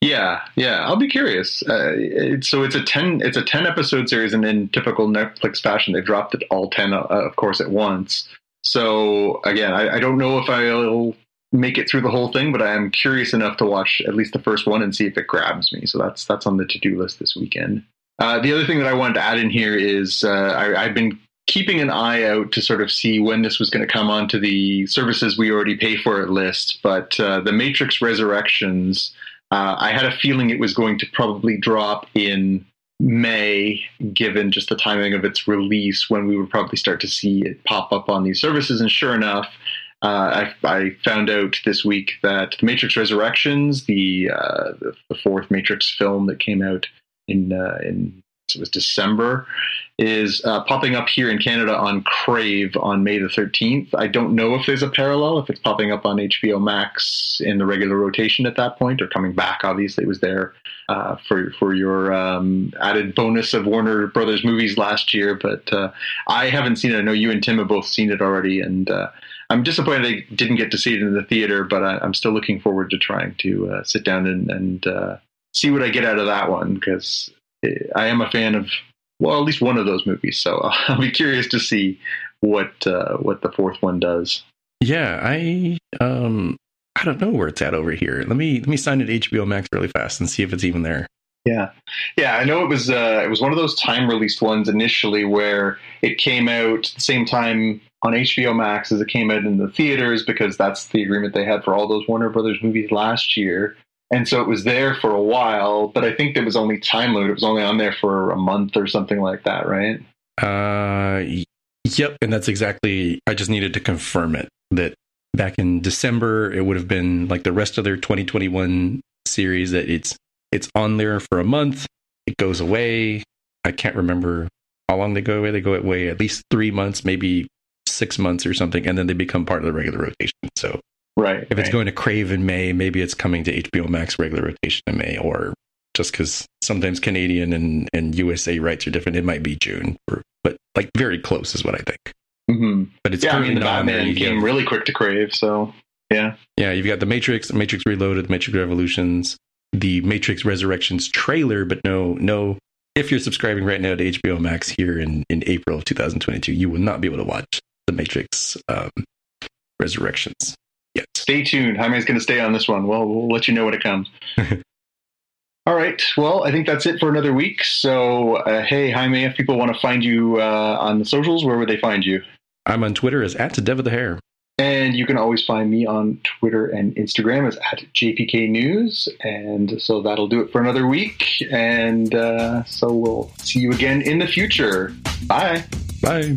Yeah, yeah, I'll be curious. Uh, it, so it's a ten, it's a ten episode series, and in typical Netflix fashion, they've dropped it all ten, uh, of course, at once. So again, I, I don't know if I'll make it through the whole thing, but I am curious enough to watch at least the first one and see if it grabs me. So that's that's on the to do list this weekend. Uh, the other thing that I wanted to add in here is uh, I, I've been keeping an eye out to sort of see when this was going to come onto the services we already pay for list. But uh, the Matrix Resurrections, uh, I had a feeling it was going to probably drop in May, given just the timing of its release, when we would probably start to see it pop up on these services. And sure enough, uh, I, I, found out this week that the Matrix Resurrections, the uh, the, fourth Matrix film that came out in uh, in it was December, is uh, popping up here in Canada on Crave on May the 13th. I don't know if there's a parallel, if it's popping up on HBO Max in the regular rotation at that point or coming back. Obviously, it was there uh, for for your um, added bonus of Warner Brothers movies last year, but uh, I haven't seen it. I know you and Tim have both seen it already, and I'm disappointed I didn't get to see it in the theater, but I, am still looking forward to trying to uh, sit down and, and uh, see what I get out of that one because I am a fan of well, at least one of those movies. So I'll be curious to see what uh, what the fourth one does. Yeah, I um I don't know where it's at over here. Let me let me sign it HBO Max really fast and see if it's even there. Yeah, yeah, I know it was uh, it was one of those time released ones initially where it came out the same time on HBO Max as it came out in the theaters because that's the agreement they had for all those Warner Brothers movies last year. And so it was there for a while, but I think there was only time limit. It was only on there for a month or something like that, right? Uh, yep. And that's exactly. I just needed to confirm it that back in December it would have been like the rest of their 2021 series that it's it's on there for a month. It goes away. I can't remember how long they go away. They go away at least three months, maybe six months or something, and then they become part of the regular rotation. So Right. If it's going to Crave in May, maybe it's coming to HBO Max regular rotation in May, or just because sometimes Canadian and, and USA rights are different, it might be June, or, but like very close is what I think. Mm-hmm. But it's yeah, I mean, the Batman came have, really quick to Crave, so yeah. Yeah, you've got the Matrix, Matrix Reloaded, Matrix Revolutions, the Matrix Resurrections trailer, but no, no. If you're subscribing right now to HBO Max here in, in April of 2022, you will not be able to watch the Matrix um, Resurrections yet. Stay tuned. Jaime's going to stay on this one. Well, we'll let you know when it comes. All right. Well, I think that's it for another week. So, uh, hey, Jaime, if people want to find you uh, on the socials, where would they find you? I'm on Twitter as at Dev of the Hair. And you can always find me on Twitter and Instagram as at JPK News. And so that'll do it for another week. And uh, so we'll see you again in the future. Bye. Bye.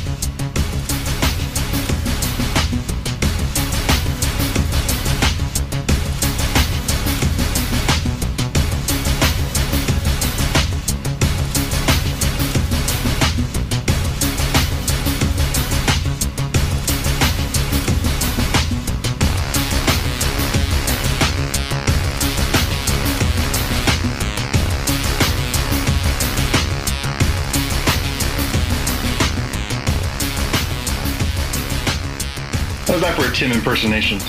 Tim impersonation?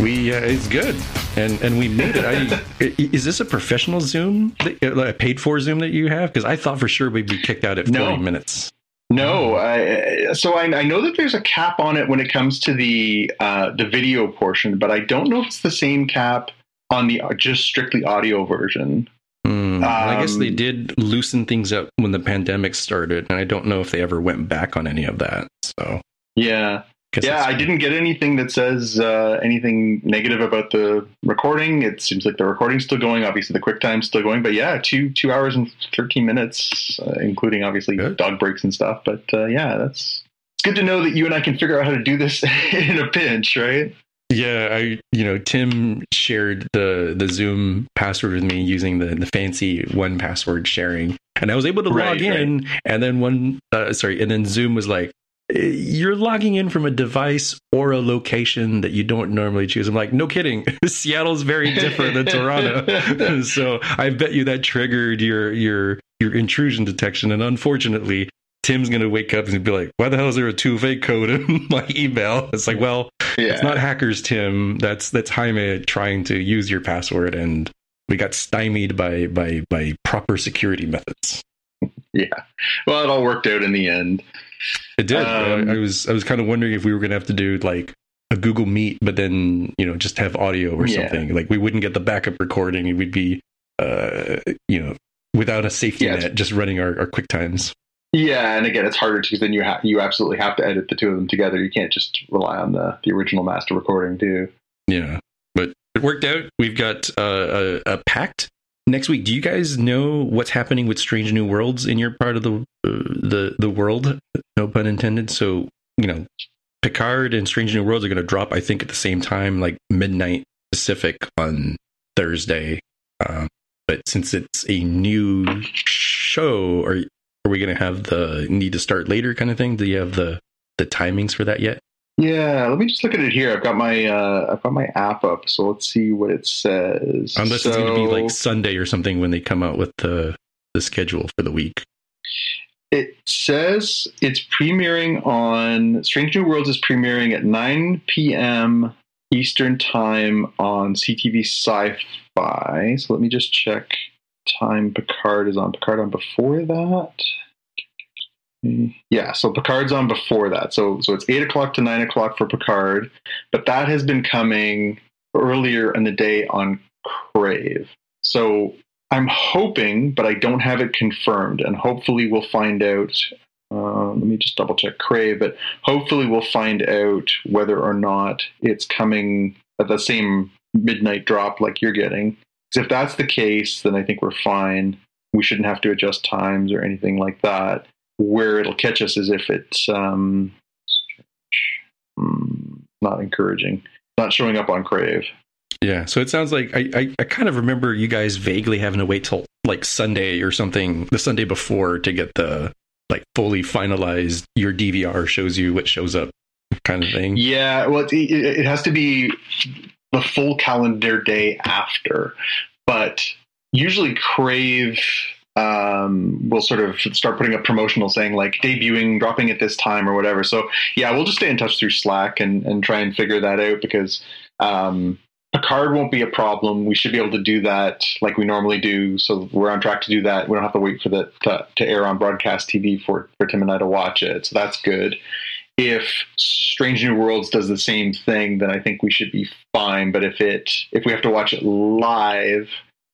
We uh, it's good, and and we made it. I, is this a professional Zoom, that- uh, a paid for Zoom that you have? Because I thought for sure we'd be kicked out at No. forty minutes. No, I, so I, I know that there's a cap on it when it comes to the uh, the video portion, but I don't know if it's the same cap on the uh, just strictly audio version. Hmm. And I guess they Um, did loosen things up when the pandemic started, and I don't know if they ever went back on any of that. So Yeah, yeah, I didn't get anything that says uh, anything negative about the recording. It seems like the recording's still going. Obviously, the QuickTime's still going. But yeah, two two hours and thirteen minutes, uh, including obviously Good. dog breaks and stuff. But uh, yeah, that's it's good to know that you and I can figure out how to do this in a pinch, right? Yeah, I you know Tim shared the the Zoom password with me using the the fancy one password sharing, and I was able to Right, log in. And then one, uh, sorry, and then Zoom was like, "Eh, "You're logging in from a device or a location that you don't normally choose." I'm like, "No kidding, Seattle's very different than Toronto." so I bet you that triggered your your your intrusion detection, and unfortunately. Tim's gonna wake up and be like, "Why the hell is there a two-way code in my email?" It's like, well, Yeah, it's not hackers, Tim. That's that's Jaime trying to use your password, and we got stymied by by by proper security methods. yeah. Well, it all worked out in the end. It did. Um, I, I was I was kind of wondering if we were going to have to do like a Google Meet, but then you know just have audio or Yeah. something. Like we wouldn't get the backup recording. It would be uh you know without a safety Yeah. net, just running our, our quick times. Yeah, and again, it's harder because then you ha- you absolutely have to edit the two of them together. You can't just rely on the the original master recording too. Yeah, but it worked out. We've got uh, a, a pact next week. Do you guys know what's happening with Strange New Worlds in your part of the uh, the the world? No pun intended. So you know, Picard and Strange New Worlds are going to drop. I think at the same time, like midnight Pacific on Thursday. Uh, but since it's a new show, are are we going to have the need to start later kind of thing? Do you have the the timings for that yet? Yeah, let me just look at it here. I've got my uh, I've got my app up, so let's see what it says. Unless it's going to be like Sunday or something when they come out with the the schedule for the week. It says it's premiering on Strange New Worlds is premiering at 9 p.m. Eastern Time on CTV Sci-Fi. So let me just check time Picard is on. Picard on before that. Yeah, so Picard's on before that. So so it's eight o'clock to nine o'clock for Picard, but that has been coming earlier in the day on Crave. So I'm hoping, but I don't have it confirmed, and hopefully we'll find out. Uh, let me just double check Crave, but hopefully we'll find out whether or not it's coming at the same midnight drop like you're getting. Because if that's the case, then I think we're fine. We shouldn't have to adjust times or anything like that. Where it'll catch us is if it's um, hmm, not encouraging, not showing up on Crave. Yeah, so it sounds like I, I, I kind of remember you guys vaguely having to wait till like Sunday or something, the Sunday before to get the like fully finalized. Your DVR shows you what shows up, kind of thing. Yeah, well, it, it it has to be the full calendar day after, but usually Crave um, we'll sort of start putting up promotional saying like debuting, dropping at this time or whatever. So yeah, we'll just stay in touch through Slack and, and try and figure that out because um, Picard won't be a problem. We should be able to do that like we normally do. So we're on track to do that. We don't have to wait for that to, to air on broadcast TV for, for Tim and I to watch it. So that's good if Strange New Worlds does the same thing, then I think we should be fine. But if it if we have to watch it live,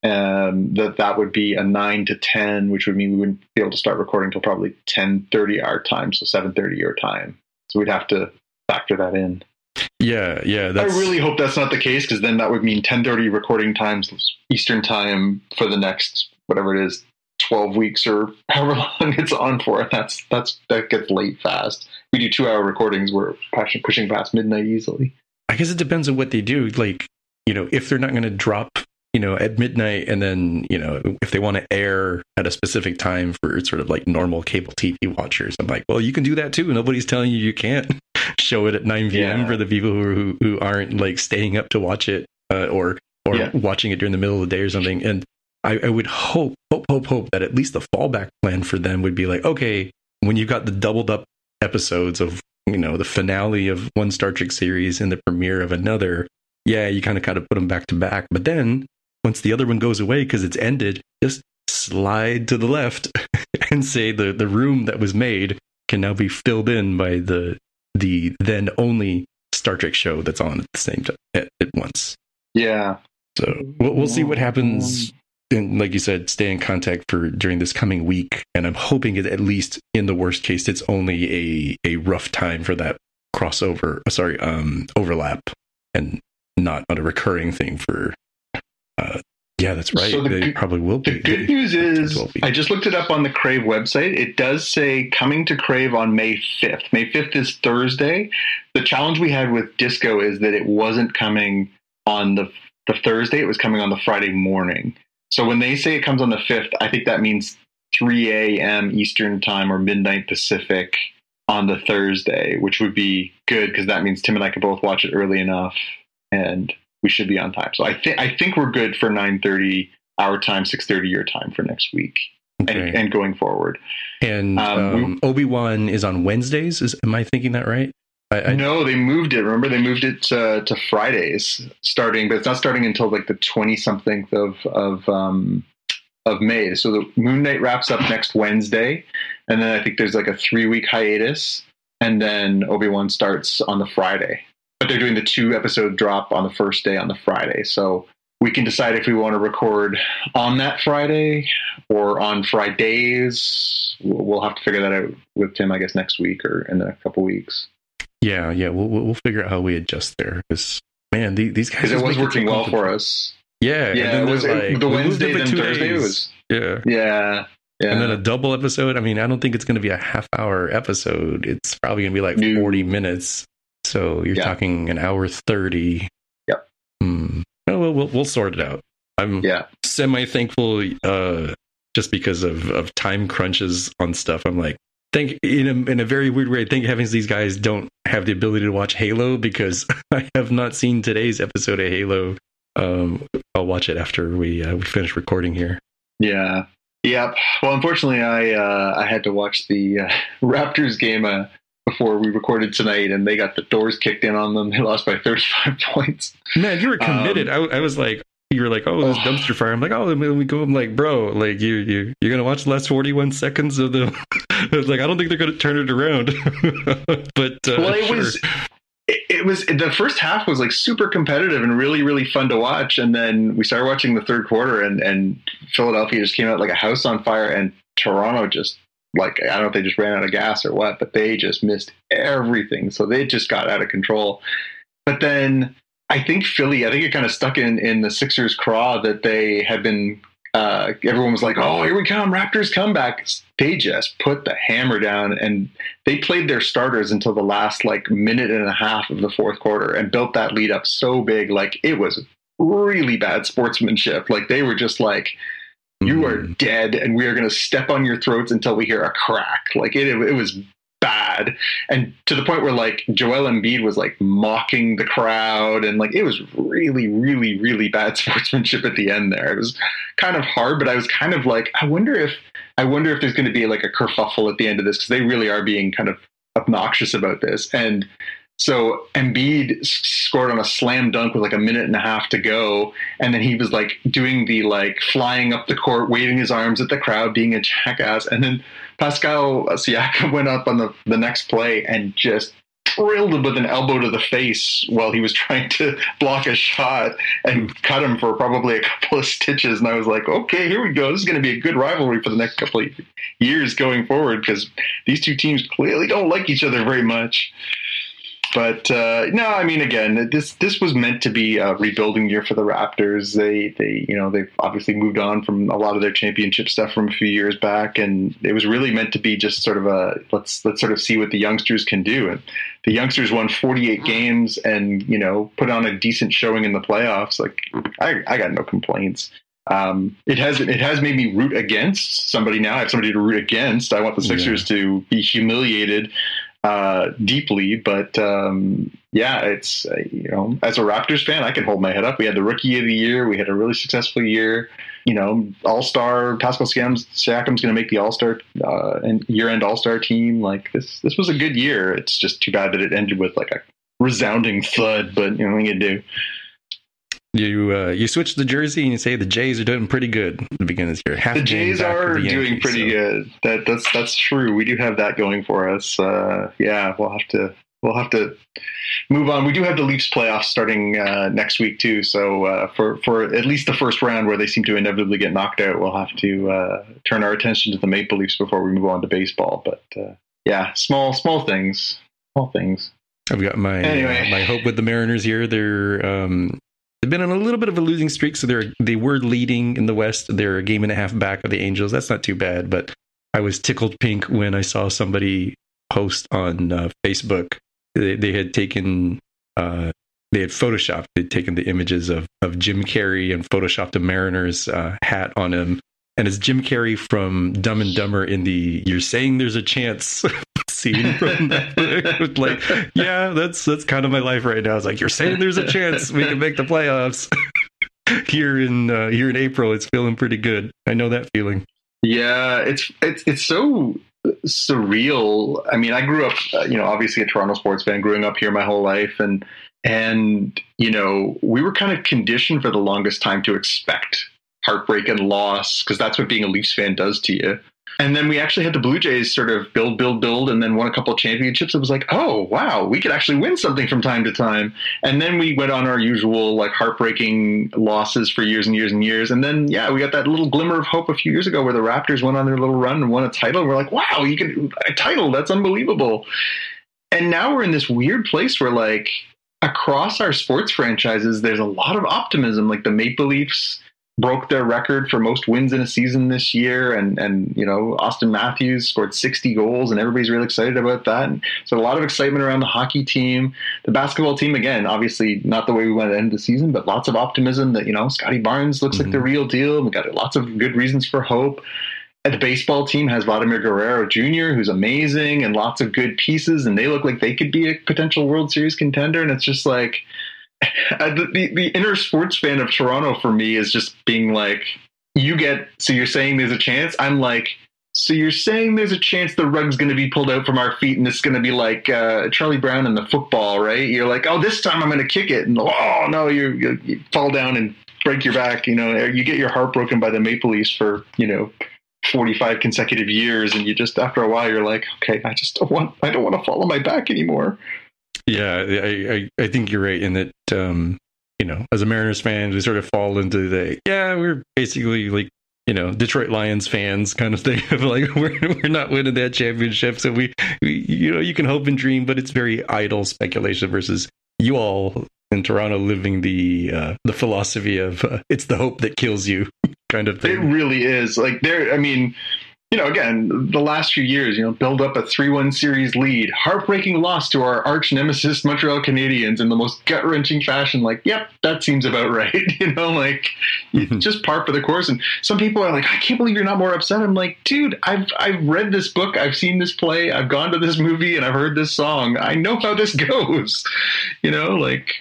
um, that that would be a nine to ten, which would mean we wouldn't be able to start recording until probably ten thirty our time, so seven thirty your time. So we'd have to factor that in. Yeah, Yeah. I really hope that's not the case because then that would mean 10:30 recording times Eastern time for the next whatever it is 12 weeks or however long it's on for. That's that's that gets late fast. We do two hour recordings. We're pushing past midnight easily. I guess it depends on what they do. Like, you know, if they're not going to drop, you know, at midnight, and then you know, if they want to air at a specific time for sort of like normal cable TV watchers, I'm like, well, you can do that too. Nobody's telling you you can't show it at 9 p.m. Yeah. for the people who who aren't like staying up to watch it uh, or or yeah. watching it during the middle of the day or something. And I, I would hope, hope, hope, hope that at least the fallback plan for them would be like, okay, when you've got the doubled up episodes of you know the finale of one Star Trek series and the premiere of another, yeah, you kind of kind of put them back to back. But then once the other one goes away because it's ended, just slide to the left and say the the room that was made can now be filled in by the the then only Star Trek show that's on at the same time at, at once. Yeah. So we'll, we'll see what happens and like you said, stay in contact for during this coming week. And I'm hoping it at least in the worst case, it's only a a rough time for that crossover. Uh, sorry, um, overlap, and not on a recurring thing for. Uh, yeah, that's right. So the, they probably will be. The good news is, I just looked it up on the Crave website. It does say coming to Crave on May 5th. May 5th is Thursday. The challenge we had with Disco is that it wasn't coming on the the Thursday. It was coming on the Friday morning. So when they say it comes on the 5th, I think that means 3 a.m. Eastern time or midnight Pacific on the Thursday, which would be good because that means Tim and I could both watch it early enough and we should be on time. So I think I think we're good for 9:30 our time, 6:30 your time for next week. Okay. And, and, going forward. And um, um, Obi Wan is on Wednesdays. Is am I thinking that right? I, I, no, they moved it. Remember, they moved it to, to Fridays starting, but it's not starting until like the twenty something of of um, of May. So the Moon Knight wraps up next Wednesday, and then I think there's like a three week hiatus, and then Obi Wan starts on the Friday. But they're doing the two episode drop on the first day on the Friday, so we can decide if we want to record on that Friday or on Fridays. We'll have to figure that out with Tim, I guess, next week or in a couple weeks. Yeah, yeah, we'll we'll figure out how we adjust there because man, these guys it was working well for us. Yeah, yeah. It was like, the Wednesday and Thursday days. was yeah, yeah. Yeah. And then a double episode. I mean, I don't think it's going to be a half hour episode. It's probably going to be like New. 40 minutes. So you're yeah. talking an hour 30. Yep. Hmm. Well, we'll, we'll sort it out. I'm yeah. semi thankful uh, just because of, of time crunches on stuff. I'm like, think in a, in a very weird way, thank heavens these guys don't have the ability to watch Halo because I have not seen today's episode of Halo. Um, I'll watch it after we uh, we finish recording here. Yeah, yep. Well, unfortunately, I uh, I had to watch the uh, Raptors game uh, before we recorded tonight, and they got the doors kicked in on them. They lost by 35 points. Man, you were committed. Um, I, I was like, you were like, oh, this dumpster fire. I'm like, oh, we go. I'm like, bro, like you, you, you're gonna watch the last 41 seconds of the. like, I don't think they're gonna turn it around. but uh, well, it sure. was. It, was the first half was like super competitive and really really fun to watch, and then we started watching the third quarter, and and Philadelphia just came out like a house on fire, and Toronto just like I don't know if they just ran out of gas or what, but they just missed everything, so they just got out of control. But then I think Philly, I think it kind of stuck in in the Sixers' craw that they had been. Uh, everyone was like, "Oh, here we come, Raptors comeback." They just put the hammer down, and they played their starters until the last like minute and a half of the fourth quarter, and built that lead up so big, like it was really bad sportsmanship. Like they were just like, "You are mm-hmm. dead, and we are going to step on your throats until we hear a crack." Like it, it was bad and to the point where like Joel Embiid was like mocking the crowd and like it was really really really bad sportsmanship at the end there it was kind of hard but I was kind of like I wonder if I wonder if there's going to be like a kerfuffle at the end of this because they really are being kind of obnoxious about this and so Embiid scored on a slam dunk with like a minute and a half to go, and then he was like doing the like flying up the court, waving his arms at the crowd, being a jackass, and then Pascal Siakam went up on the, the next play and just drilled him with an elbow to the face while he was trying to block a shot and cut him for probably a couple of stitches. And I was like, okay, here we go. This is going to be a good rivalry for the next couple of years going forward because these two teams clearly don't like each other very much. But uh, no, I mean, again, this this was meant to be a rebuilding year for the Raptors. They they you know they've obviously moved on from a lot of their championship stuff from a few years back, and it was really meant to be just sort of a let's let's sort of see what the youngsters can do. And the youngsters won 48 games and you know put on a decent showing in the playoffs. Like I I got no complaints. Um, it has it has made me root against somebody now. I have somebody to root against. I want the Sixers yeah. to be humiliated uh, deeply. But um, yeah, it's uh, you know, as a Raptors fan, I can hold my head up. We had the Rookie of the Year. We had a really successful year. You know, All Star Pascal Siakam's, Siakam's going to make the All Star uh, and year end All Star team. Like this, this was a good year. It's just too bad that it ended with like a resounding thud. But you know, what you do. You uh, you switch the jersey and you say the Jays are doing pretty good at the beginning of this year. Half the Jays are the doing pretty so. good. That that's that's true. We do have that going for us. Uh, yeah, we'll have to we'll have to move on. We do have the Leafs playoffs starting uh, next week too. So uh, for for at least the first round, where they seem to inevitably get knocked out, we'll have to uh, turn our attention to the Maple Leafs before we move on to baseball. But uh, yeah, small small things, small things. I've got my anyway. my hope with the Mariners here. They're um, They've been on a little bit of a losing streak, so they're they were leading in the West. They're a game and a half back of the Angels. That's not too bad, but I was tickled pink when I saw somebody post on uh, Facebook. They, they, had taken uh, they had photoshopped they'd taken the images of of Jim Carrey and photoshopped a Mariners uh, hat on him and it's Jim Carrey from Dumb and Dumber in the "You're saying there's a chance" scene from that. like, yeah, that's that's kind of my life right now. It's like you're saying there's a chance we can make the playoffs here in uh, here in April. It's feeling pretty good. I know that feeling. Yeah, it's it's it's so surreal. I mean, I grew up, uh, you know, obviously a Toronto sports fan, growing up here my whole life, and and you know, we were kind of conditioned for the longest time to expect heartbreak and loss because that's what being a Leafs fan does to you. And then we actually had the Blue Jays sort of build, build, build, and then won a couple championships. It was like, oh wow, we could actually win something from time to time. And then we went on our usual like heartbreaking losses for years and years and years. And then yeah, we got that little glimmer of hope a few years ago where the Raptors went on their little run and won a title. We're like, wow, you can a title, that's unbelievable. And now we're in this weird place where like across our sports franchises, there's a lot of optimism. Like the Maple Leafs broke their record for most wins in a season this year and and you know Auston Matthews scored 60 goals and everybody's really excited about that and so a lot of excitement around the hockey team the basketball team again obviously not the way we want to end the season but lots of optimism that you know Scottie Barnes looks mm-hmm. like the mm-hmm. real deal we got lots of good reasons for hope and the baseball team has Vladimir Guerrero Jr., who's amazing and lots of good pieces, and they look like they could be a potential World Series contender. And it's just like, uh, the, the, the inner sports fan of Toronto for me is just being like, you get, so you're saying there's a chance? I'm like, so you're saying there's a chance the rug's going to be pulled out from our feet and it's going to be like uh, Charlie Brown in the football, right? You're like, oh, this time I'm going to kick it. And oh, no, you, you, you fall down and break your back. You know, you get your heart broken by the Maple Leafs for, you know, 45 consecutive years. And you just, after a while, you're like, okay, I just don't want, I don't want to follow my back anymore. Yeah, I, I, I think you're right in that. Um, you know, as a Mariners fan, we sort of fall into the yeah, we're basically like you know Detroit Lions fans kind of thing of like we're we're not winning that championship, so we, we you know you can hope and dream, but it's very idle speculation versus you all in Toronto living the uh, the philosophy of uh, it's the hope that kills you kind of thing. It really is like there. I mean you know, again, the last few years, you know, build up a 3 1 series lead, heartbreaking loss to our arch nemesis Montreal Canadiens in the most gut wrenching fashion. Like, yep, that seems about right. you know, like mm-hmm. just par for the course. And some people are like, I can't believe you're not more upset. I'm like, dude, I've, I've read this book, I've seen this play, I've gone to this movie, and I've heard this song. I know how this goes. You know, like,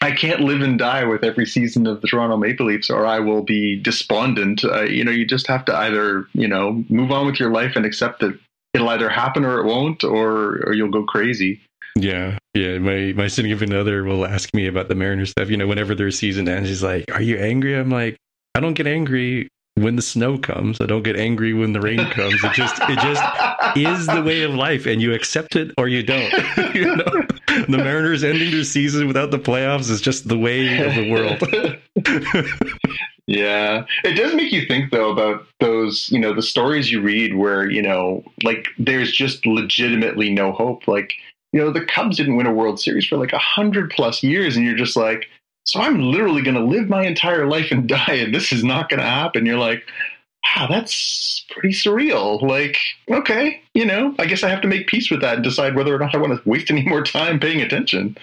I can't live and die with every season of the Toronto Maple Leafs, or I will be despondent. Uh, you know, you just have to either you know move on with your life and accept that it'll either happen or it won't, or or you'll go crazy. Yeah, yeah. My my significant other will ask me about the Mariners stuff. You know, whenever their season ends, he's like, "Are you angry?" I'm like, "I don't get angry when the snow comes. I don't get angry when the rain comes. It just it just is the way of life, and you accept it or you don't. you know, the Mariners ending their season without the playoffs is just the way of the world. yeah, it does make you think though about those, you know, the stories you read where you know, like there's just legitimately no hope. Like you know, the Cubs didn't win a World Series for like a hundred plus years, and you're just like, so I'm literally going to live my entire life and die, and this is not going to happen. You're like, wow, that's pretty surreal. Like, okay, you know, I guess I have to make peace with that and decide whether or not I want to waste any more time paying attention.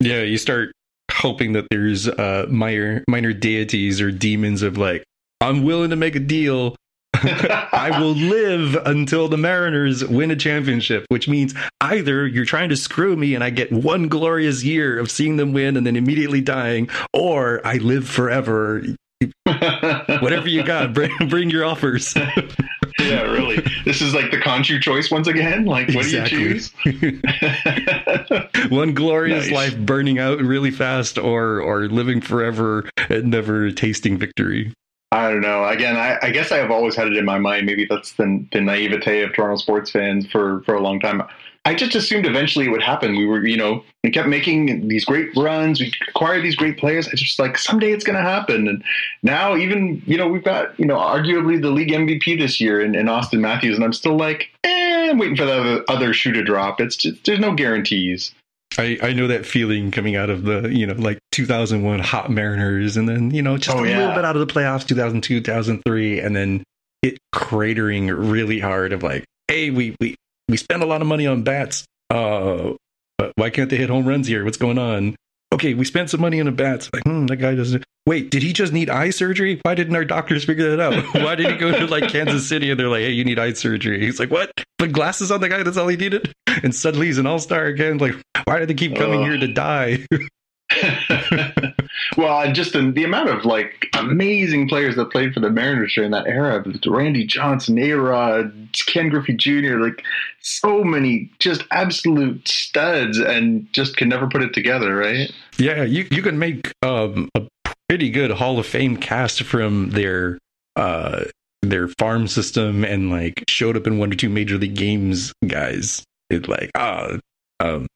Yeah, you start hoping that there's uh, minor minor deities or demons of like, I'm willing to make a deal. I will live until the Mariners win a championship, which means either you're trying to screw me and I get one glorious year of seeing them win and then immediately dying, or I live forever. Whatever you got, bring, bring your offers. yeah, really. This is like the Khonshu choice once again. Like, what exactly. do you choose? One glorious nice. life burning out really fast, or or living forever and never tasting victory. I don't know. Again, I, I, guess I have always had it in my mind. Maybe that's the, the naivete of Toronto sports fans for for a long time. I just assumed eventually it would happen. We were, you know, we kept making these great runs. We acquired these great players. I just like someday it's going to happen. And now, even you know, we've got you know, arguably the league MVP this year in, in Auston Matthews, and I'm still like, eh, I'm waiting for the other shoe to drop. It's just there's no guarantees. I, I know that feeling coming out of the you know like 2001 hot Mariners, and then you know just oh, a yeah. little bit out of the playoffs 2002 2003, and then it cratering really hard of like, hey, we we we spend a lot of money on bats. Uh, but why can't they hit home runs here? What's going on? Okay, we spent some money on the bats. Like, hmm, that guy doesn't. Wait, did he just need eye surgery? Why didn't our doctors figure that out? Why did he go to like Kansas City and they're like, hey, you need eye surgery? He's like, what? Put glasses on the guy. That's all he needed. And suddenly he's an all star again. Like, why do they keep coming uh. here to die? well, just the, the amount of like amazing players that played for the Mariners during that era, Randy Johnson, A Rod, Ken Griffey Jr., like so many just absolute studs and just can never put it together, right? Yeah, you, you can make um, a pretty good Hall of Fame cast from their uh, their farm system and like showed up in one or two major league games guys. It like ah um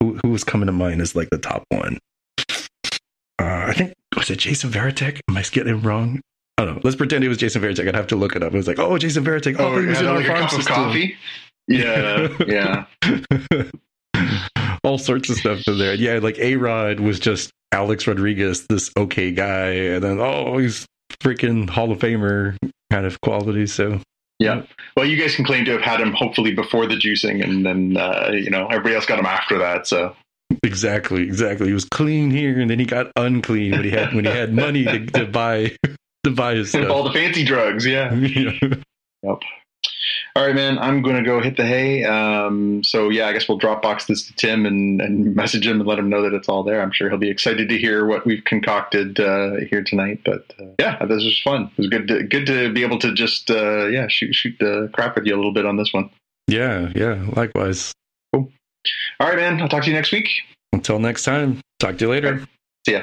who, who was coming to mind as like the top one? Uh, I think was it Jason Varitek? Am I getting it wrong? I don't know. Let's pretend it was Jason Varitek. I'd have to look it up. It was like, oh, Jason Varitek. Oh, oh he was in our farm system. coffee. Yeah, yeah. All sorts of stuff in there. Yeah, like A Rod was just Alex Rodriguez, this okay guy, and then oh, he's freaking Hall of Famer kind of quality. So yeah. Well, you guys can claim to have had him hopefully before the juicing, and then uh, you know everybody else got him after that. So exactly, exactly. He was clean here, and then he got unclean when he had when he had money to, to buy to buy his stuff. all the fancy drugs. Yeah. yeah. Yep. All right, man. I'm going to go hit the hay. Um, so yeah, I guess we'll Dropbox this to Tim and, and, message him and let him know that it's all there. I'm sure he'll be excited to hear what we've concocted uh, here tonight. But uh, yeah, this was fun. It was good. To, good to be able to just uh, yeah shoot shoot the crap with you a little bit on this one. Yeah, yeah. Likewise. Cool. All right, man. I'll talk to you next week. Until next time. Talk to you later. Right. See ya.